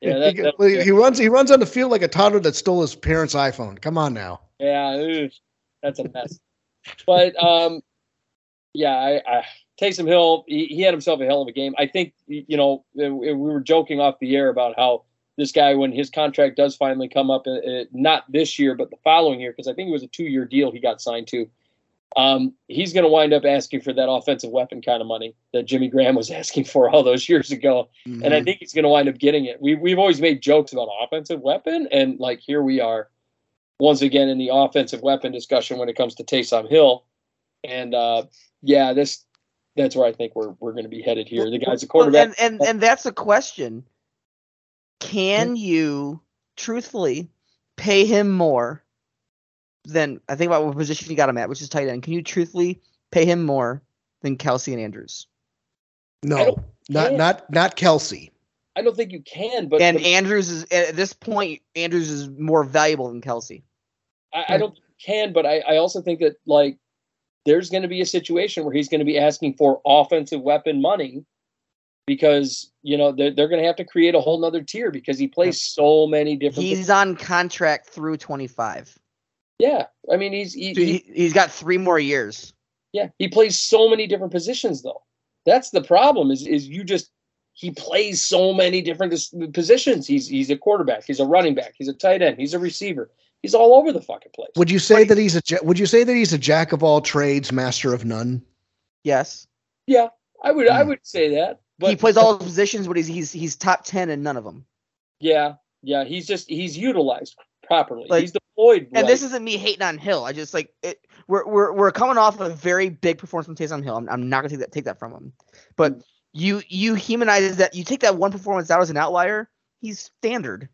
Yeah, that- he, that- well, he runs. He runs on the field like a toddler that stole his parents' iPhone. Come on now. Yeah, ugh, that's a mess. but um, yeah, I, I Taysom Hill, he, he had himself a hell of a game. I think you know we we were joking off the air about how this guy, when his contract does finally come up, uh, uh, not this year but the following year, because I think it was a two-year deal he got signed to. Um, he's going to wind up asking for that offensive weapon kind of money that Jimmy Graham was asking for all those years ago. and I Mhm. think he's going to wind up getting it. We we've always made jokes about offensive weapon, and like here we are, once again in the offensive weapon discussion when it comes to Taysom Hill, and uh, yeah, this that's where I think we're we're going to be headed here. The guy's a Well, quarterback. and, and and that's a question. Can you truthfully pay him more than I think about what position you got him at, which is tight end. Can you truthfully pay him more than Kelce and Andrews? No, don't- not can't. not not Kelce. I don't think you can, but, and but Andrews is at this point, Andrews is more valuable than Kelce. I, I don't can, but I, I also think that like there's going to be a situation where he's going to be asking for offensive weapon money because you know they're, they're going to have to create a whole nother tier because he plays so many different. He's on contract through 25. yeah, I mean he's he, So he, he, he's got three more years. yeah he plays so many different positions though. That's the problem is is you just he plays so many different positions. He's he's a quarterback, he's a running back, he's a tight end, he's a receiver. He's all over the fucking place. Would you say that he's a Would you say that he's a jack of all trades, master of none? Yes. Yeah, I would I Hmm. would say that. But he plays all the positions, but he's he's he's top 10 in none of them. Yeah, yeah, he's just he's utilized properly. Like- he's deployed. And right. this isn't me hating on Hill. I just like it. We're we're we're coming off of a very big performance from Taysom Hill. I'm, I'm not gonna take that take that from him. But you you humanize that. You take that one performance out as an outlier. He's standard.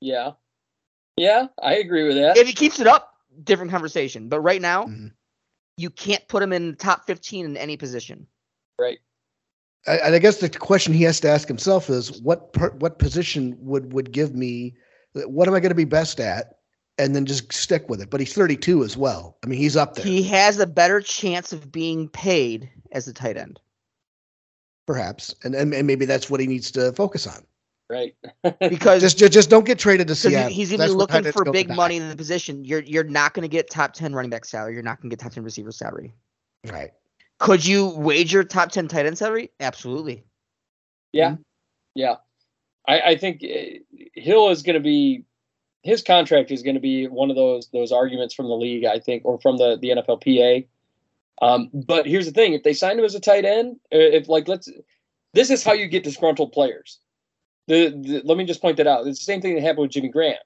yeah, yeah, I agree with that. If he keeps it up, different conversation. But right now, Mhm. you can't put him in top 15 in any position. right. I, and I guess the question he has to ask himself is what per, what position would would give me what am I going to be best at, and then just stick with it. But he's 32 as well. I mean, he's up there, He has a better chance of being paid as a tight end. perhaps, and, and and maybe that's what he needs to focus on. Right. Because Just just, just don't get traded to Because Seattle. he's going to be looking for go to big die. money in the position. You're you're not going to get top ten running back salary. You're not going to get top ten receiver salary. Right. Could you wager top ten tight end salary? Absolutely. yeah, yeah. I, I think uh, Hill is going to be his contract is going to be one of those those arguments from the league. I think, or from the the NFLPA. Um, but here's the thing: if they sign him as a tight end, uh, if like let's, this is how you get disgruntled players. The, the let me just point that out. It's the same thing that happened with Jimmy Graham.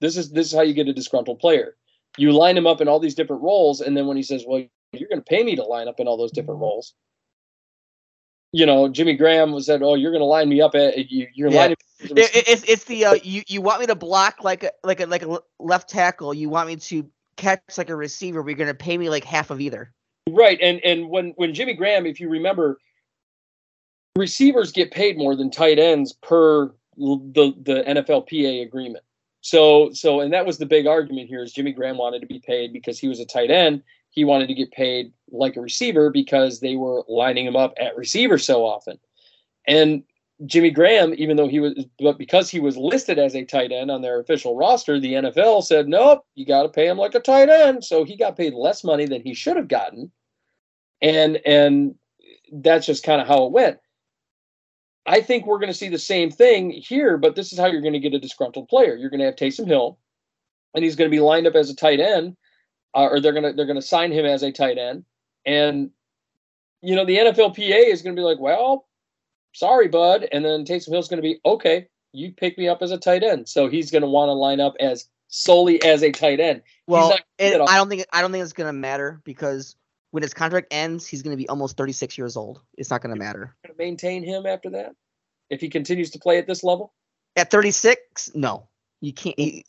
This is this is how you get a disgruntled player. You line him up in all these different roles, and then when he says, "Well, you're going to pay me to line up in all those different roles," you know, Jimmy Graham was said, "Oh, you're going to line me up at you, you're Yeah. lining." me up as a It, it- it's it's the uh, you you want me to block like a like a like a left tackle. You want me to catch like a receiver. You're going to pay me like half of either. Right, and and when when Jimmy Graham, if you remember, receivers get paid more than tight ends per the the NFLPA agreement. So so and that was the big argument here is Jimmy Graham wanted to be paid because he was a tight end. He wanted to get paid like a receiver because they were lining him up at receiver so often. And Jimmy Graham, even though he was, but because he was listed as a tight end on their official roster, the NFL said, nope, you got to pay him like a tight end. So he got paid less money than he should have gotten. And, and that's just kind of how it went. I think we're going to see the same thing here, but this is how you're going to get a disgruntled player. You're going to have Taysom Hill, and he's going to be lined up as a tight end, uh, or they're going to they're to sign him as a tight end, and you know the NFLPA is going to be like, well, sorry, bud, and then Taysom Hill's going to be okay. You pick me up as a tight end, so he's going to want to line up as solely as a tight end. Well, not it, I don't think I don't think it's going to matter because when his contract ends, he's going to be almost 36 years old. It's not going to matter. Going to maintain him after that if he continues to play at this level. At 36, no, you can't. He,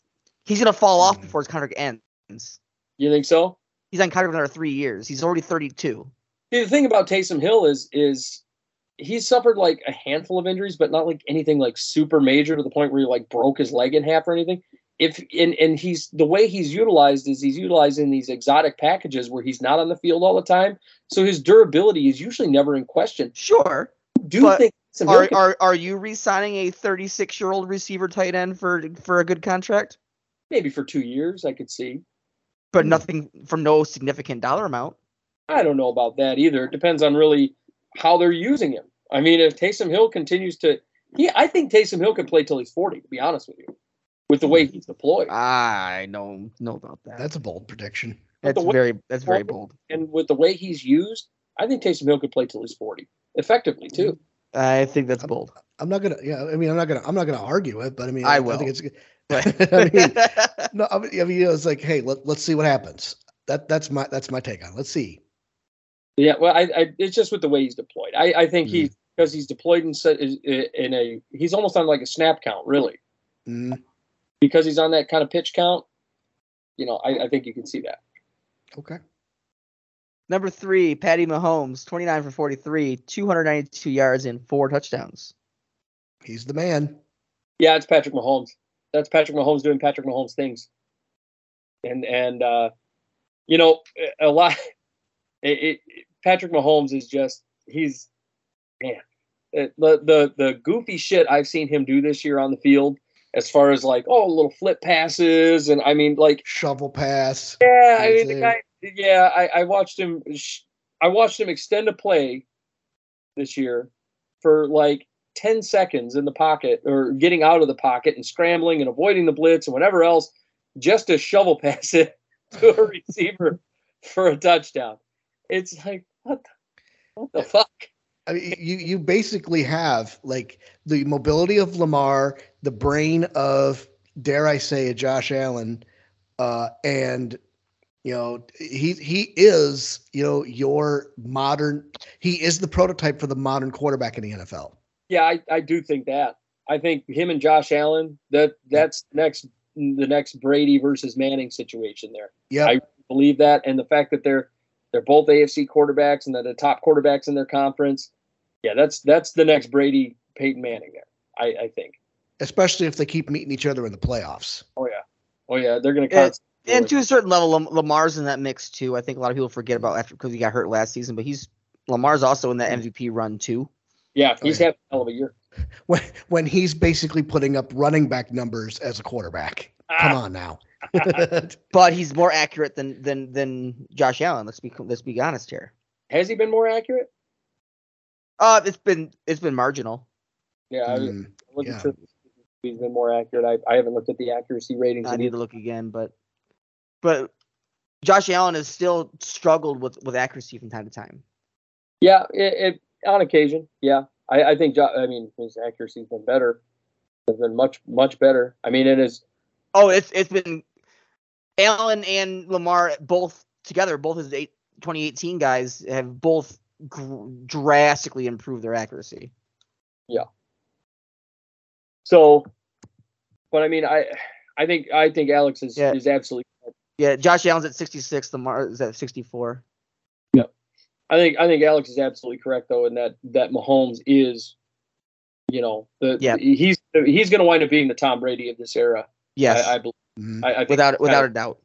he's going to fall off Mhm. before his contract ends. You think so? He's on contract for another three years. He's already 32. See, the thing about Taysom Hill is is he's suffered like a handful of injuries, but not like anything like super major to the point where he like broke his leg in half or anything. If and and he's the way he's utilized is he's utilizing these exotic packages where he's not on the field all the time, so his durability is usually never in question. Sure. Do But think Are, are are you re-signing a 36 year old receiver tight end for for a good contract? maybe for two years I could see. But nothing for no significant dollar amount. I don't know about that either. It depends on really how they're using him. I mean, if Taysom Hill continues to, he, I think Taysom Hill can play till he's forty. To be honest with you, with the way hmm. he's deployed. I don't know about that. That's a bold prediction. That's very that's very bold. and with the way he's used, I think Taysom Hill could play till he's forty, effectively too. I think that's bold. I'm not gonna. Yeah, I mean, I'm not gonna. I'm not gonna argue it, but I mean, I I, will. think it's. But- I mean, no, I mean, I mean, it's like, hey, let, let's see what happens. That that's my that's my take on. it. Let's see. Yeah, well, I, I it's just with the way he's deployed. I, I think he because he's deployed in set in a he's almost on like a snap count really Mm, because he's on that kind of pitch count. you know, I, I think you can see that. Okay. Number three, Patty Mahomes, 29 for 43, 292 yards and four touchdowns. He's the man. Yeah, it's Patrick Mahomes. That's Patrick Mahomes doing Patrick Mahomes things. And and uh, you know, a lot. It, it, Patrick Mahomes is just he's man. The the the goofy shit I've seen him do this year on the field, as far as like oh little flip passes and I mean like Shovel pass. yeah, I mean the guy. Yeah, I, I watched him. I watched him extend a play this year for like ten seconds in the pocket or getting out of the pocket and scrambling and avoiding the blitz and whatever else, just to shovel pass it to a receiver for a touchdown. It's like what the, what the fuck? I mean, you you basically have like the mobility of Lamar, the brain of dare I say a Josh Allen, uh, and you know he he is you know your modern he is the prototype for the modern quarterback in the NFL. Yeah, I, I do think that. I think him and Josh Allen that that's next the next Brady versus Manning situation there. Yeah, I- believe that, and the fact that they're they're both AFC quarterbacks and they're the top quarterbacks in their conference. Yeah, that's that's the next Brady Peyton Manning there. I, I think. especially if they keep meeting each other in the playoffs. Oh yeah, oh yeah, they're gonna. Yeah, constantly- And to a certain level, Lamar's in that mix too. I think a lot of people forget about after because he got hurt last season, but he's Lamar's also in that MVP run too. Yeah, he's Oh, yeah. having a hell of a year. When when he's basically putting up running back numbers as a quarterback. Come on now. But he's more accurate than than than Josh Allen. Let's be let's be honest here. Has he been more accurate? Uh, it's been it's been marginal. Yeah, I was Mm, looking yeah. sure he's been more accurate. I, I haven't looked at the accuracy ratings. I need either. to look again, but but Josh Allen has still struggled with with accuracy from time to time. Yeah, it, it on occasion. Yeah, I, I think. I mean, his accuracy's been better. It's been much much better. I mean, it is. Oh, it's it's been Allen and Lamar both together, both his eight, 2018 guys have both gr- drastically improved their accuracy. Yeah. So, but I mean, I I think I think Alex is Yeah. is absolutely. Yeah, Josh Allen's at 66, Lamar is at 64. I think I think Alex is absolutely correct though in that that Mahomes is, you know, the Yeah. he's he's going to wind up being the Tom Brady of this era. Yes, I, I believe. mhm. I, I think, without without I, a doubt.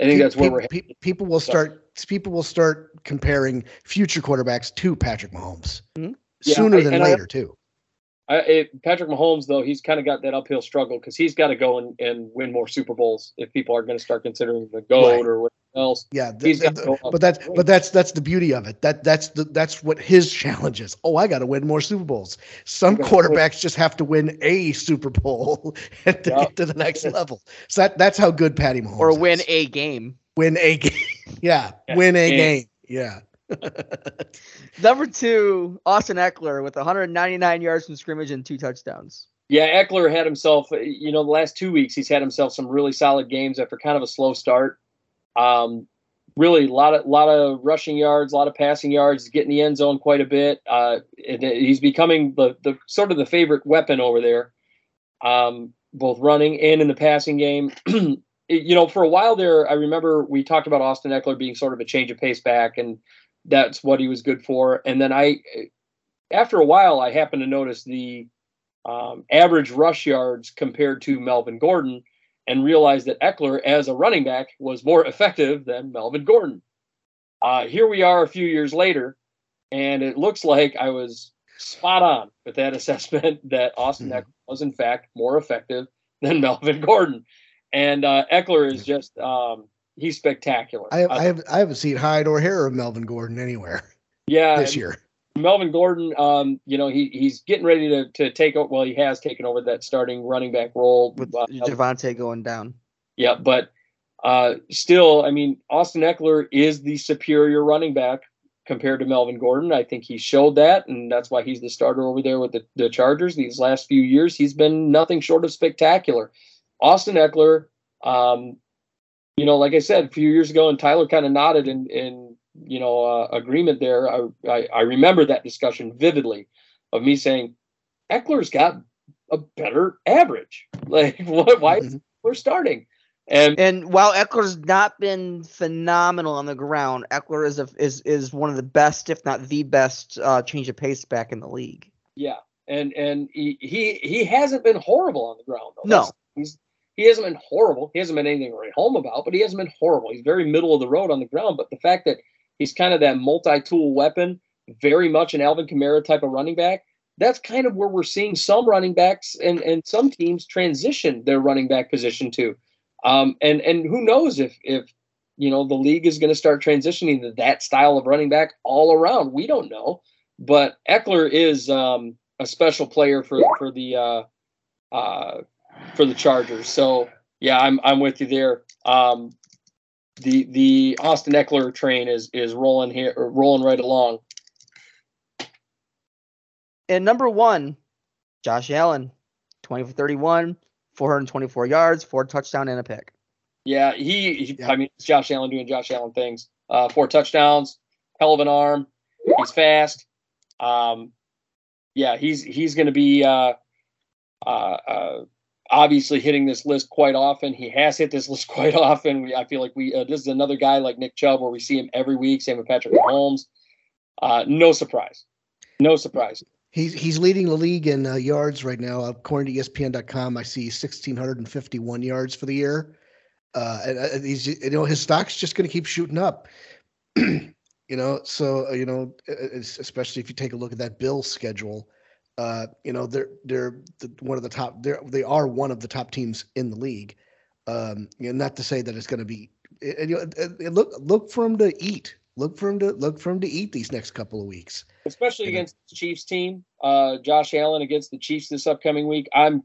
I think that's where Pe- we're. pe- people will start people will start comparing future quarterbacks to Patrick Mahomes Mhm. Yeah, sooner I- than and I- later too. I, it, Patrick Mahomes though he's kind of got that uphill struggle because he's got to go and, and win more Super Bowls if people are going to start considering the goat Right. or whatever else. Yeah, th- He's th- got to go but that's but that's that's the beauty of it. That that's the that's what his challenge is. Oh, I got to win more Super Bowls. Some I win- quarterbacks just have to win a Super Bowl to Yeah. get to the next level. So that that's how good Patty Mahomes Or is. win a game. win a game. yeah, Yeah, win a game. game. Yeah. Number two, Austin Ekeler with 199 yards from scrimmage and two touchdowns. Yeah, Ekeler had himself, uh, you know, the last two weeks he's had himself some really solid games after kind of a slow start. Um, really, a lot of lot of rushing yards, a lot of passing yards, getting the end zone quite a bit. Uh, and he's becoming the the sort of the favorite weapon over there, um, both running and in the passing game. You know, for a while there, I remember we talked about Austin Ekeler being sort of a change of pace back, and that's what he was good for. And then I, after a while, I happened to notice the um, average rush yards compared to Melvin Gordon and realized that Ekeler, as a running back, was more effective than Melvin Gordon. Uh, here we are a few years later, and it looks like I was spot on with that assessment that Austin Mhm. Ekeler was, in fact, more effective than Melvin Gordon. And uh, Ekeler is just, um, he's spectacular. I, I have I haven't seen hide or hair of Melvin Gordon anywhere yeah, this year. Melvin Gordon, um, you know, he he's getting ready to to take over. Well, he has taken over that starting running back role. With Uh, Javonte going down. yeah, but uh, still, I mean, Austin Ekeler is the superior running back compared to Melvin Gordon. I think he showed that, and that's why he's the starter over there with the, the Chargers. These last few years, he's been nothing short of spectacular. Austin Ekeler, um, you know, like I said a few years ago, and Tyler kind of nodded and, in you know uh, agreement there. I, I I remember that discussion vividly of me saying Ekeler's got a better average. Like, what? Why is Mhm. Ekeler starting? And And while Ekeler's not been phenomenal on the ground, Ekeler is a, is is one of the best, if not the best, uh, change of pace back in the league. yeah, and and he he, he hasn't been horrible on the ground though. No. That's- he's he hasn't been horrible. He hasn't been anything to write home about, but he hasn't been horrible. He's very middle of the road on the ground. But the fact that he's kind of that multi-tool weapon, very much an Alvin Kamara type of running back. That's kind of where we're seeing some running backs and, and some teams transition their running back position to. Um, and and who knows if if you know the league is going to start transitioning to that style of running back all around. We don't know, but Ekeler is um, a special player for for the uh, uh, for the Chargers. So yeah, I'm I'm with you there. Um, the the Austin Ekeler train is is rolling here, rolling right along. And number one, Josh Allen, 20 for 31, 424 yards, four touchdown and a pick. Yeah, he, he Yeah. I mean, it's Josh Allen doing Josh Allen things. Uh, four touchdowns, hell of an arm. He's fast. Um, yeah, he's he's going to be uh, uh, uh, obviously hitting this list quite often. He has hit this list quite often. We, I feel like we uh, this is another guy like Nick Chubb where we see him every week. Same with Patrick Mahomes. Uh, no surprise, no surprise. He's he's leading the league in uh, yards right now. According to ESPN.com, I see 1,651 yards for the year. Uh, and uh, he's you know his stock's just going to keep shooting up. you know, so uh, you know, especially if you take a look at that Bills schedule. Uh, you know, they're they're the, one of the top. They're they are one of the top teams in the league. Um, you know, not to say that it's going to be. And, you know, look look for him to eat. Look for him to look for him to eat these next couple of weeks. especially You know. against the Chiefs team. Uh, Josh Allen against the Chiefs this upcoming week. I'm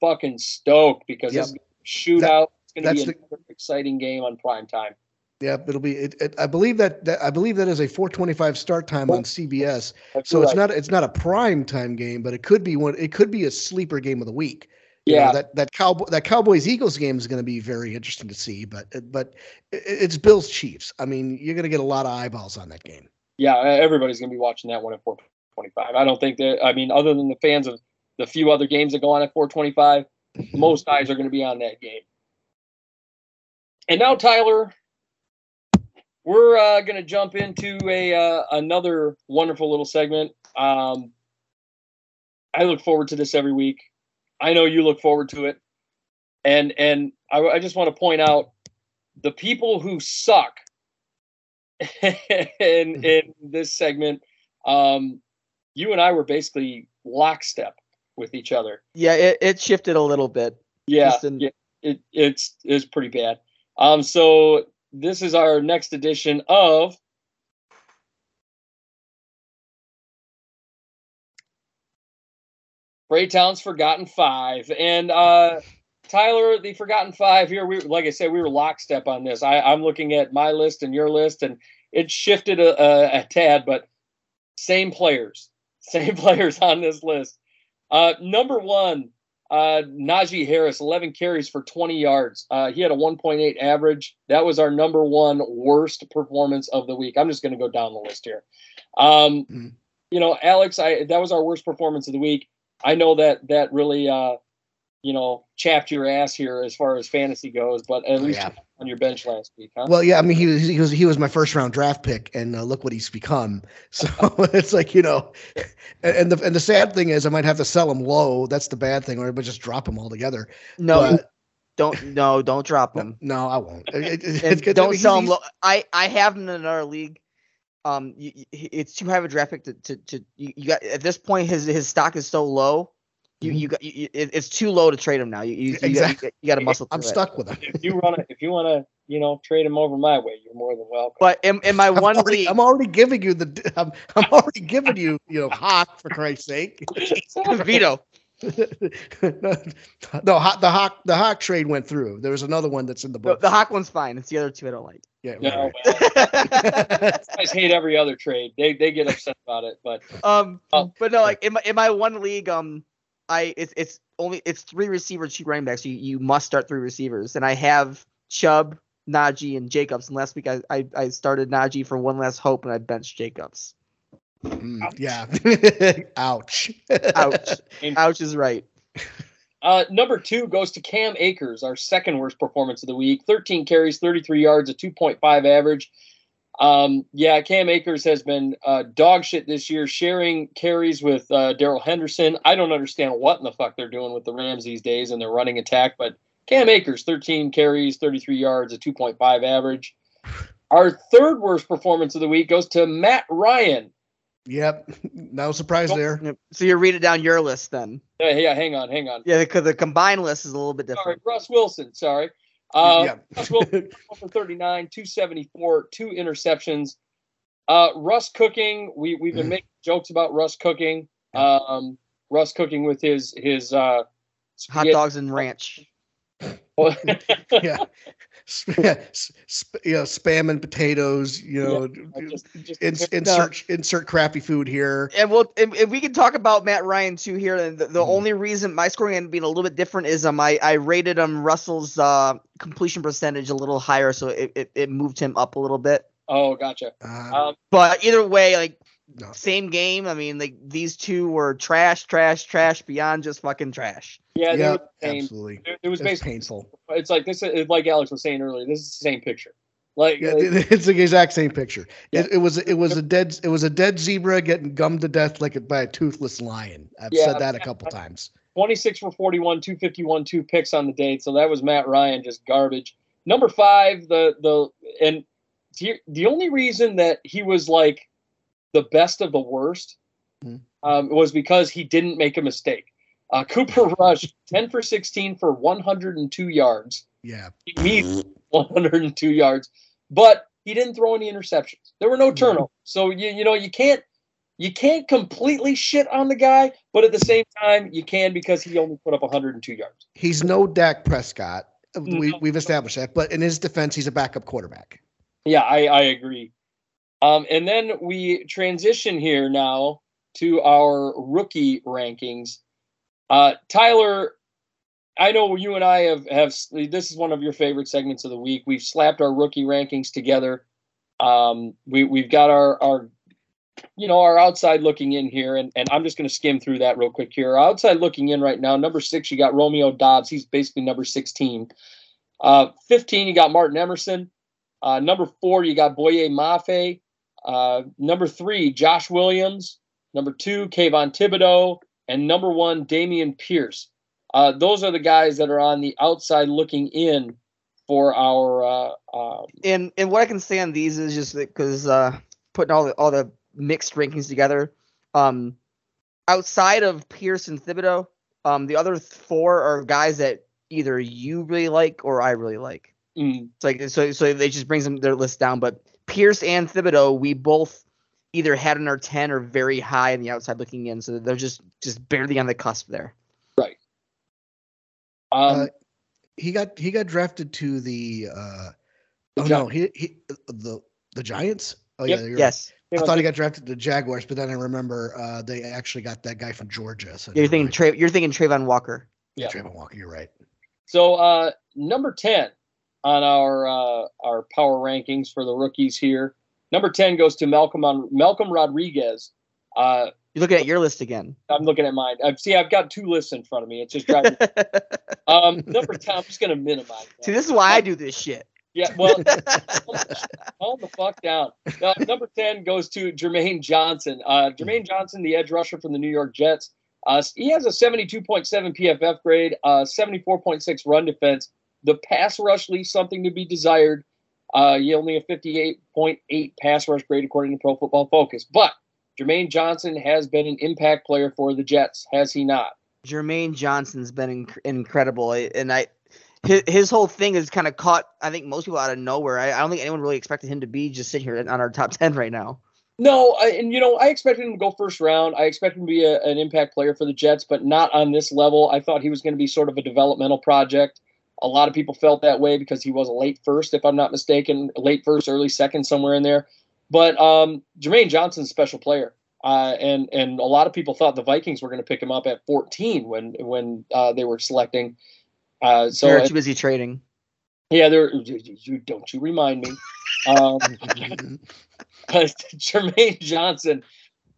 fucking stoked because Yep. this is a shootout. it's going to be an exciting game on prime time. Yeah, it'll be. It, it, I believe that, that I believe that is a 4:25 start time on CBS. So it's right. not it's not a prime time game, but it could be one. It could be a sleeper game of the week. You know, Yeah, that that cowboy that Cowboys Eagles game is going to be very interesting to see. But but it, it's Bills Chiefs. I mean, you're going to get a lot of eyeballs on that game. yeah. Everybody's going to be watching that one at 425. I don't think that. I mean, other than the fans of the few other games that go on at 425, most eyes are going to be on that game. And now, Tyler, we're uh, going to jump into a uh, another wonderful little segment. Um, I look forward to this every week. I know you look forward to it, and and I, I just want to point out the people who suck in in this segment. Um, you and I were basically lockstep with each other. Yeah, it, it shifted a little bit. Yeah, in- yeah it, it's it's pretty bad. Um, so this is our next edition of Braytown's Forgotten Five, and uh, Tyler, the Forgotten Five here. We like I said, we were lockstep on this. I, I'm looking at my list and your list, and it shifted a, a, a tad, but same players, same players on this list. Uh, number one, uh, Najee Harris, 11 carries for 20 yards. Uh, he had a 1.8 average. That was our number one worst performance of the week. I'm just going to go down the list here. Um, Mhm. You know, Alex, I that was our worst performance of the week. I know that that really, uh, you know, chapped your ass here as far as fantasy goes, but at least Yeah. You on your bench last week, huh? Well, yeah, I mean, he was he was he was my first round draft pick, and uh, look what he's become. So it's like you know, and, and the and the sad thing is, I might have to sell him low. That's the bad thing, or I might just drop him altogether. No, But- don't no, don't drop him. no, I won't. It- it- And it's- I don't mean, sell him. Low. I I have him in another league. Um, you, you- it's too high of a draft pick to to, to you, you got at this point his his stock is so low. You you got you, you- it, it's too low to trade him now. You you, you, got, you, got- you got to muscle I'm through it. stuck with him. if you want to, if you want to, you know, trade him over my way, you're more than welcome. But in, in my I'm one already, league, I'm already giving you the. I'm, I'm already giving you, you know, hawk for Christ's sake. Vito. no, no, Hawk- the hawk, the hawk trade went through. There was another one that's in the The, book. the Hawk one's fine. It's the other two I don't like. yeah, right, No, right. well, guys hate every other trade. They they get upset about it, but Um, Oh. but no, like in my in my one league, um, I it's it's only it's three receivers, two running backs. You you must start three receivers, and I have Chubb, Najee, and Jacobs. And last week I I, I started Najee for one last hope, and I benched Jacobs. Mm, yeah. Ouch. Ouch. Ouch is right. Uh, number two goes to Cam Akers, our second worst performance of the week. 13 carries, 33 yards, a 2.5 average. Um, yeah, Cam Akers has been uh, dog shit this year, sharing carries with uh, Darrell Henderson. I don't understand what in the fuck they're doing with the Rams these days and their running attack, but Cam Akers, 13 carries, 33 yards, a 2.5 average. Our third worst performance of the week goes to Matt Ryan. Yep. No surprise there. So you read it down your list then. Yeah, yeah, hang on, hang on. Yeah, because the combined list is a little bit different. Sorry, different. Russ Wilson. Sorry. Uh, yeah. Russ Wilson, one for 39, 274, two interceptions. Uh, Russ cooking. We we've been making jokes about Russ cooking. Um, Russ cooking with his his uh, Hot dogs and ranch. yeah. Sp- yeah, you know, spam and potatoes, you know, just, just ins- insert insert crappy food here. And we'll and, and we can talk about Matt Ryan too here. And the, the Mhm. only reason my scoring ended up being a little bit different is um I, I rated um Russell's uh completion percentage a little higher, so it, it, it moved him up a little bit. oh, gotcha. Uh, Um, But either way, like no. same game. I mean, like these two were trash, trash, trash beyond just fucking trash. yeah, they yeah, were absolutely. It, it was It's basically. painful. It's like this. Is, like Alex was saying earlier. This is the same picture. Like, Yeah, like, it's the exact same picture. Yeah. It, it was it was a dead it was a dead zebra getting gummed to death like a, by a toothless lion. I've Yeah. said that a couple times. 26 for 41, 251, two picks on the date. So that was Matt Ryan, just garbage. Number five, the the and the, the only reason that he was like the best of the worst Hmm. um, was because he didn't make a mistake. Uh, Cooper Rush, 10 for 16 for 102 yards. Yeah. He needs 102 yards, but he didn't throw any interceptions. There were no turnovers. So you you know you can't you can't completely shit on the guy, but at the same time you can because he only put up 102 yards. He's no Dak Prescott. We No. we've established that. But in his defense, he's a backup quarterback. Yeah, I, I agree. Um, and then we transition here now to our rookie rankings. Uh, Tyler, I know you and I have have this is one of your favorite segments of the week. We've slapped our rookie rankings together. Um, we we've got our our you know our outside looking in here, and and I'm just going to skim through that real quick here. Outside looking in right now, number six, you got Romeo Doubs. He's basically number 16. Uh, 15, you got Martin Emerson. Uh, number four, you got Boye Mafe. Uh, number three, Josh Williams. Number two, Kayvon Thibodeaux. And number one, Dameon Pierce. Uh, those are the guys that are on the outside looking in for our. Uh, uh, And and what I can say on these is just because uh, putting all the all the mixed rankings together, um, outside of Pierce and Thibodeaux, um, the other four are guys that either you really like or I really like. mm, It's like so so they just brings them their list down. But Pierce and Thibodeaux, we both either had in our ten or very high in the outside looking in. So they're just just barely on the cusp there. Right. Um, Uh, He got he got drafted to the uh The oh Gi- no, he he the the Giants? Oh Yep. yeah, you're right. Yes. I thought he got drafted to the Jaguars, but then I remember uh, they actually got that guy from Georgia. So You're thinking mind. Tra- you're thinking Travon Walker. Yeah. Travon Walker. You're right. So uh, number ten on our uh, our power rankings for the rookies here. Number ten goes to Malcolm on Malcolm Rodriguez. Uh, You're looking at your list again. I'm looking at mine. Uh, see, I've got two lists in front of me. It's just driving. um, number ten. I'm just gonna minimize. See, this is why I do this shit. Yeah, well, calm the fuck down. Uh, number 10 goes to Jermaine Johnson. Uh, Jermaine Johnson, the edge rusher from the New York Jets. Uh, he has a 72.7 PFF grade, uh, 74.6 run defense. The pass rush leaves something to be desired. Uh, he only a 58.8 pass rush grade according to Pro Football Focus. But Jermaine Johnson has been an impact player for the Jets, has he not? Jermaine Johnson's been inc- incredible, and I his, his whole thing is kind of caught. I think most people out of nowhere. I, I don't think anyone really expected him to be just sitting here on our top ten right now. No, I, and you know, I expected him to go first round. I expected him to be a, an impact player for the Jets, but not on this level. I thought he was going to be sort of a developmental project. A lot of people felt that way because he was a late first, if I'm not mistaken, late first, early second, somewhere in there. But um, Jermaine Johnson's a special player, uh, and and a lot of people thought the Vikings were going to pick him up at 14 when when uh, they were selecting. Uh, so They're too busy trading. yeah, there. You, don't you remind me. Um, but Jermaine Johnson,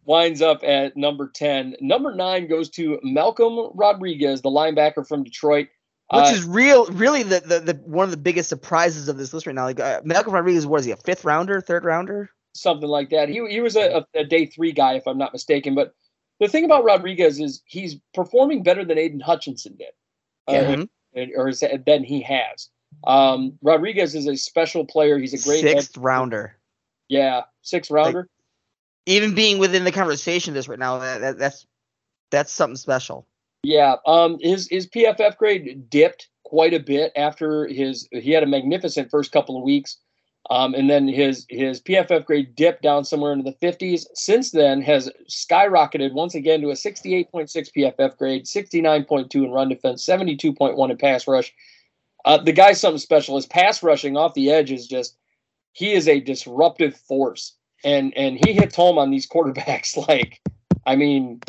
winds up at number 10. Number nine goes to Malcolm Rodriguez, the linebacker from Detroit. Which Uh, is real, really the, the the one of the biggest surprises of this list right now. Like uh, Malcolm Rodriguez, what is he, a fifth rounder, third rounder? something like that. He he was a, a, a day three guy, if I'm not mistaken. But the thing about Rodriguez is he's performing better than Aidan Hutchinson did, uh, or is than he has. Um, Rodriguez is a special player. He's a great sixth rounder. yeah, six rounder. Even being within the conversation of this right now, that, that that's that's something special. Yeah, um, his his PFF grade dipped quite a bit after his. He had a magnificent first couple of weeks, um, and then his his PFF grade dipped down somewhere into the 50s. Since then, has skyrocketed once again to a 68.6 PFF grade, 69.2 in run defense, 72.1 in pass rush. Uh, the guy's something special. His pass rushing off the edge is just he is a disruptive force, and and he hits home on these quarterbacks like, I mean,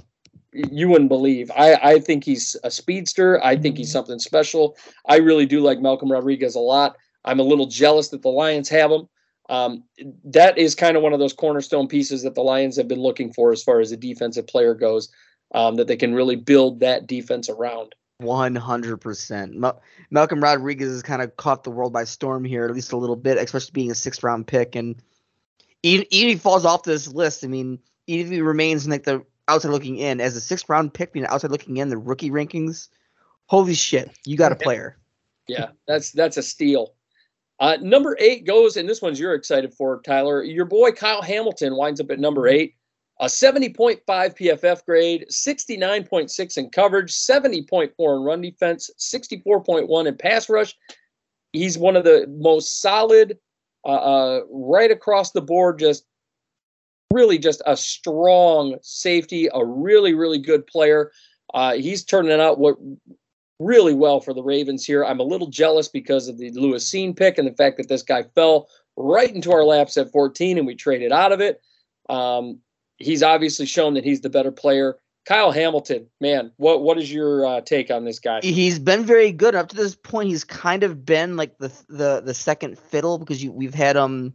you wouldn't believe. I, I think he's a speedster. I think he's something special. I really do like Malcolm Rodriguez a lot. I'm a little jealous that the Lions have him. Um, that is kind of one of those cornerstone pieces that the Lions have been looking for as far as a defensive player goes, um, that they can really build that defense around. One hundred percent. Malcolm Rodriguez has kind of caught the world by storm here, at least a little bit, especially being a sixth round pick. And even, even if he falls off this list, I mean, even if he remains in like the outside looking in as a sixth round pick, being outside looking in the rookie rankings, holy shit, you got a player. Yeah, that's that's a steal. Uh, number eight goes, and this one's you're excited for, Tyler. Your boy Kyle Hamilton winds up at number eight. A 70.5 PFF grade, 69.6 in coverage, 70.4 in run defense, 64.1 in pass rush. He's one of the most solid, uh, uh, right across the board, just really just a strong safety, a really, really good player. Uh, he's turning out what really well for the Ravens here. I'm a little jealous because of the Lewis Cine pick and the fact that this guy fell right into our laps at 14 and we traded out of it. Um, he's obviously shown that he's the better player. Kyle Hamilton, man, what what is your uh, take on this guy? He's been very good up to this point. He's kind of been like the the the second fiddle because you, we've had um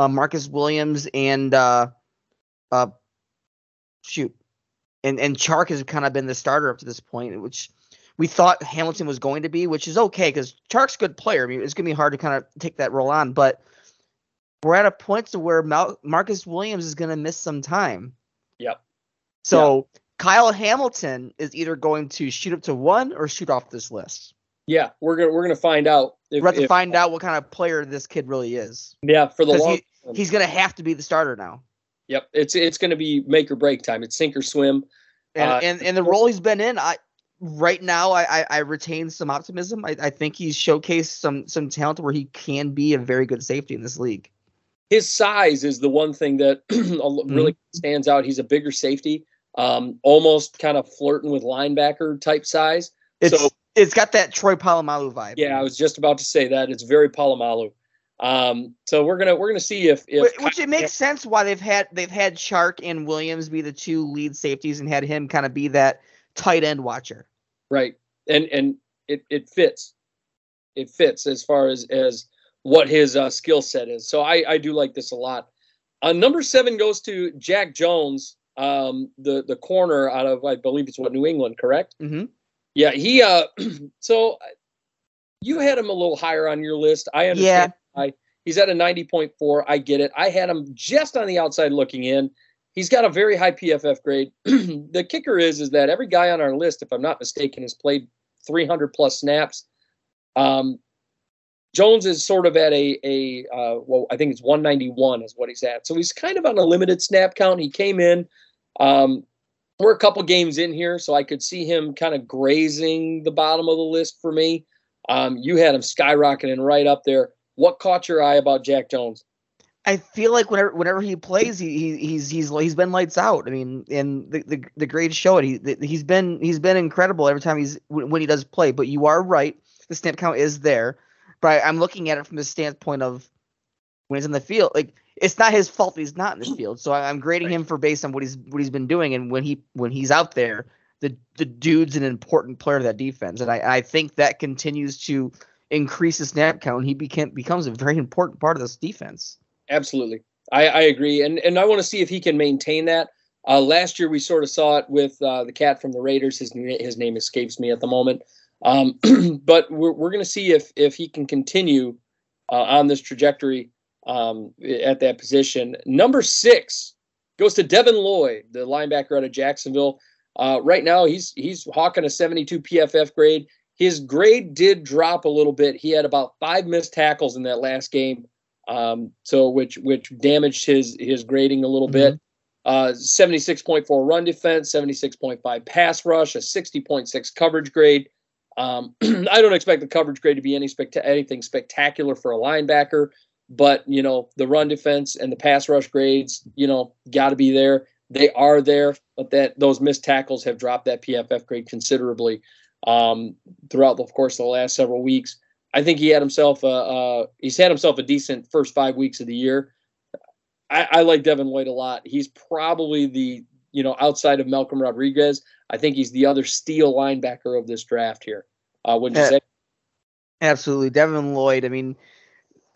uh, Marcus Williams and uh uh shoot and and Chark has kind of been the starter up to this point, which we thought Hamilton was going to be, which is okay because Chark's a good player. I mean, it's gonna be hard to kind of take that role on, but we're at a point to where Mal- Marcus Williams is gonna miss some time. Yep. So Kyle Hamilton is either going to shoot up to one or shoot off this list. Yeah, we're gonna we're gonna find out. If, We're about to if- find out what kind of player this kid really is. Yeah, for the long. he- He's gonna have to be the starter now. yep, it's it's gonna be make or break time. It's sink or swim. And Uh, and, and the role he's been in, I right now I, I, I retain some optimism. I, I think he's showcased some some talent where he can be a very good safety in this league. his size is the one thing that Mm-hmm. really stands out. He's a bigger safety, um, almost kind of flirting with linebacker type size. It's So- it's got that Troy Polamalu vibe. Yeah, I was just about to say that it's very Polamalu. Um, so we're gonna we're gonna see if if Which, which it makes sense why they've had they've had Shark and Williams be the two lead safeties and had him kind of be that tight end watcher. right and and it it fits, it fits as far as as what his uh, skill set is. So I I do like this a lot. Uh, number seven goes to Jack Jones, um, the the corner out of I believe it's what New England, correct? Mm-hmm. Yeah, he uh so you had him a little higher on your list. I understand. He's at a 90.4. I get it. I had him just on the outside looking in. He's got a very high PFF grade. the kicker is is that every guy on our list, if I'm not mistaken, has played 300 plus snaps. Um Jones is sort of at a a uh, well, I think it's 191 is what he's at. So he's kind of on a limited snap count. He came in. Um, we're a couple games in here, so I could see him kind of grazing the bottom of the list for me. Um, you had him skyrocketing right up there. What caught your eye about Jack Jones? I feel like whenever whenever he plays, he, he he's he's he's been lights out. I mean, and the the, the grades show it. He the- he's been he's been incredible every time he's when he does play. But you are right, the snap count is there. But I, I'm looking at it from the standpoint of when he's in the field. Like it's not his fault he's not in the field. So I, I'm grading him for based on what he's what he's been doing. And when he when he's out there, the the dude's an important player of that defense. And I I think that continues to increase the snap count. He became becomes a very important part of this defense. Absolutely. I, I agree. And and I want to see if he can maintain that. Uh, last year we sort of saw it with uh, the cat from the Raiders. His his name escapes me at the moment, um, but we're we're going to see if if he can continue uh, on this trajectory um, at that position. Number six goes to Devin Lloyd, the linebacker out of Jacksonville. Uh, right now, he's he's hawking a 72 PFF grade. His grade did drop a little bit. He had about five missed tackles in that last game, um, so which which damaged his his grading a little mm-hmm. bit. Uh, 76.4 run defense, 76.5 pass rush, a 60.6 coverage grade. Um, I don't expect the coverage grade to be any specta- anything spectacular for a linebacker, but you know the run defense and the pass rush grades, you know, got to be there. They are there, but that those missed tackles have dropped that PFF grade considerably um, throughout the course of the last several weeks. I think he had himself a uh, he's had himself a decent first five weeks of the year. I, I like Devin Lloyd a lot. He's probably the you know outside of Malcolm Rodriguez, I think he's the other steel linebacker of this draft here. Uh, would you say? Absolutely, Devin Lloyd. I mean,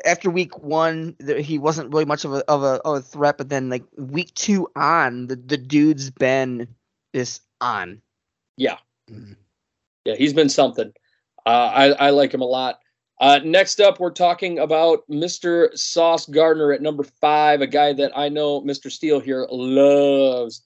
after week one, he wasn't really much of a of a, of a threat, but then like week two on, the, the dude's been this on. Yeah, mm-hmm. Yeah, he's been something. Uh, I I like him a lot. Uh, next up, we're talking about Mr. Sauce Gardner at number five, a guy that I know Mr. Steele here loves.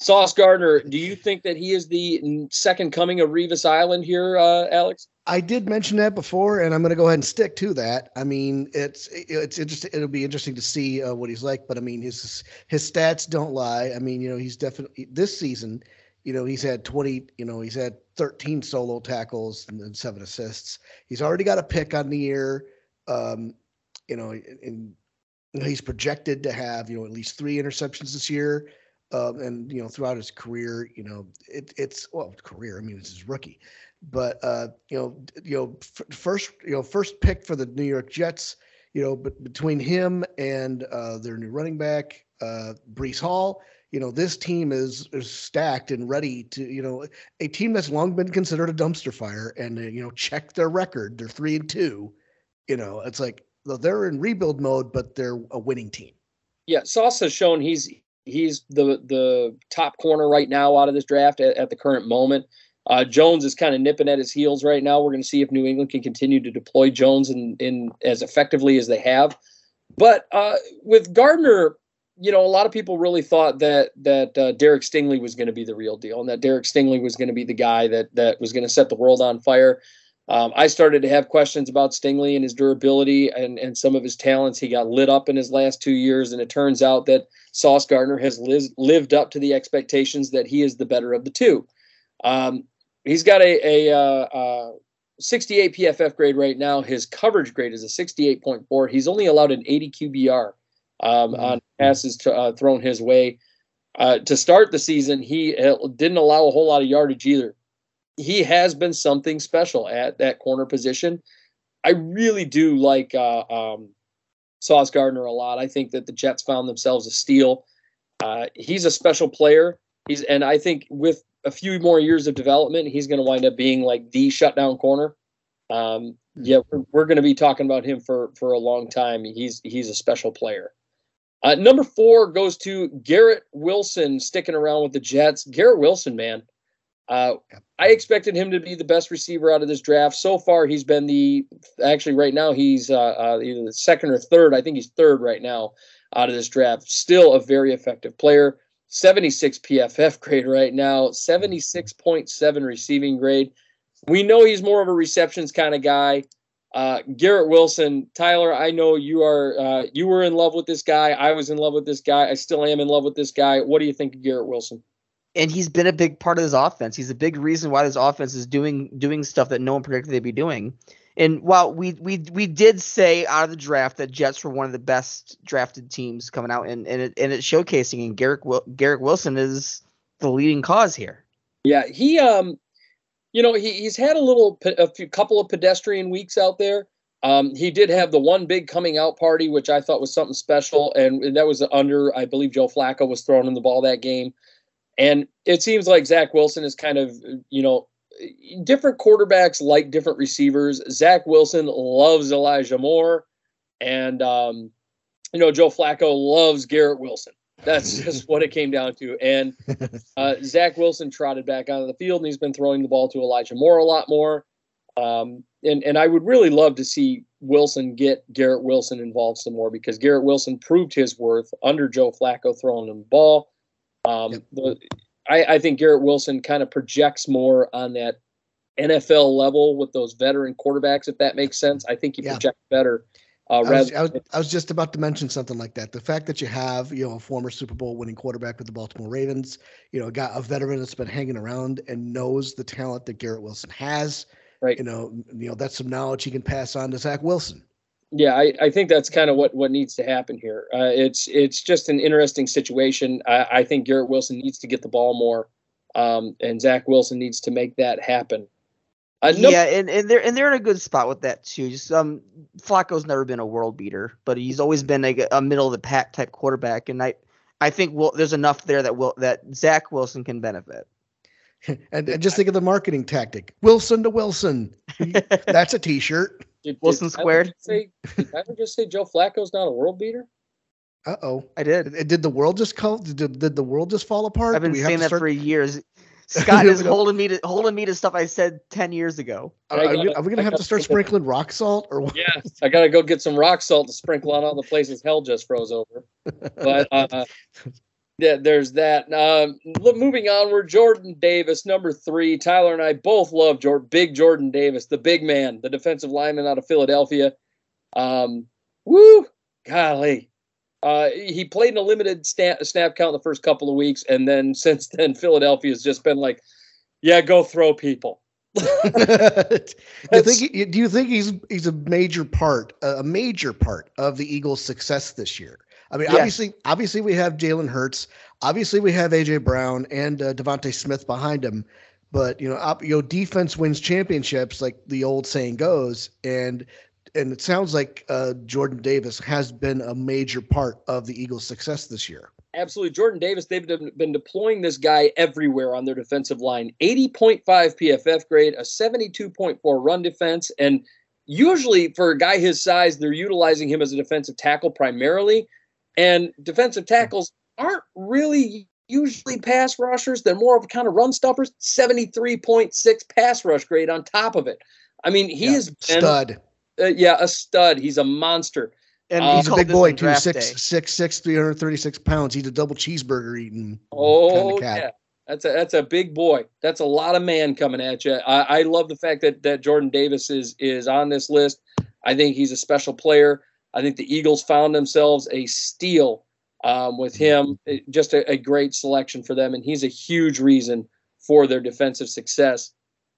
Sauce Gardner, do you think that he is the second coming of Revis Island here, uh, Alex? I did mention that before, and I'm going to go ahead and stick to that. I mean, it's it's interesting. It'll be interesting to see uh, what he's like, but I mean, his his stats don't lie. I mean, you know, he's definitely this season. You know, he's had 20. You know, he's had 13 solo tackles and then seven assists. He's already got a pick on the year. Um, you know, and he's projected to have you know at least three interceptions this year. Um, and you know throughout his career, you know it, it's well career. I mean it's his rookie, but uh, you know you know f- first you know first pick for the New York Jets. You know, but between him and uh, their new running back uh, Breece Hall, you know this team is is stacked and ready to you know a team that's long been considered a dumpster fire and uh, you know check their record. They're three and two. You know it's like they're in rebuild mode, but they're a winning team. Yeah, Sauce has shown he's he's the the top corner right now out of this draft at, at the current moment. Uh, Jones is kind of nipping at his heels right now. We're going to see if New England can continue to deploy Jones in, in as effectively as they have. But uh, with Gardner, you know, a lot of people really thought that that uh, Derek Stingley was going to be the real deal, and that Derek Stingley was going to be the guy that that was going to set the world on fire. Um, I started to have questions about Stingley and his durability and, and some of his talents. He got lit up in his last two years, and it turns out that Sauce Gardner has li- lived up to the expectations that he is the better of the two. Um, he's got a, a uh, uh, 68 PFF grade right now. His coverage grade is a 68.4. He's only allowed an 80 QBR um, mm-hmm. on passes to, uh, thrown his way. Uh, to start the season, he uh, didn't allow a whole lot of yardage either he has been something special at that corner position. I really do like uh, um, Sauce Gardner a lot. I think that the Jets found themselves a steal. Uh, he's a special player. He's and I think with a few more years of development, he's going to wind up being like the shutdown corner. Um, yeah, we're, we're going to be talking about him for for a long time. He's he's a special player. Uh, number four goes to Garrett Wilson, sticking around with the Jets. Garrett Wilson, man, uh, I expected him to be the best receiver out of this draft. So far, he's been the actually right now he's uh, uh, either the second or third. I think he's third right now out of this draft. Still a very effective player. 76 PFF grade right now. 76.7 receiving grade. We know he's more of a receptions kind of guy. Uh, Garrett Wilson, Tyler, I know you are uh, you were in love with this guy. I was in love with this guy. I still am in love with this guy. What do you think of Garrett Wilson? and he's been a big part of this offense. He's a big reason why this offense is doing doing stuff that no one predicted they'd be doing. And while we we we did say out of the draft that Jets were one of the best drafted teams coming out, and and it, and it's showcasing, and Garrett Garrett Wilson is the leading cause here. Yeah, he um, you know, he he's had a little a few couple of pedestrian weeks out there. Um, he did have the one big coming out party, which I thought was something special, and that was under I believe Joe Flacco was throwing in the ball that game. And it seems like Zach Wilson is kind of, you know, different quarterbacks like different receivers. Zach Wilson loves Elijah Moore, and um, you know Joe Flacco loves Garrett Wilson. That's just what it came down to. And uh, Zach Wilson trotted back onto the field, and he's been throwing the ball to Elijah Moore a lot more. Um, and and I would really love to see Wilson get Garrett Wilson involved some more because Garrett Wilson proved his worth under Joe Flacco throwing him the ball. Um, Yep. the, I, I think Garrett Wilson kind of projects more on that NFL level with those veteran quarterbacks, if that makes sense. I think he Yeah. projects better. Uh, I was, I, was, I was just about to mention something like that. The fact that you have, you know, a former Super Bowl winning quarterback with the Baltimore Ravens, you know, got a veteran that's been hanging around and knows the talent that Garrett Wilson has. Right. You know, you know, that's some knowledge he can pass on to Zach Wilson. Yeah, I, I think that's kind of what, what needs to happen here. Uh, it's it's just an interesting situation. I, I think Garrett Wilson needs to get the ball more, um, and Zach Wilson needs to make that happen. Uh, num- Yeah, and, and they're and they're in a good spot with that too. Just um, Flacco's never been a world beater, but he's always been like a, a middle of the pack type quarterback, and I I think will there's enough there that will that Zach Wilson can benefit. And, and just think of the marketing tactic Wilson to Wilson. That's a t shirt. did- Wilson did Tyler squared. just Say, did Tyler just say Joe Flacco's not a world beater? Uh oh. I did. Did the world just call? Did, did the world just fall apart? I've been we have saying that start- for years. Scott is holding me to holding me to stuff I said ten years ago. Are, I are we, gotta- are we gonna have to gotta start think sprinkling rock salt or what? Yeah, I gotta go get some rock salt to sprinkle on all the places hell just froze over. But uh, yeah, there's that. Um, look, moving onward, Jordan Davis, number three. Tyler and I both love Jordan, big Jordan Davis, the big man, the defensive lineman out of Philadelphia. Um, woo, golly. Uh, he played in a limited snap, snap count the first couple of weeks, and then since then, Philadelphia has just been like, "Yeah, go throw people." you think? he- Do you think he's he's a major part, a major part of the Eagles' success this year? I mean, Yes. obviously, obviously we have Jalen Hurts, obviously we have AJ Brown and uh, DeVonta Smith behind him, but you know, op, you know, defense wins championships, like the old saying goes, and and it sounds like uh, Jordan Davis has been a major part of the Eagles' success this year. Absolutely. Jordan Davis, they've been been deploying this guy everywhere on their defensive line. 80.5 PFF grade, a 72.4 run defense. And usually for a guy his size, they're utilizing him as a defensive tackle primarily. And defensive tackles aren't really usually pass rushers. They're more of a kind of run stoppers. 73.6 pass rush grade on top of it. I mean, he Yeah, has been, Stud. Uh, yeah, a stud. He's a monster. And we He's a big boy too, draft six day. six six, 336 pounds. He's a double cheeseburger eating. Oh cat. yeah, that's a that's a big boy. That's a lot of man coming at you. I, I love the fact that that Jordan Davis is is on this list. I think he's a special player. I think the Eagles found themselves a steal um, with him. It- just a, a great selection for them, and he's a huge reason for their defensive success.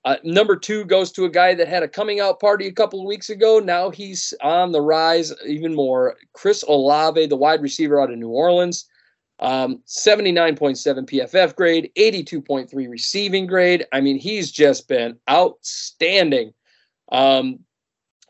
Uh, number two goes to a guy that had a coming out party a couple of weeks ago. Now he's on the rise even more. Chris Olave, the wide receiver out of New Orleans. Um, 79.7 PFF grade, 82.3 receiving grade. I mean, he's just been outstanding. Um,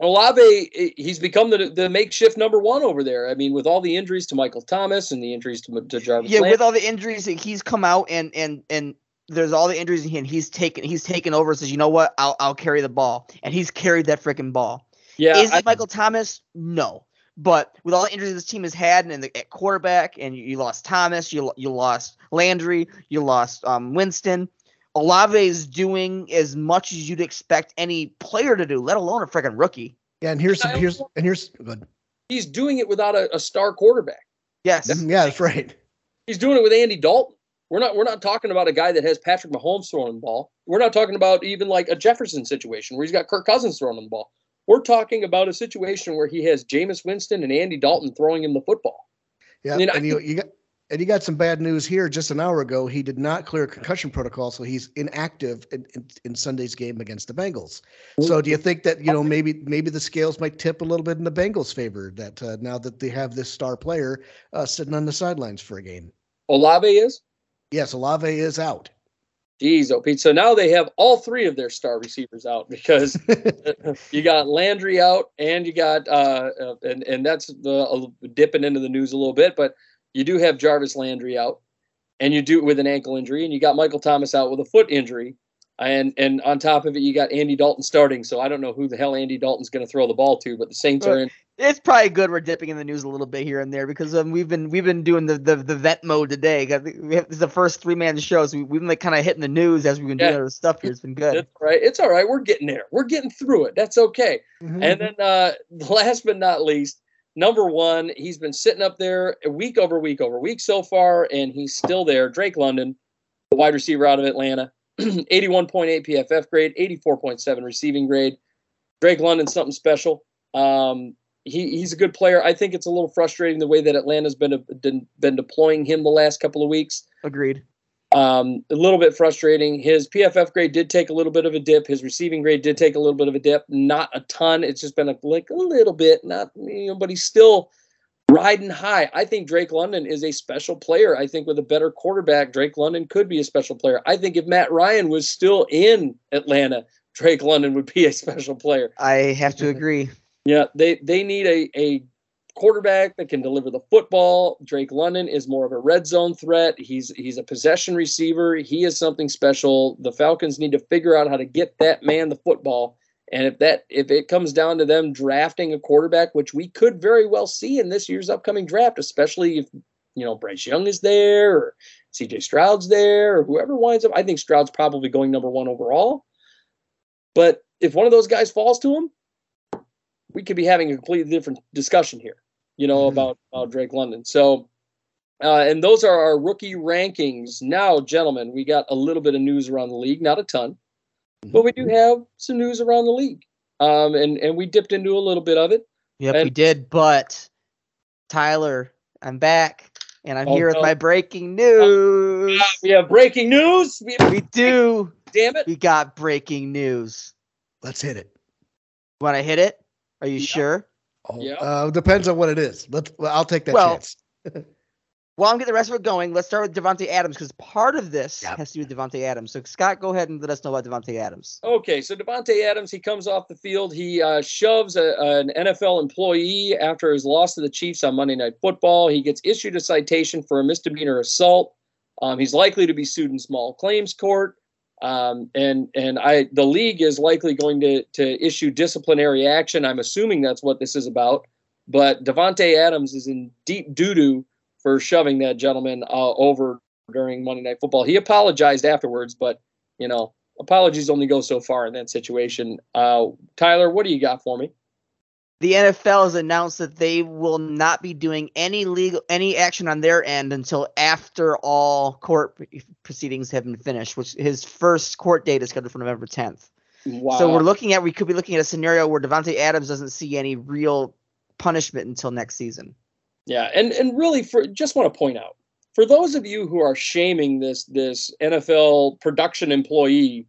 Olave, he's become the, the makeshift number one over there. I mean, with all the injuries to Michael Thomas and the injuries to, to Jarvis Yeah, with all the injuries, he's come out and and and there's all the injuries and he's taken he's taken over. and Says, you know what, I'll I'll carry the ball, and he's carried that freaking ball. yeah, Is I- it Michael Thomas? No. But with all the injuries this team has had and the, at quarterback, and you, you lost Thomas, you you lost Landry, you lost um, Winston. Olave is doing as much as you'd expect any player to do, let alone a freaking rookie. Yeah, and here's I here's also- and here's good. he's doing it without a, a star quarterback. Yes. Yeah, that's right. He's doing it with Andy Dalton. We're not we're not talking about a guy that has Patrick Mahomes throwing the ball. We're not talking about even like a Jefferson situation where he's got Kirk Cousins throwing him the ball. We're talking about a situation where he has Jameis Winston and Andy Dalton throwing him the football. Yeah, mean, I and you, you got and you got some bad news here. Just an hour ago, he did not clear concussion protocol, so he's inactive in, in, in Sunday's game against the Bengals. So, do you think that you know maybe maybe the scales might tip a little bit in the Bengals' favor that uh, now that they have this star player uh, sitting on the sidelines for a game? Olave is? Yes, Olave is out. Jeez, oh Pete. So now they have all three of their star receivers out because you got Landry out and you got uh, uh and and that's the uh, dipping into the news a little bit, but you do have Jarvis Landry out, and you do it with an ankle injury, and you got Michael Thomas out with a foot injury. And and on top of it, you got Andy Dalton starting. So I don't know who the hell Andy Dalton's going to throw the ball to, but the Saints are in. It's probably good we're dipping in the news a little bit here and there because um, we've been we've been doing the the, the vet mode today. We have, this is the first three man show, so we, we've been like kind of hitting the news as we've been doing Yeah. other stuff here. It's been good. Right. It's all right. We're getting there. We're getting through it. That's okay. Mhm. And then uh last but not least, number one, he's been sitting up there week over week over week so far, and he's still there. Drake London, the wide receiver out of Atlanta, 81.8 PFF grade, 84.7 receiving grade. Drake London, something special. Um, he, he's a good player. I think it's a little frustrating the way that Atlanta's been been, been deploying him the last couple of weeks. Agreed. Um, a little bit frustrating. His PFF grade did take a little bit of a dip. His receiving grade did take a little bit of a dip. Not a ton. It's just been a, like a little bit. Not you know, but he's still riding high. I think Drake London is a special player. I think with a better quarterback, Drake London could be a special player. I think if Matt Ryan was still in Atlanta, Drake London would be a special player. I have to agree. Yeah, they they need a a quarterback that can deliver the football. Drake London is more of a red zone threat. He's he's a possession receiver. He is something special. The Falcons need to figure out how to get that man the football. And if that if it comes down to them drafting a quarterback, which we could very well see in this year's upcoming draft, especially if you know Bryce Young is there or CJ Stroud's there or whoever winds up, I think Stroud's probably going number one overall. But if one of those guys falls to him, we could be having a completely different discussion here, you know, Mhm. about, about Drake London. So, uh, and those are our rookie rankings. Now, gentlemen, we got a little bit of news around the league, not a ton, but we do have some news around the league. Um, and, and we dipped into a little bit of it. Yep, we did. But Tyler, I'm back, and I'm Oh, here with my breaking news. We have breaking news. We, We do. damn it. We got breaking news. Let's hit it. Want to hit it? Are you Yeah. sure? Oh, Yeah. uh, depends on what it is. Let's. Well, I'll take that Well, chance. Well, I'm getting the rest of it going. Let's start with Davante Adams because part of this Yep. has to do with Davante Adams. So Scott, go ahead and let us know about Davante Adams. Okay, so Davante Adams, he comes off the field. He uh, shoves a, an NFL employee after his loss to the Chiefs on Monday Night Football. He gets issued a citation for a misdemeanor assault. Um, he's likely to be sued in small claims court, um, and and I the league is likely going to to issue disciplinary action. I'm assuming that's what this is about. But Davante Adams is in deep doo doo for shoving that gentleman uh, over during Monday Night Football. He apologized afterwards, but you know apologies only go so far in that situation. Uh, Tyler, what do you got for me? The NFL has announced that they will not be doing any legal any action on their end until after all court proceedings have been finished, which his first court date is scheduled for November 10th. Wow. So we're looking at we could be looking at a scenario where Davante Adams doesn't see any real punishment until next season. Yeah, and and really, for just want to point out for those of you who are shaming this this NFL production employee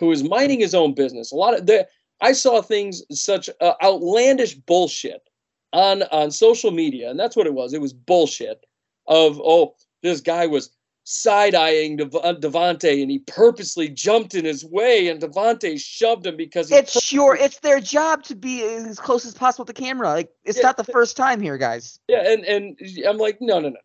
who is minding his own business, a lot of the I saw things such uh, outlandish bullshit on on social media, and that's what it was. It was bullshit. Of oh, this guy was side eyeing Dev- uh, Davante, and he purposely jumped in his way, and Davante shoved him because It's sure it's their job to be as close as possible to the camera. Like it's Yeah, not the first time here, guys. Yeah, and and I'm like, no, no, no.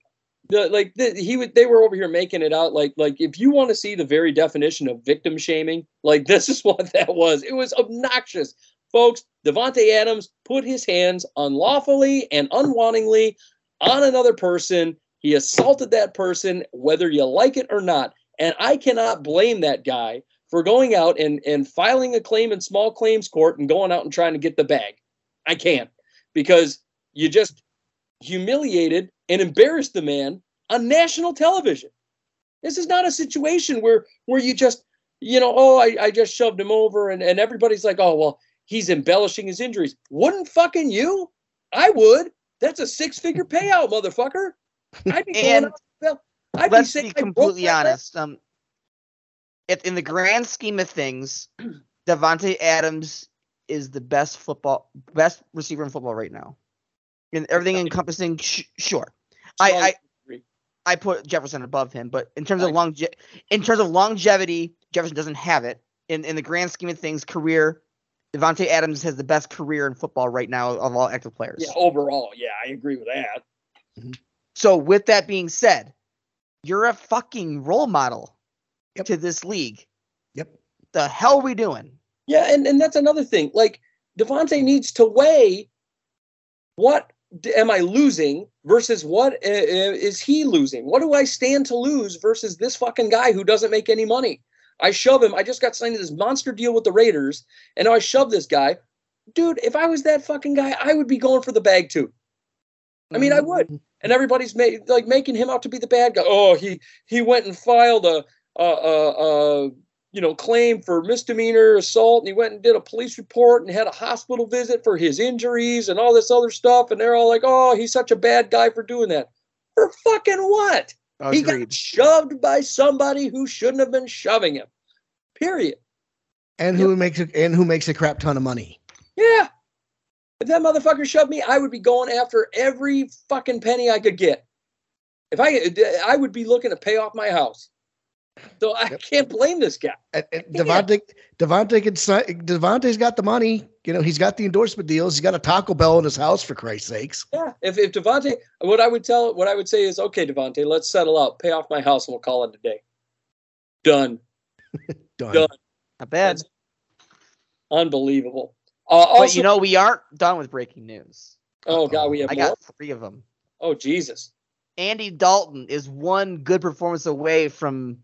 The, like the, he would, they were over here making it out like like if you want to see the very definition of victim shaming, like this is what that was. It was obnoxious, folks. Davante Adams put his hands unlawfully and unwantingly on another person. He assaulted that person, whether you like it or not. And I cannot blame that guy for going out and and filing a claim in small claims court and going out and trying to get the bag. I can't because you just humiliated and embarrassed the man on national television. This is not a situation where where you just, you know, oh, I, I just shoved him over and, and everybody's like, oh, well, he's embellishing his injuries. Wouldn't fucking you? I would. That's a six figure payout, motherfucker. I'd be And I'd Let's saying be completely honest. Um, if in the grand scheme of things, Davante Adams is the best football, best receiver in football right now. and everything encompassing, sh- sure. I- I- I put Jefferson above him, but in terms of longe- in terms of longevity, Jefferson doesn't have it. In in the grand scheme of things, career, Davante Adams has the best career in football right now of all active players. yeah, overall, yeah, I agree with that. So with that being said, you're a fucking role model Yep. to this league. Yep. the hell are we doing? Yeah, and, and that's another thing. Like Davante needs to weigh what am I losing versus what is he losing? What do I stand to lose versus this fucking guy who doesn't make any money? I shove him. I just got signed to this monster deal with the Raiders, and now I shove this guy. Dude, if I was that fucking guy, I would be going for the bag too. I mean, I would. Mm-hmm. And everybody's made like making him out to be the bad guy. Oh, he he went and filed a a, a, a you know claim for misdemeanor assault, and he went and did a police report and had a hospital visit for his injuries and all this other stuff. And they're all like, "Oh, he's such a bad guy for doing that." For fucking what? He got shoved by somebody who shouldn't have been shoving him. Period. and who makes a, and who makes a crap ton of money. Yeah. If that motherfucker shoved me, I would be going after every fucking penny I could get. If I, I would be looking to pay off my house. So I Yep. can't blame this guy. And, and Davante, Davante can sign, Davante's got the money. You know, he's got the endorsement deals. He's got a Taco Bell in his house for Christ's sakes. Yeah. If if Davante, what I would tell, what I would say is, okay, Davante, let's settle out, pay off my house, and we'll call it a day. Done. Done. Done. Not bad. That's Unbelievable. Uh, also, but you know, we aren't done with breaking news. oh god, we have I more. got three of them. Oh Jesus. Andy Dalton is one good performance away from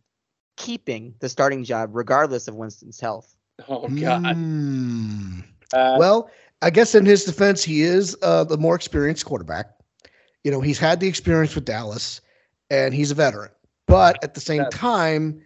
keeping the starting job, regardless of Winston's health. Oh god. Hmm. Uh, Well, I guess in his defense, he is uh, the more experienced quarterback. You know, he's had the experience with Dallas, and he's a veteran. But at the same time,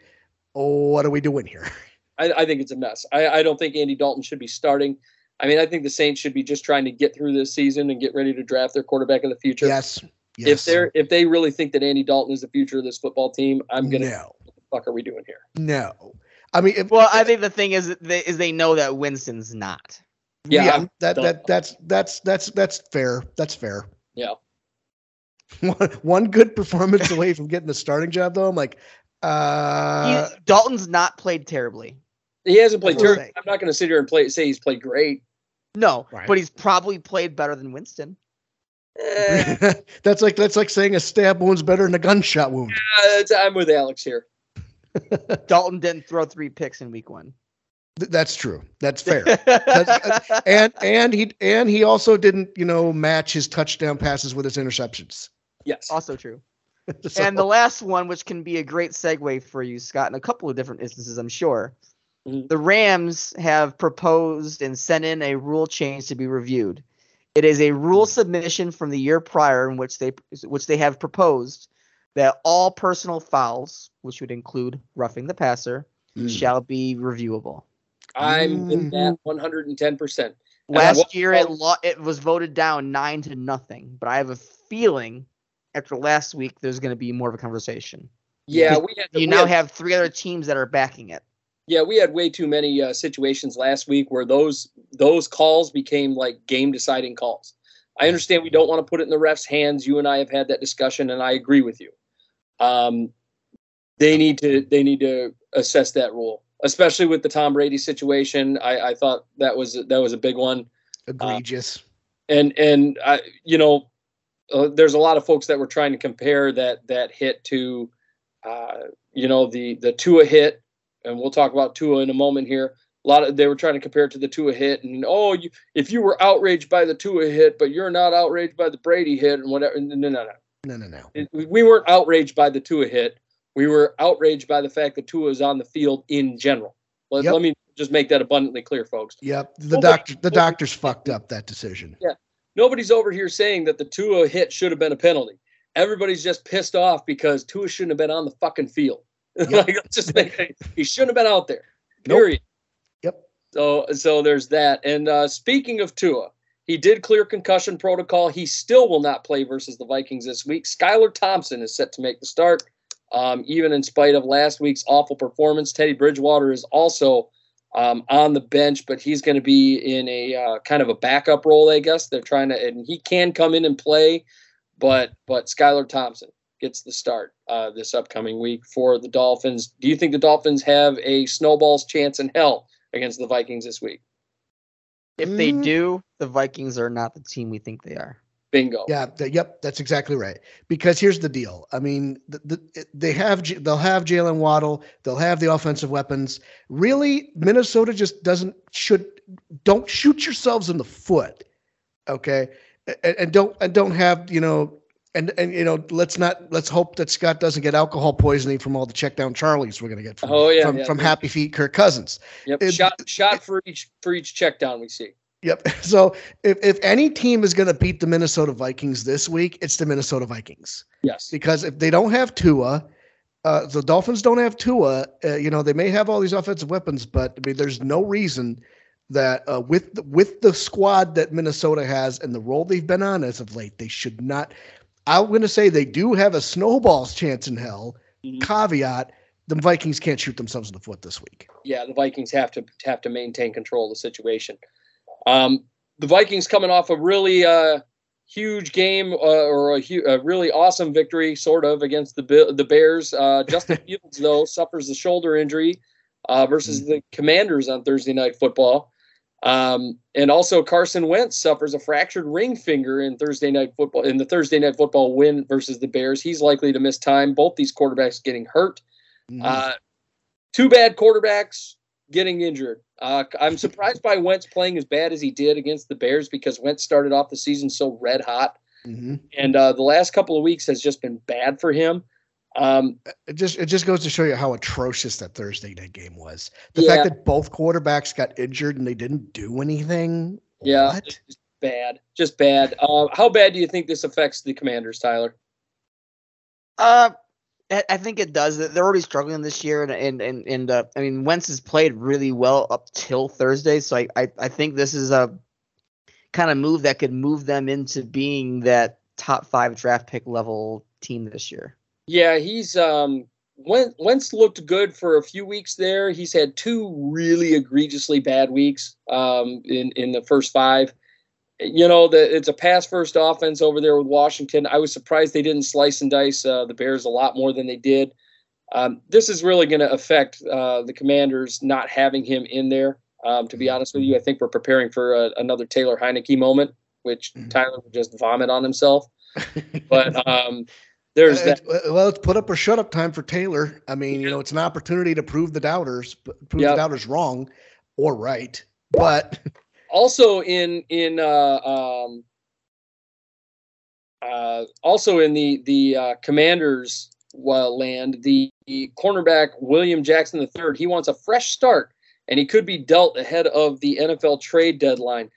oh, what are we doing here? I, I think it's a mess. I, I don't think Andy Dalton should be starting. I mean, I think the Saints should be just trying to get through this season and get ready to draft their quarterback of the future. Yes. Yes. If they're if they really think that Andy Dalton is the future of this football team, I'm gonna no, what the fuck are we doing here? no. I mean, if, Well, I think the thing is, they, is they know that Winston's not. Yeah, yeah, that that that's that's that's that's fair. That's fair. Yeah. One, one good performance away from getting the starting job, though. I'm like, He- uh, Dalton's not played terribly. He hasn't played That's what I'm not going to sit here and play say he's played great. No, Right. but he's probably played better than Winston. Eh, that's like that's like saying a stab wound's better than a gunshot wound. it's- I'm with Alex here. Dalton didn't throw three picks in week one. Th- That's true. That's fair. uh, and and he and he also didn't, you know, match his touchdown passes with his interceptions. Yes. also true. So- And the last one, which can be a great segue for you, Scott, in a couple of different instances, I'm sure. Mhm. The Rams have proposed and sent in a rule change to be reviewed. It is a rule submission from the year prior in which they which they have proposed that all personal fouls, which would include roughing the passer, Mm. shall be reviewable. I'm in Mhm. that 110. percent Last year it lo- it was voted down nine to nothing, but I have a feeling after last week there's going to be more of a conversation. Yeah, we had You we now had- have three other teams that are backing it. Yeah, we had way too many uh, situations last week where those those calls became like game deciding calls. I understand we don't want to put it in the refs' hands. You and I have had that discussion, and I agree with you. Um, they need to they need to assess that rule, especially with the Tom Brady situation. I, I thought that was that was a big one, egregious. and and I you know uh, there's a lot of folks that were trying to compare that that hit to uh, you know the the Tua hit, and we'll talk about Tua in a moment here. A lot of they were trying to compare it to the Tua hit, and oh, you, if you were outraged by the Tua hit, but you're not outraged by the Brady hit, and whatever. No, no, no. no, no, no. It- we weren't outraged by the Tua hit. We were outraged by the fact that Tua is on the field in general. Let, Yep. let me just make that abundantly clear, folks. Yep. The Nobody- doctor the doctors fucked up that decision. Yeah, nobody's over here saying that the Tua hit should have been a penalty. Everybody's just pissed off because Tua shouldn't have been on the fucking field. like, just make it, he shouldn't have been out there. Nope. Period. Yep. So so there's that. And uh, speaking of Tua, he did clear concussion protocol. He still will not play versus the Vikings this week. Skylar Thompson is set to make the start. Um, even in spite of last week's awful performance, Teddy Bridgewater is also um, on the bench, but he's going to be in a uh, kind of a backup role, I guess. They're trying to, and he can come in and play, but but Skylar Thompson gets the start uh, this upcoming week for the Dolphins. Do you think the Dolphins have a snowball's chance in hell against the Vikings this week? If they Mm. do, the Vikings are not the team we think they are. Bingo. Yeah, th- yep, that's exactly right. Because here's the deal. I mean, the, the, they have J- they'll have Jaylen Waddle, they'll have the offensive weapons. Really, Minnesota just doesn't should don't shoot yourselves in the foot, okay? And, and don't and don't have you know and and you know let's not let's hope that Scott doesn't get alcohol poisoning from all the check down Charlies we're gonna get from Oh, yeah, from, yeah. from Happy Feet Kirk Cousins. Yep. It- shot shot for each for each check down we see. Yep. So if, if any team is going to beat the Minnesota Vikings this week, it's the Minnesota Vikings Yes. because if they don't have Tua, uh, the Dolphins don't have Tua. Uh, you know they may have all these offensive weapons, but I mean there's no reason that uh, with the, with the squad that Minnesota has and the roll they've been on as of late, they should not. I'm going to say they do have a snowball's chance in hell. Mhm. Caveat: the Vikings can't shoot themselves in the foot this week. yeah, the Vikings have to have to maintain control of the situation. Um, the Vikings coming off a really uh, huge game uh, or a, hu- a really awesome victory, sort of, against the the Bears. Uh, Justin Fields though suffers a shoulder injury uh, versus the Commanders on Thursday Night Football. Um, and also Carson Wentz suffers a fractured ring finger in Thursday night football in the Thursday night football win versus the Bears. He's likely to miss time. Both these quarterbacks getting hurt. Mm-hmm. Uh, two bad quarterbacks getting injured. Uh, I'm surprised by Wentz playing as bad as he did against the Bears because Wentz started off the season so red hot, Mhm. and uh, the last couple of weeks has just been bad for him. Um, it just it just goes to show you how atrocious that Thursday night game was. The Yeah. fact that both quarterbacks got injured and they didn't do anything. yeah, What? just bad, just bad. Uh, how bad do you think this affects the Commanders, Tyler? Uh, I I think it does. They're already struggling this year, and and and, and uh, I mean, Wentz has played really well up till Thursday, so I, I I think this is a kind of move that could move them into being that top five draft pick level team this year. Yeah, he's um Wentz, looked good for a few weeks there. He's had two really egregiously bad weeks um in in the first five. You know, the, it's a pass first offense over there with Washington. I was surprised they didn't slice and dice uh, the Bears a lot more than they did. Um, this is really going to affect uh, the Commanders not having him in there. Um, to be honest with you, I think we're preparing for a, another Taylor Heinicke moment, which Mhm. Tyler would just vomit on himself. But um, there's Uh, that. well, it's put up or shut up time for Taylor. I mean, you know, it's an opportunity to prove the doubters, prove Yep. the doubters wrong or right. But also in in uh, um, uh, also in the the uh, Commanders uh, land, the, the cornerback William Jackson III, he wants a fresh start, and he could be dealt ahead of the NFL trade deadline.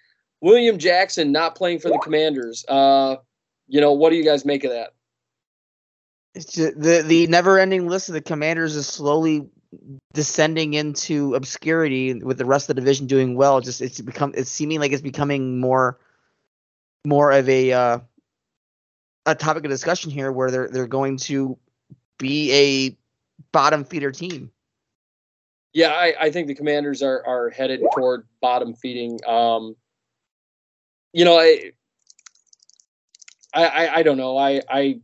William Jackson not playing for the Commanders. Uh, you know, what do you guys make of that? The the never ending list of the Commanders is slowly descending into obscurity with the rest of the division doing well. Just it's become it's seeming like it's becoming more more of a uh, a topic of discussion here where they're they're going to be a bottom feeder team. Yeah, I, I think the Commanders are are headed toward bottom feeding. Um, you know, I, I, I, I don't know. I, I,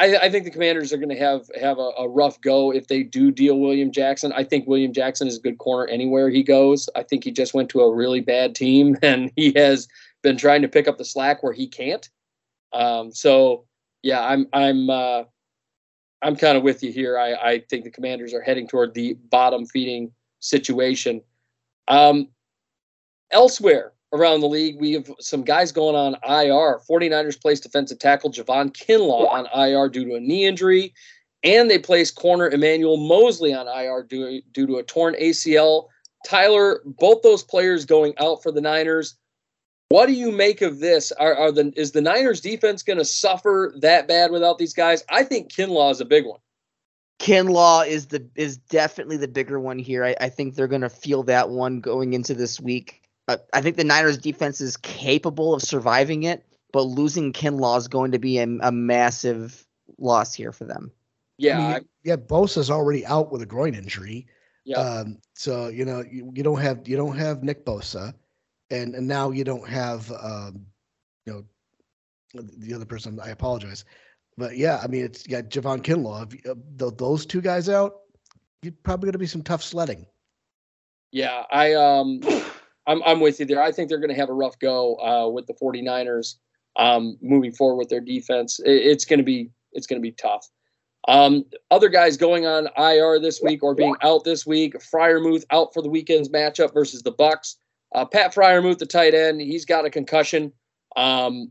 I, I think the Commanders are going to have have a, a rough go if they do deal William Jackson. I think William Jackson is a good corner anywhere he goes. I think he just went to a really bad team and he has been trying to pick up the slack where he can't. Um, so yeah, I'm I'm uh, I'm kind of with you here. I, I think the Commanders are heading toward the bottom feeding situation. Um, elsewhere around the league, we have some guys going on IR. 49ers placed defensive tackle Javon Kinlaw on IR due to a knee injury, and they placed corner Emmanuel Moseley on IR due, due to a torn ACL. Tyler, both those players going out for the Niners. What do you make of this? Are, are the is the Niners defense going to suffer that bad without these guys? I think Kinlaw is a big one. Kinlaw is the is definitely the bigger one here. I, I think they're going to feel that one going into this week. Uh, I think the Niners defense is capable of surviving it, but losing Kinlaw is going to be a, a massive loss here for them. Yeah, I mean, I- yeah, Bosa's already out with a groin injury. yeah. Um, so you know you, you don't have you don't have Nick Bosa, and and now you don't have um, you know the other person. I apologize, but yeah, I mean it's you got Javon Kinlaw. If, uh, th- those two guys out, you're probably going to be some tough sledding. Yeah, I um I'm I'm with you there. I think they're going to have a rough go uh with the 49ers. um, moving forward with their defense. It, it's going to be it's going to be tough. Um, other guys going on IR this week or being out this week. Freiermuth out for the weekend's matchup versus the Bucks. Uh, Pat Freiermuth, the tight end, he's got a concussion. Um,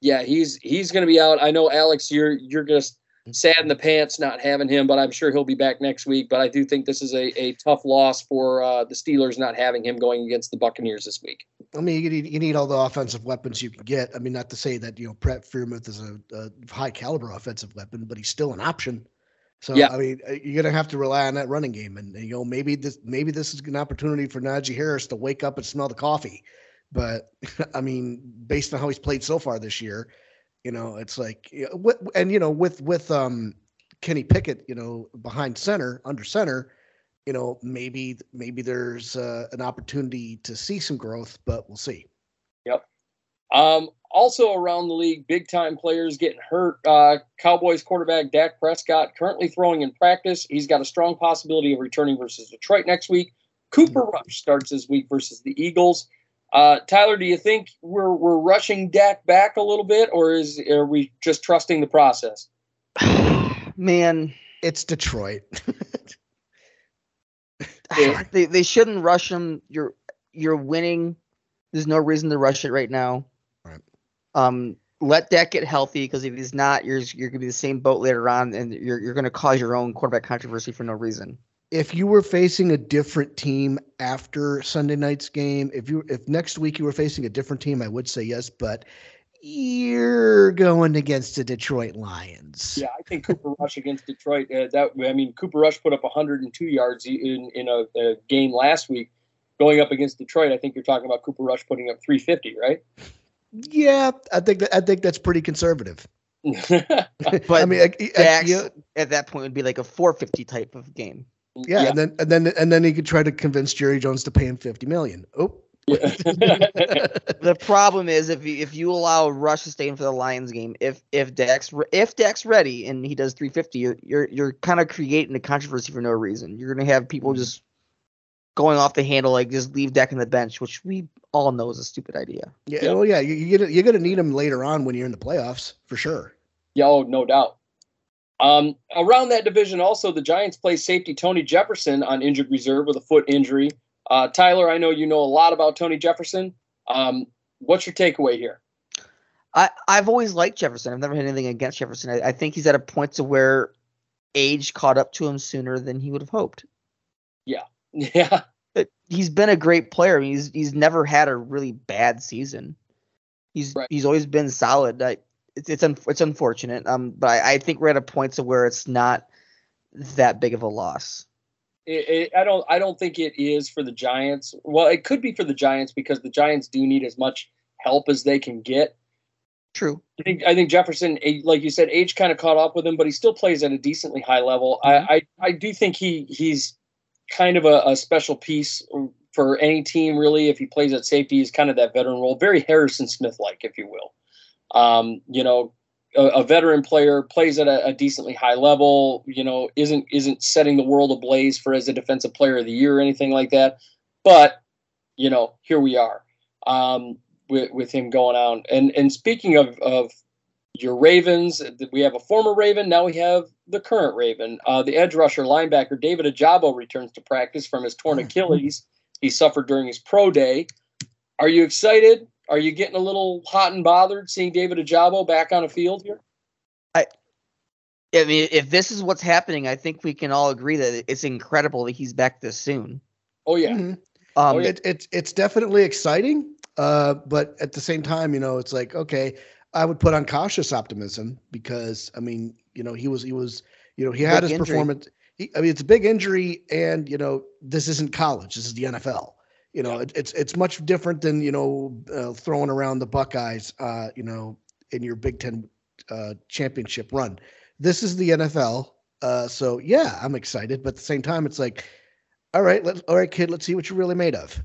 yeah, he's he's going to be out. I know, Alex, you're you're just sad in the pants not having him, but I'm sure he'll be back next week. But I do think this is a, a tough loss for uh, the Steelers not having him going against the Buccaneers this week. I mean, you need, you need all the offensive weapons you can get. I mean, not to say that you know Pat Freiermuth is a, a high caliber offensive weapon, but he's still an option. So Yeah. I mean, uh, you're gonna have to rely on that running game, and you know maybe this maybe this is an opportunity for Najee Harris to wake up and smell the coffee. But I mean, based on how he's played so far this year, you know, it's like, and you know, with with um Kenny Pickett, you know, behind center, under center, you know, maybe maybe there's uh, an opportunity to see some growth, but we'll see. Yep. Um, also around the league, big time players getting hurt. Uh, Cowboys quarterback Dak Prescott currently throwing in practice. He's got a strong possibility of returning versus Detroit next week. Cooper Rush starts this week versus the Eagles. Uh, Tyler, do you think we're we're rushing Dak back a little bit, or is are we just trusting the process? Man, It's Detroit. Yeah. they they shouldn't rush him. You're you're winning. There's no reason to rush it right now. Right. Um, let Dak get healthy because if he's not, you're you're gonna be the same boat later on, and you're you're gonna cause your own quarterback controversy for no reason. If you were facing a different team after Sunday night's game, if you if next week you were facing a different team, I would say yes, but you're going against the Detroit Lions. Yeah, I think Cooper Rush against Detroit. Uh, that I mean, Cooper Rush put up 102 yards in in a, a game last week, going up against Detroit. I think you're talking about Cooper Rush putting up 350, right? Yeah, I think that I think that's pretty conservative. But I mean, I, I- Dak's yeah, at that point would be like a 450 type of game. Yeah, and then and then and then he could try to convince Jerry Jones to pay him fifty million. Oh, Yeah. The problem is if you, if you allow Rush to stay in for the Lions game, if if Dak's re- if Dak's ready and he does 350, you're you're, you're kind of creating a controversy for no reason. You're gonna have people Mm-hmm. just going off the handle, like just leave Dak on the bench, which we all know is a stupid idea. yeah, Yeah. well, yeah, you, you're gonna you're gonna need him later on when you're in the playoffs for sure. Yeah, oh, no doubt. Um, around that division, also the Giants play safety Tony Jefferson on injured reserve with a foot injury. Uh, Tyler, I know you know a lot about Tony Jefferson. Um, what's your takeaway here? I I've always liked Jefferson. I've never had anything against Jefferson. I, I think he's at a point to where age caught up to him sooner than he would have hoped. Yeah, But he's been a great player. I mean, he's he's never had a really bad season. He's Right. he's always been solid. I, it's it's un, it's unfortunate. Um, but I, I think we're at a point to where it's not that big of a loss. it, it, I don't. I don't think it is for the Giants. Well, it could be for the Giants because the Giants do need as much help as they can get. True. I think I think Jefferson, like you said, age kind of caught up with him, but he still plays at a decently high level. I, I I do think he he's kind of a, a special piece for any team, really. If he plays at safety, he's kind of that veteran role, very Harrison Smith like, if you will. Um, you know, a, a veteran player plays at a, a decently high level. You know, isn't isn't setting the world ablaze for as a defensive player of the year or anything like that. But you know, here we are. Um, with, with him going out. And and speaking of of your Ravens, we have a former Raven. Now we have the current Raven. Uh, the edge rusher linebacker David Ojabo returns to practice from his torn Achilles he suffered during his pro day. Are you excited? Are you getting a little hot and bothered seeing David Ojabo back on a field here? I I mean, if this is what's happening, I think we can all agree that it's incredible that he's back this soon. Oh yeah, Mhm. Um, Oh, yeah. it, it's it's definitely exciting, uh, but at the same time, you know, it's like okay, I would put on cautious optimism because I mean, you know, he was he was you know he had Big his injury. performance. He, I mean, it's a big injury, and you know, this isn't college. This is the NFL. You know, Yeah. it, it's it's much different than you know uh, throwing around the Buckeyes. Uh, you know, in your Big Ten uh, championship run. This is the NFL. Uh, so yeah, I'm excited, but at the same time, it's like, all right, let all right, kid, let's see what you're really made of.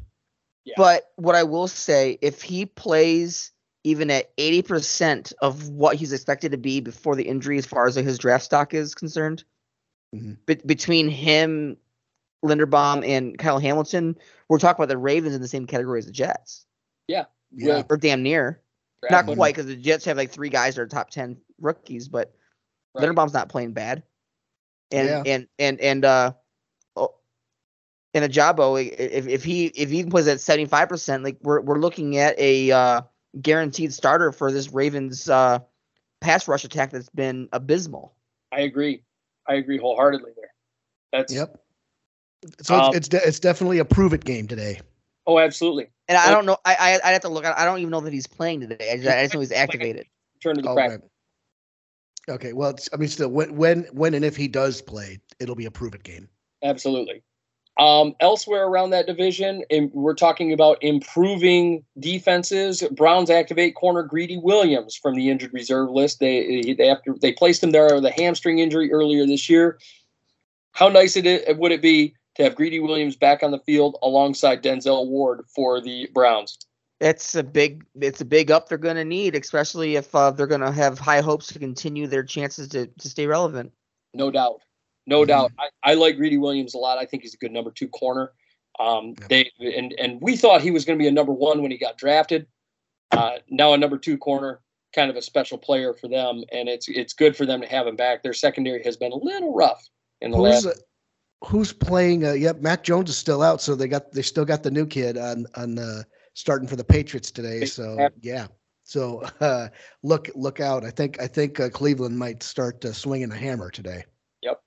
Yeah. But what I will say, if he plays even at 80% of what he's expected to be before the injury, as far as his draft stock is concerned, Mhm. be- between him, Linderbaum, and Kyle Hamilton, we're talking about the Ravens in the same category as the Jets, Yeah. Yeah, or damn near. Not quite because the Jets have like three guys that are top ten rookies, but right. Linderbaum's not playing bad. And Yeah. and and and uh, oh, and Ojabo, i- if if he if he plays at seventy five percent, like we're we're looking at a uh, guaranteed starter for this Ravens uh, pass rush attack that's been abysmal. I agree. I agree wholeheartedly there. That's Yep. So Um, it's it's, de- it's definitely a prove it game today. oh, absolutely. And I don't know. I I I'd have to look. I I don't even know that he's playing today. I just, I just know he's activated. Turn to the Oh, practice. right. Okay. Well, it's, I mean, still, when when when and if he does play, it'll be a prove it game. Absolutely. Um, elsewhere around that division, and we're talking about improving defenses. Browns activate corner Greedy Williams from the injured reserve list. They they after they placed him there with a hamstring injury earlier this year. How nice it is, would it be to have Greedy Williams back on the field alongside Denzel Ward for the Browns? It's a big it's a big up they're going to need, especially if uh, they're going to have high hopes to continue their chances to, to stay relevant. No doubt. No Mhm. doubt. I, I like Greedy Williams a lot. I think he's a good number two corner. Um, Yep. they and and we thought he was going to be a number one when he got drafted. Uh, now a number two corner, kind of a special player for them, and it's it's good for them to have him back. Their secondary has been a little rough in the Who's last. Who's playing? Uh, yep, Mac Jones is still out, so they got they still got the new kid on on uh, starting for the Patriots today. So yeah, so uh, look look out. I think I think uh, Cleveland might start uh, swinging the hammer today. Yep.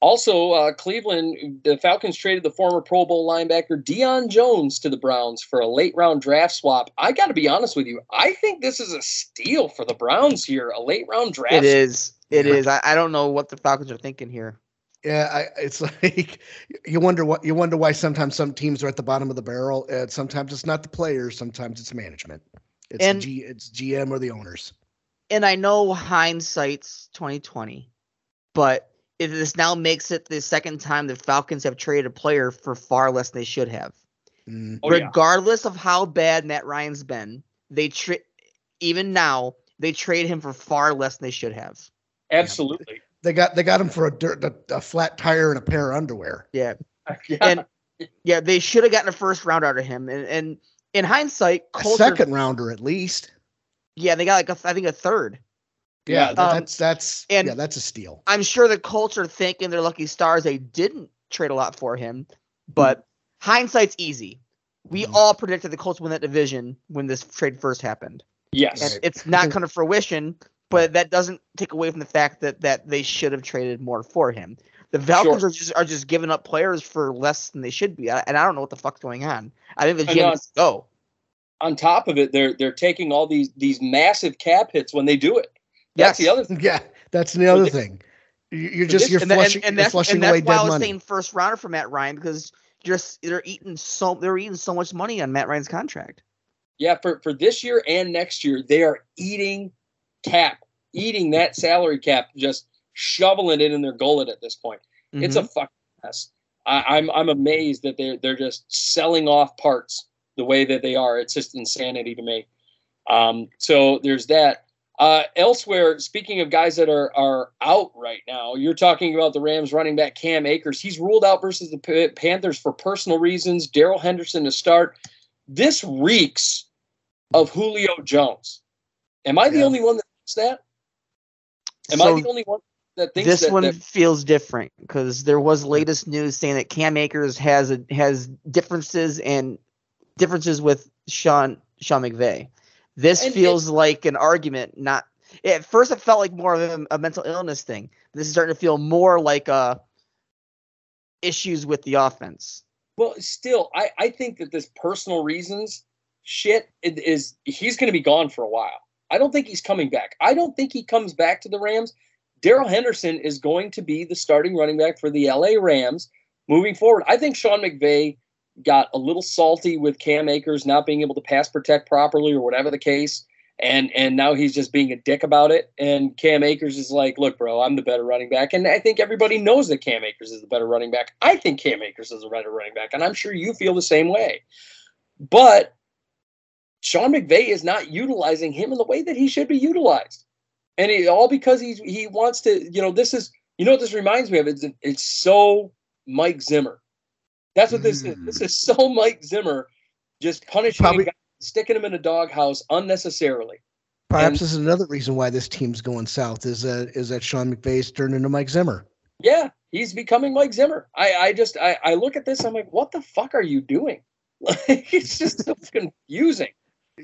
Also, uh, Cleveland, the Falcons traded the former Pro Bowl linebacker Deion Jones to the Browns for a late round draft swap. I got to be honest with you. I think this is a steal for the Browns here. A late round draft. It is. It Yeah. is. I, I don't know what the Falcons are thinking here. Yeah, I, it's like you wonder what you wonder why sometimes some teams are at the bottom of the barrel. And sometimes it's not the players, sometimes it's management. It's And- G, it's GM or the owners. And I know hindsight's twenty twenty, but it, this now makes it the second time the Falcons have traded a player for far less than they should have. Mm, Oh, yeah. Regardless of how bad Matt Ryan's been, they tra- even now they trade him for far less than they should have. Absolutely. They got they got him for a dirt a, a flat tire and a pair of underwear. Yeah. Yeah. And yeah, they should have gotten a first round out of him. And, and in hindsight, A second rounder at least. yeah, they got like a, I think a third. Yeah, Yeah, um, that's that's and- yeah, that's a steal. I'm sure the Colts are thinking they're lucky stars they didn't trade a lot for him, but hindsight's easy. We Mhm. all predicted the Colts win that division when this trade first happened, yes. and it's not come to fruition. But that doesn't take away from the fact that that they should have traded more for him. The Falcons Sure. are just are just giving up players for less than they should be, and I don't know what the fuck's going on. I think the I GM know. needs go. On top of it, they're they're taking all these these massive cap hits when they do it. That's Yes. the other thing. Yeah, that's the other thing. You- You're just you're and, tha- flushing, and, and you're that's, flushing and that's away why I dead was money. saying first rounder for Matt Ryan because just they're eating so they're eating so much money on Matt Ryan's contract. Yeah, for, for this year and next year, they are eating cap, eating that salary cap, just shoveling it in their gullet at this point. It's Mhm. a fucking mess. I, I'm I'm amazed that they're they're just selling off parts the way that they are. It's just insanity to me. Um, so there's that. Uh, elsewhere, speaking of guys that are are out right now, you're talking about the Rams running back Cam Akers. He's ruled out versus the Pa- Panthers for personal reasons. Darrell Henderson to start. This reeks of Julio Jones. Am I the only one that that? Am So I the only one that thinks this that, one that feels different because there was latest news saying that Cam Akers has a, has differences and differences with Sean Sean McVay. This And it- feels like an argument, not at first it felt like more of a, a mental illness thing. This is starting to feel more like uh issues with the offense. Well, still, I, I think that this personal reasons shit is he's going to be gone for a while. I don't think he's coming back. I don't think he comes back to the Rams. Darrell Henderson is going to be the starting running back for the LA Rams moving forward. I think Sean McVay got a little salty with Cam Akers not being able to pass protect properly or whatever the case. And and now he's just being a dick about it. And Cam Akers is like, look, bro, I'm the better running back. And I think everybody knows that Cam Akers is the better running back. I think Cam Akers is a better running back, and I'm sure you feel the same way. But Sean McVay is not utilizing him in the way that he should be utilized. And it, all because he's he wants to, you know, this is you know what this reminds me of? It's it's so Mike Zimmer. That's what this is. Mm. This is so Mike Zimmer just punishing Probably- a guy, sticking him in a doghouse unnecessarily. Perhaps And- this is another reason why this team's going south is that is that Sean McVay's turned into Mike Zimmer. Yeah, he's becoming Mike Zimmer. I, I just I, I look at this, I'm like, what the fuck are you doing? Like it's just so confusing.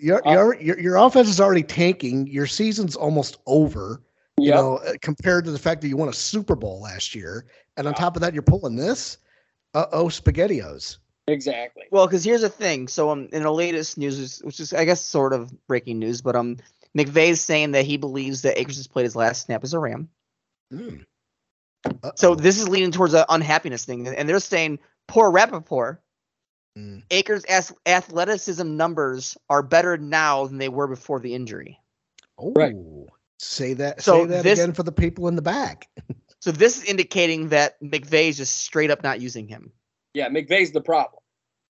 Your Uh, your your, your offense is already tanking. Your season's almost over. You Yep. know, uh, compared to the fact that you won a Super Bowl last year, and on top of that, you're pulling this. Uh oh, spaghettios. Exactly. Well, because here's the thing. So, um, in the latest news, which is I guess sort of breaking news, but um, McVay's saying that he believes that Akers has played his last snap as a Ram. Hmm. So this is leading towards an unhappiness thing, and they're saying poor Rapoport. Mm. Akers' ath- athleticism numbers are better now than they were before the injury. Oh, Right. say that. So say that this- again for the people in the back. So this is indicating that McVay is just straight up not using him. Yeah, McVay's the problem.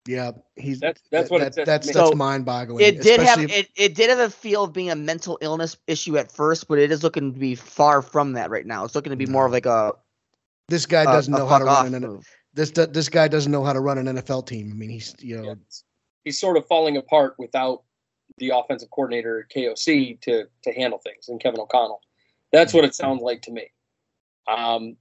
Yeah, he's That's- that's that- what it that- says that's that's So, mind-boggling. It did have if- it, it did have a feel of being a mental illness issue at first, but it is looking to be far from that right now. It's looking to be more of like a, this guy doesn't a know how to run an move. This this guy doesn't know how to run an NFL team. I mean, he's you know Yeah, He's sort of falling apart without the offensive coordinator KOC to to handle things and Kevin O'Connell. That's what it sounds like to me. Um,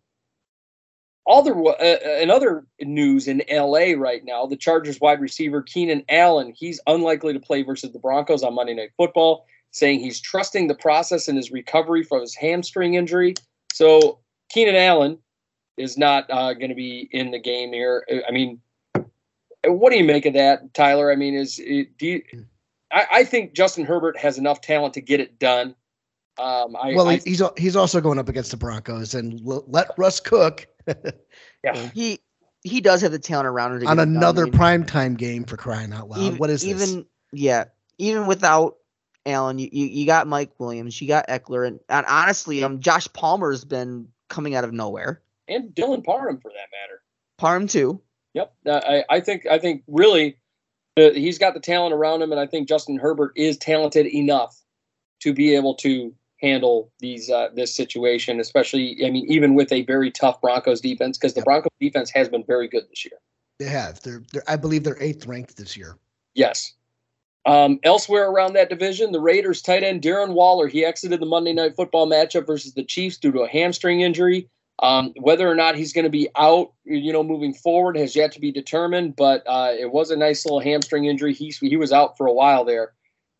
other uh, uh, in other news in LA right now, the Chargers wide receiver Keenan Allen, he's unlikely to play versus the Broncos on Monday Night Football, saying he's trusting the process in his recovery from his hamstring injury. So Keenan Allen is not uh, going to be in the game here. I mean, what do you make of that, Tyler? I mean, is it, do you, I, I think Justin Herbert has enough talent to get it done. Um, I, well, I, he's he's also going up against the Broncos, and l- let Russ cook yeah, He he does have the talent around him to on get it done. I another mean, primetime game for crying out loud. even, what is even this? yeah, even without Allen, you, you you got Mike Williams, you got Ekeler, and, and honestly, um, Josh Palmer's been coming out of nowhere. And Dylan Parham for that matter. Parham too. Yep, uh, I, I think I think really uh, he's got the talent around him, and I think Justin Herbert is talented enough to be able to handle these uh, this situation, especially I mean even with a very tough Broncos defense because the Broncos defense has been very good this year. They have. They're, they're I believe they're eighth ranked this year. Yes. Um, elsewhere around that division, the Raiders tight end Darren Waller he exited the Monday Night Football matchup versus the Chiefs due to a hamstring injury. Um, whether or not he's going to be out, you know, moving forward has yet to be determined. But uh, it was a nice little hamstring injury. He he was out for a while there.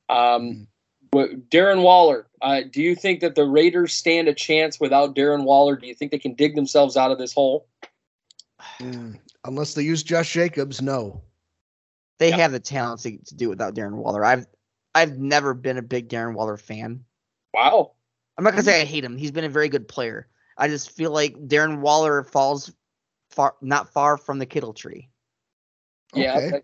Um, but Darren Waller, uh, do you think that the Raiders stand a chance without Darren Waller? Do you think they can dig themselves out of this hole? Mm, Unless they use Josh Jacobs, no. They Yeah. have the talent to, to do without Darren Waller. I've I've never been a big Darren Waller fan. Wow. I'm not gonna say I hate him. He's been a very good player. I just feel like Darren Waller falls far not far from the Kittle tree. Yeah. Okay.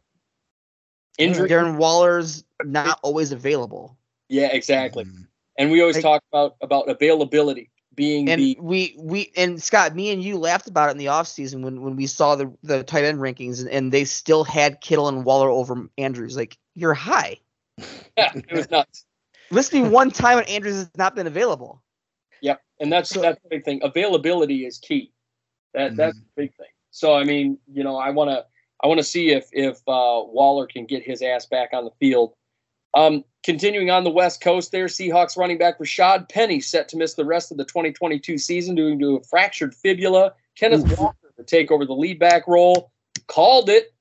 Injury. Darren Waller's not always available. Yeah, exactly. Mm. And we always Like- talk about about availability being And the we we and Scott, me and you laughed about it in the offseason when when we saw the the tight end rankings and, and they still had Kittle and Waller over Andrews. Like you're high. yeah, it was nuts. List me one time when Andrews has not been available. Yep, and that's So- that's the big thing. Availability is key. That that's the big thing. So I mean, you know, I want to I want to see if if uh, Waller can get his ass back on the field. Um, continuing on the West Coast, there, Seahawks running back Rashad Penny set to miss the rest of the 2022 season due to a fractured fibula. Kenneth Oof. Walker to take over the lead back role. Called it.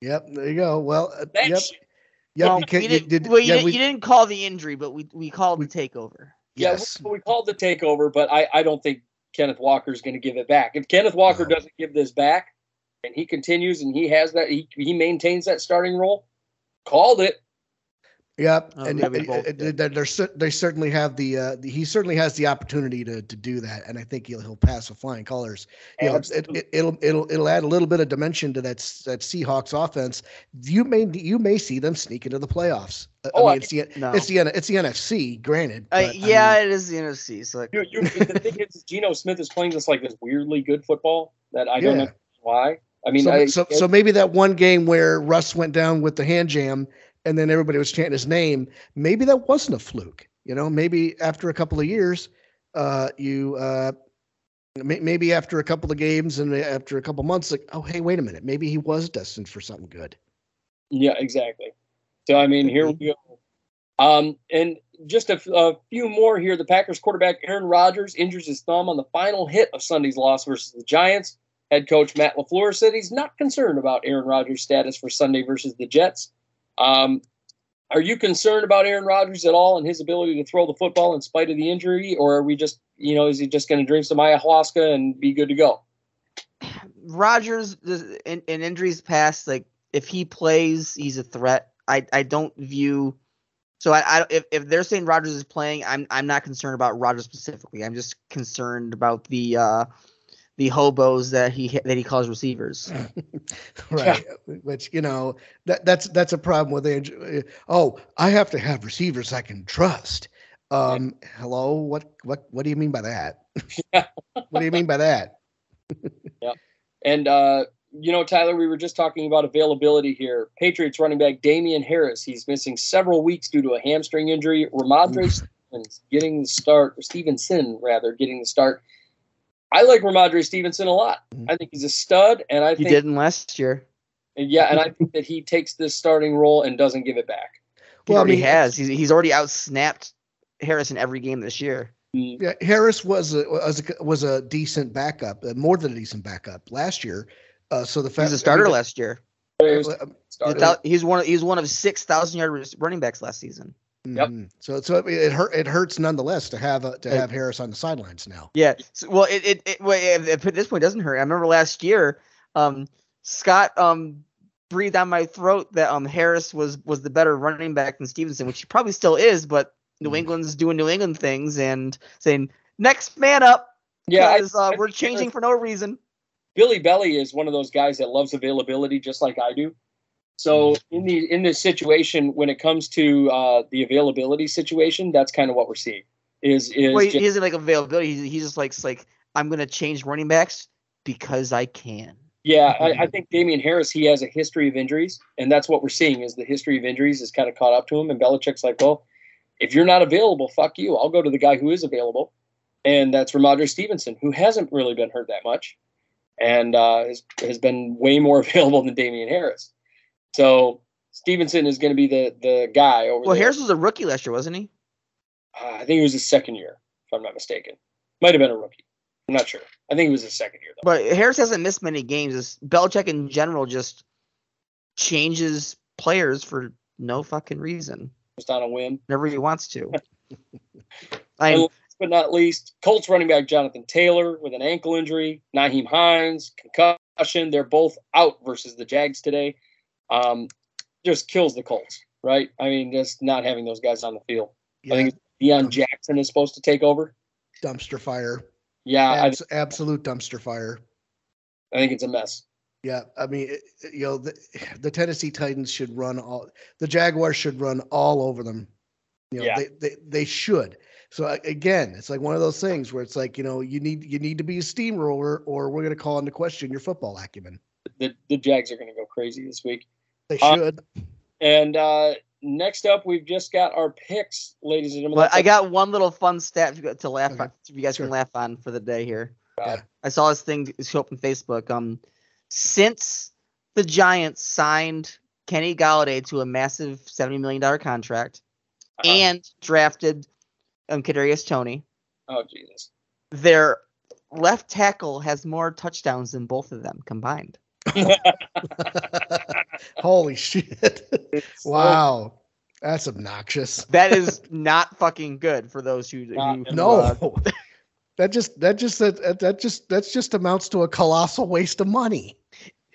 Yep, there you go. Well, uh, yep, shit. yep. Well, you can't, we didn't, did, well, you, yeah, didn't, we- you didn't call the injury, but we we called the takeover. Yeah, yes. we, we called the takeover, but I, I don't think Kenneth Walker is going to give it back. If Kenneth Walker No. doesn't give this back, and he continues and he has that, he, he maintains that starting role. Called it. Yep, Oh, and yeah, we it- both it- did. they're, they're they certainly have the uh, the- he certainly has the opportunity to to do that, and I think he'll he'll pass with flying colors. You know, it, it, it'll it'll it'll add a little bit of dimension to that that Seahawks offense. You may you may see them sneak into the playoffs. Oh, I I- mean, it's the No. it's the it's the NFC, granted. Uh, but, I yeah, mean, it is the NFC. So like, You, you, the thing is, Geno Smith is playing this like this weirdly good football that I don't know why. I mean, so, I, so, so maybe that one game where Russ went down with the hand jam and then everybody was chanting his name, maybe that wasn't a fluke. You know, maybe after a couple of years, uh, you uh, may, maybe after a couple of games and after a couple months, like, oh, hey, wait a minute, maybe he was destined for something good. yeah, exactly. So I mean, here we go. Um, and just a, f- a few more here. The Packers quarterback Aaron Rodgers injures his thumb on the final hit of Sunday's loss versus the Giants. Head coach Matt LaFleur said he's not concerned about Aaron Rodgers' status for Sunday versus the Jets. Um, are you concerned about Aaron Rodgers at all and his ability to throw the football in spite of the injury, or are we just, you know, is he just going to drink some ayahuasca and be good to go? Rodgers in, in injuries past, like if he plays, he's a threat. I, I don't view. So I, I if, if they're saying Rodgers is playing, I'm I'm not concerned about Rodgers specifically. I'm just concerned about the uh, the hobos that he that he calls receivers. right which you know that that's that's a problem with the oh i have to have receivers i can trust um hello what what what do you mean by that what do you mean by that yeah, And uh, you know, Tyler, we were just talking about availability here. Patriots running back Damien Harris, he's missing several weeks due to a hamstring injury. Rhamondre Stevens getting the start, or Stevenson rather, getting the start. I like Rhamondre Stevenson a lot. Mhm. I think he's a stud, and I think, He didn't last year. and yeah, and I think that he takes this starting role and doesn't give it back. He Well, I already mean, has. He's he's already outsnapped Harrison every game this year. Mm, yeah harris was a was a, was a decent backup uh, more than a decent backup last year uh so the He fact was a starter last year. it was uh, He's, he's one. Of, he's one of six thousand yard running backs last season. Yep. mhm. so so it, it hurt it hurts nonetheless to have uh, to Like- have harris on the sidelines now Yeah. So, well, it it, it well, it- it- at this point it doesn't hurt. I remember last year, um, Scott um breathed down my throat that um Harris was was the better running back than Stevenson, which he probably still is, but New Mm. England's doing New England things and saying next man up yeah, I- because uh, I we're think changing for no reason. Billy Belly is one of those guys that loves availability just like I do. So in the in this situation, when it comes to uh, the availability situation, that's kind of what we're seeing. Is is Well, he, just- isn't like availability. He's, he just likes like I'm gonna change running backs because I can. yeah, I, I think Damien Harris he has a history of injuries, and that's what we're seeing is the history of injuries is kind of caught up to him. And Belichick's like, well, if you're not available, fuck you. I'll go to the guy who is available, and that's Rhamondre Stevenson, who hasn't really been hurt that much, and uh, has, has been way more available than Damien Harris. So Stevenson is going to be the the guy over Well, there. Harris was a rookie last year, wasn't he? Uh, I think it was his second year, if I'm not mistaken. Might have been a rookie. I'm not sure. I think it was his second year though. But Harris hasn't missed many games. It's, Belichick in general just changes players for no fucking reason, Just on a whim. whenever he wants to. I And last but not least, Colts running back Jonathan Taylor with an ankle injury, Nyheim Hines concussion. They're both out versus the Jags today. Um, just kills the Colts, right? I mean, just not having those guys on the field. yeah, I think Deon Jackson is supposed to take over. dumpster fire Yeah, I, absolute dumpster fire I think it's a mess. Yeah, I mean, it- you know, the, the Tennessee Titans should run all. The Jaguars should run all over them. You know, Yeah. they, they they should. So again, it's like one of those things where it's like you know you need you need to be a steamroller, or we're going to call into question your football acumen. The, the Jags are going to go crazy this week. They Uh, should. And uh, next up, we've just got our picks, ladies and gentlemen. but I got one little fun stat to- to laugh Okay. on, if you guys Sure. can laugh on for the day here. Yeah. I saw this thing show up on Facebook. Um, since the Giants signed Kenny Golladay to a massive seventy million dollar contract Uh-huh. and drafted um Kadarius Toney, oh Jesus. their left tackle has more touchdowns than both of them combined. Holy shit! It's- wow, that's obnoxious. That is not fucking good for those who, Not who No, that just that just that that just that's just amounts to a colossal waste of money.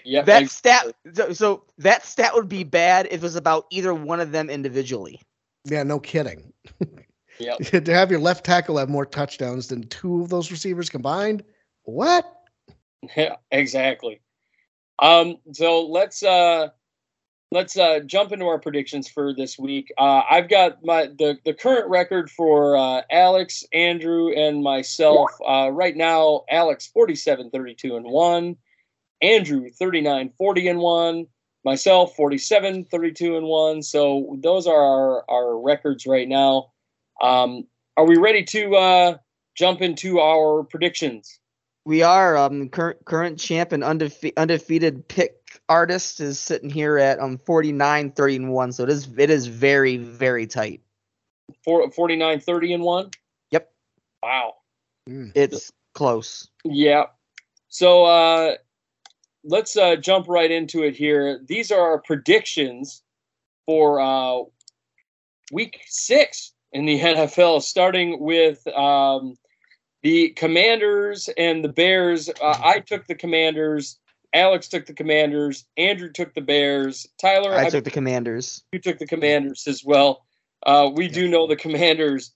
Yeah, that ex- stat. So, so that stat would be bad if it was about either one of them individually. Yeah, no kidding. yeah. to have your left tackle have more touchdowns than two of those receivers combined. What? Yeah, exactly. Um, so let's uh let's uh jump into our predictions for this week. Uh I've got my the the current record for uh Alex, Andrew, and myself. Uh right now, Alex 47, 32 and 1, Andrew 39, 40 and 1, myself 47, 32 and 1. So those are our, our records right now. Um are we ready to uh jump into our predictions? We are um current current champ and undefe- undefeated pick artist is sitting here at um 49 30 and 1 so it is it is very very tight. four, 49 30 and one. Yep. Wow. Mm. It's close. Yeah. So uh, let's uh, jump right into it here. These are our predictions for uh, week six in the NFL, starting with um, the Commanders and the Bears. Uh, I took the Commanders. Alex took the Commanders. Andrew took the Bears. Tyler, I I took the Commanders. you took the Commanders as well. Uh, we do know the Commanders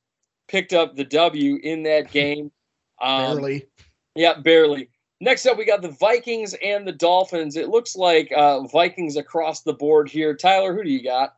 picked up the W in that game. Um, Barely. yeah, barely. Next up, we got the Vikings and the Dolphins. It looks like uh, Vikings across the board here. Tyler, who do you got?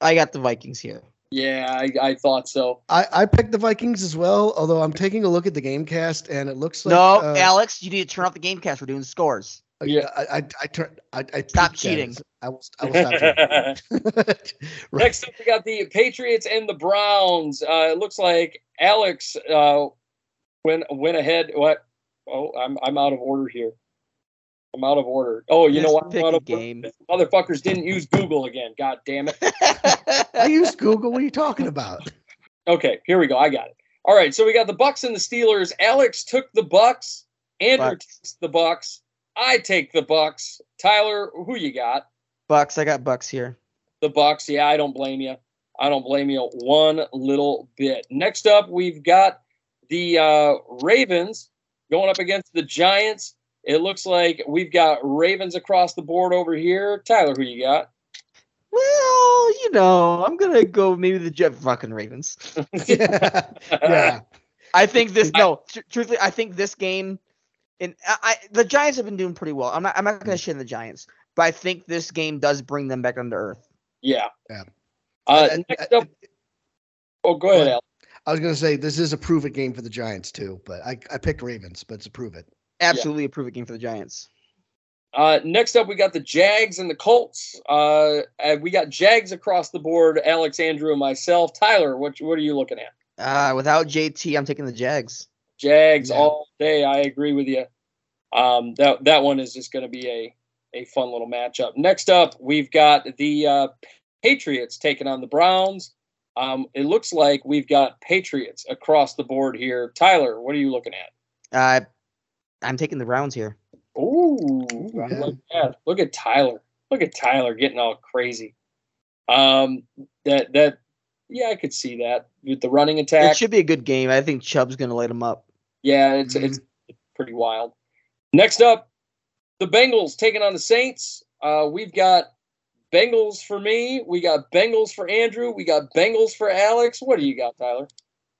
I got the Vikings here. Yeah, I, I thought so. I, I picked the Vikings as well, although I'm taking a look at the game cast and it looks like no, uh, Alex, you need to turn off the game cast. We're doing scores. Yeah. I I I, turn, I, I Stop cheating. I will I will stop cheating. right. Next up, we got the Patriots and the Browns. Uh, it looks like Alex uh, went went ahead. What? Oh, I'm I'm out of order here. I'm out of order. Oh, you know what? I'm out a of order. game. Motherfuckers didn't use Google again. God damn it. I use Google. What are you talking about? Okay, here we go. I got it. All right, so we got the Bucks and the Steelers. Alex took the Bucks. Andrew Bucks. takes the Bucks. I take the Bucks. Tyler, who you got? Bucks. I got Bucks here. The Bucks. Yeah, I don't blame you. I don't blame you one little bit. Next up, we've got the uh, Ravens going up against the Giants. It looks like we've got Ravens across the board over here. Tyler, who you got? Well, you know, I'm gonna go maybe the Jet fucking Ravens. yeah. yeah. I think this. No, tr- truthfully, I think this game. And I, I, the Giants have been doing pretty well. I'm not. I'm not gonna shit on the Giants, but I think this game does bring them back onto earth. Yeah. Yeah. Uh, And- next up, oh, go ahead, Al. I was gonna say this is a prove it game for the Giants too, but I, I picked Ravens, but it's a prove it. Absolutely a prove it game for the Giants. Uh, next up, we got the Jags and the Colts. Uh, we got Jags across the board. Alex, Andrew, and myself. Tyler, what what are you looking at? Uh, without JT, I'm taking the Jags. Jags Yeah. all day. I agree with you. Um, that that one is just going to be a a fun little matchup. Next up, we've got the uh, Patriots taking on the Browns. Um, it looks like we've got Patriots across the board here. Tyler, what are you looking at? Uh, I'm taking the Browns here. Ooh, I that. Look at Tyler. Look at Tyler getting all crazy. Um, that that yeah, I could see that with the running attack. It should be a good game. I think Chubb's gonna light them up. Yeah, it's it's pretty wild. Next up, the Bengals taking on the Saints. Uh, we've got Bengals for me. We got Bengals for Andrew. We got Bengals for Alex. What do you got, Tyler?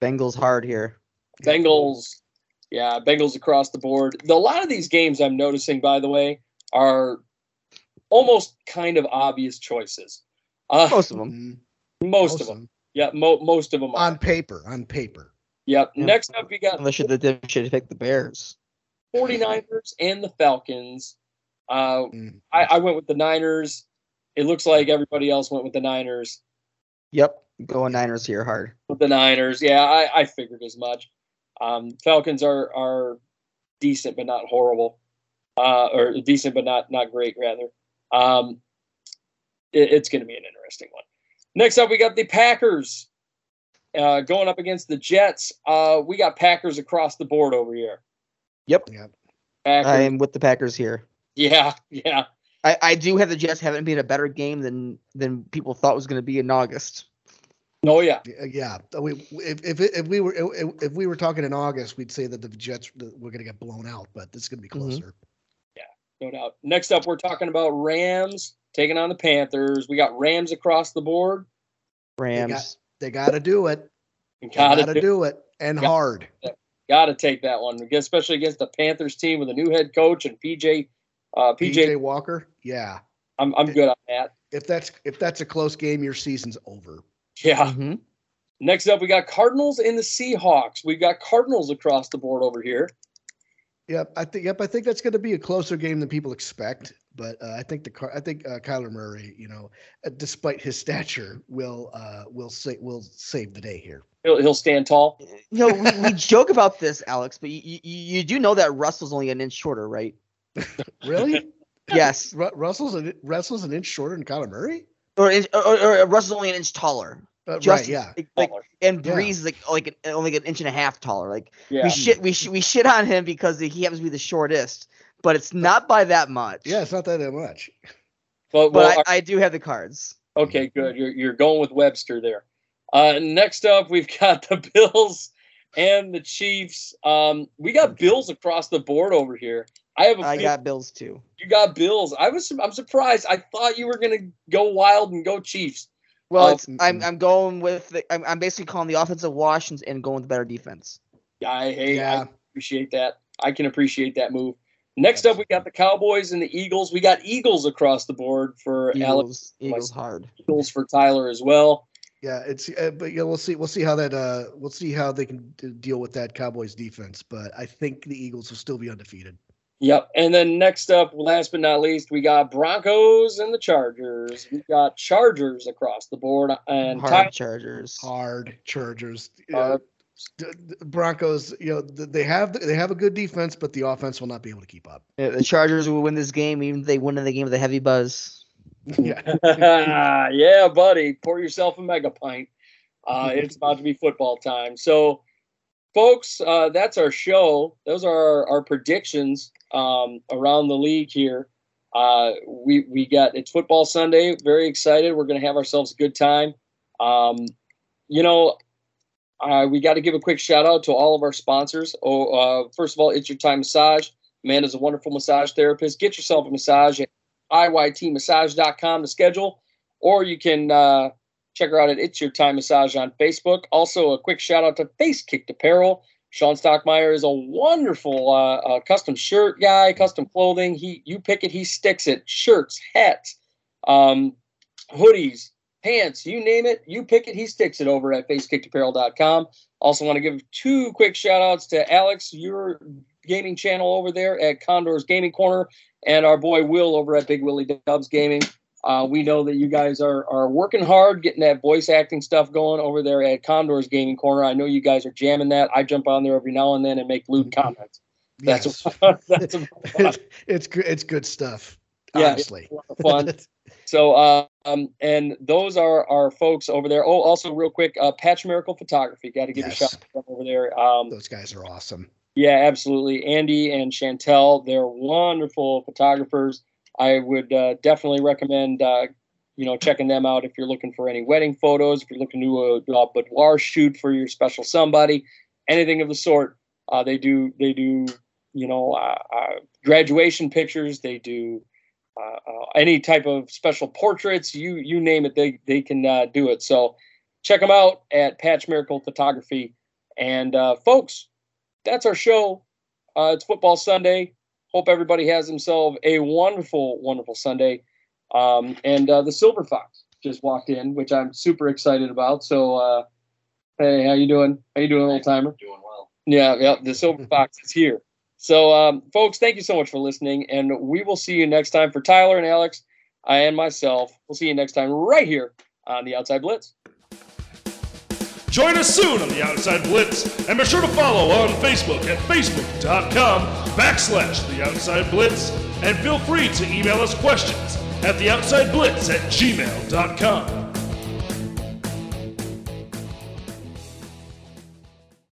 Bengals hard here. Bengals. Yeah, Bengals across the board. The, a lot of these games I'm noticing, by the way, are almost kind of obvious choices. Uh, Most of them. Mhm. most of them. Yeah, mo- most of them are. on paper. On paper. Yep. Yeah. Next up, we got Unless you the should pick the Bears. 49ers and the Falcons. Uh, Mm. I, I went with the Niners. It looks like everybody else went with the Niners. Yep, going Niners here hard. With the Niners, yeah, I, I figured as much. Um, Falcons are are decent but not horrible, uh, or decent but not not great rather. Um, it- it's going to be an interesting one. Next up, we got the Packers uh, going up against the Jets. Uh, we got Packers across the board over here. Yep, Yep. Packers, I am with the Packers here. yeah, yeah. I, I do have the Jets haven't been a better game than than people thought was going to be in August. Oh yeah, Yeah, Yeah, we if if, if we were if, if we were talking in August, we'd say that the Jets were going to get blown out, but this is going to be Mhm. Yeah, no doubt. Next up, we're talking about Rams taking on the Panthers. We got Rams across the board. Rams. They got to do it. Got got to to do it and Got- hard. got to take that one, especially against the Panthers team with a new head coach and PJ. Uh, PJ, PJ Walker. Yeah. I'm I'm good on that. If that's if that's a close game, your season's over. Yeah. Mhm. Next up, we got Cardinals and the Seahawks. We've got Cardinals across the board over here. Yep, I think. Yep, I think that's going to be a closer game than people expect. But uh, I think the Car- I think uh, Kyler Murray, you know, uh, despite his stature, will uh, will sa- will save the day here. He'll, he'll stand tall. You know, we, we joke about this, Alex, but you, you you do know that Russell's only an inch shorter, right? Really? Yes, Ru- Russell's an Russell's an inch shorter than Kyler Murray. or, or, or, or Russell's only an inch taller. Just right, yeah. like, like- Taller. and Yeah. Brees is like like an, only like an inch and a half taller. Like Yeah. we shit we sh- we shit on him because he happens to be the shortest, but it's not by that much. Yeah, it's not that that much. But, but well, I, I do have the cards. Okay, good. You're you're going with Webster there. Uh, next up, we've got the Bills and the Chiefs. Um, we got Bills across the board over here. I have a I feeling got Bills too. you got Bills. I was I'm surprised. I thought you were gonna go wild and go Chiefs. Well, it's, I'm I'm going with the, I'm, I'm basically calling the offensive wash and, and going with the better defense. I hey, Yeah. I appreciate that. I can appreciate that move. Next up, we got the Cowboys and the Eagles. We got Eagles across the board for Alex. Eagles, Eagles hard. Eagles for Tyler as well. Yeah, it's uh, but yeah, we'll see. We'll see how that. Uh, we'll see how they can d- deal with that Cowboys defense. But I think the Eagles will still be undefeated. Yep. And then next up, last but not least, we got Broncos and the Chargers. We got Chargers across the board. And hard Tyler, Chargers. Hard Chargers. Uh, Hard. d- d- Broncos. You know they have they have a good defense, but the offense will not be able to keep up. Yeah, the Chargers will win this game, even if they win in the game with a heavy buzz. yeah. yeah, buddy, pour yourself a mega pint. Uh, it's about to be football time. So, folks, uh, that's our show. Those are our, our predictions um, around the league here. Uh, we we got it's football Sunday. Very excited. We're going to have ourselves a good time. Um, you know, uh, we got to give a quick shout out to all of our sponsors. Oh, uh, first of all, it's your time massage. Amanda's a wonderful massage therapist. Get yourself a massage at iytmassage.com to schedule, or you can uh, check her out at It's Your Time Massage on Facebook. Also, a quick shout out to Face Kicked Apparel. Sean Stockmeyer is a wonderful uh, uh, custom shirt guy, custom clothing. He, you pick it, he sticks it. Shirts, hats, um, hoodies, pants, you name it, you pick it, he sticks it over at facekickedapparel.com. Also, want to give two quick shout outs to Alex, your gaming channel over there at Condor's Gaming Corner, and our boy Will over at Big Willie Dubs Gaming. Uh, we know that you guys are are working hard, getting that voice acting stuff going over there at Condor's Gaming Corner. I know you guys are jamming that. I jump on there every now and then and make lewd comments. That's Yes. that's a, it's it's good. It's good stuff. Yeah, honestly. a lot of fun. So, uh, um, and those are our folks over there. Oh, also, real quick, uh, Patch Miracle Photography. Got to give Yes. a shout out over there. Um, Those guys are awesome. yeah, absolutely. Andy and Chantel, they're wonderful photographers. I would uh, definitely recommend, uh, you know, checking them out if you're looking for any wedding photos, if you're looking to do a, a boudoir shoot for your special somebody, anything of the sort. Uh, they do, they do, you know, uh, uh, graduation pictures. They do uh, any type of special portraits. You, you name it, they they can do it. So check them out at Patch Miracle Photography. And folks, that's our show. It's football Sunday. Hope everybody has themselves a wonderful, wonderful Sunday. Um, and uh, the Silver Fox just walked in, which I'm super excited about. So, uh, hey, how you doing? How you doing, old timer? Doing well. Yeah, yeah. The Silver Fox is here. So, um, folks, thank you so much for listening, and we will see you next time. For Tyler and Alex, I and myself, we'll see you next time right here on the Outside Blitz. Join us soon on the Outside Blitz, and be sure to follow on Facebook at facebook.com backslash the Outside Blitz, and feel free to email us questions at the Outside Blitz at gmail.com.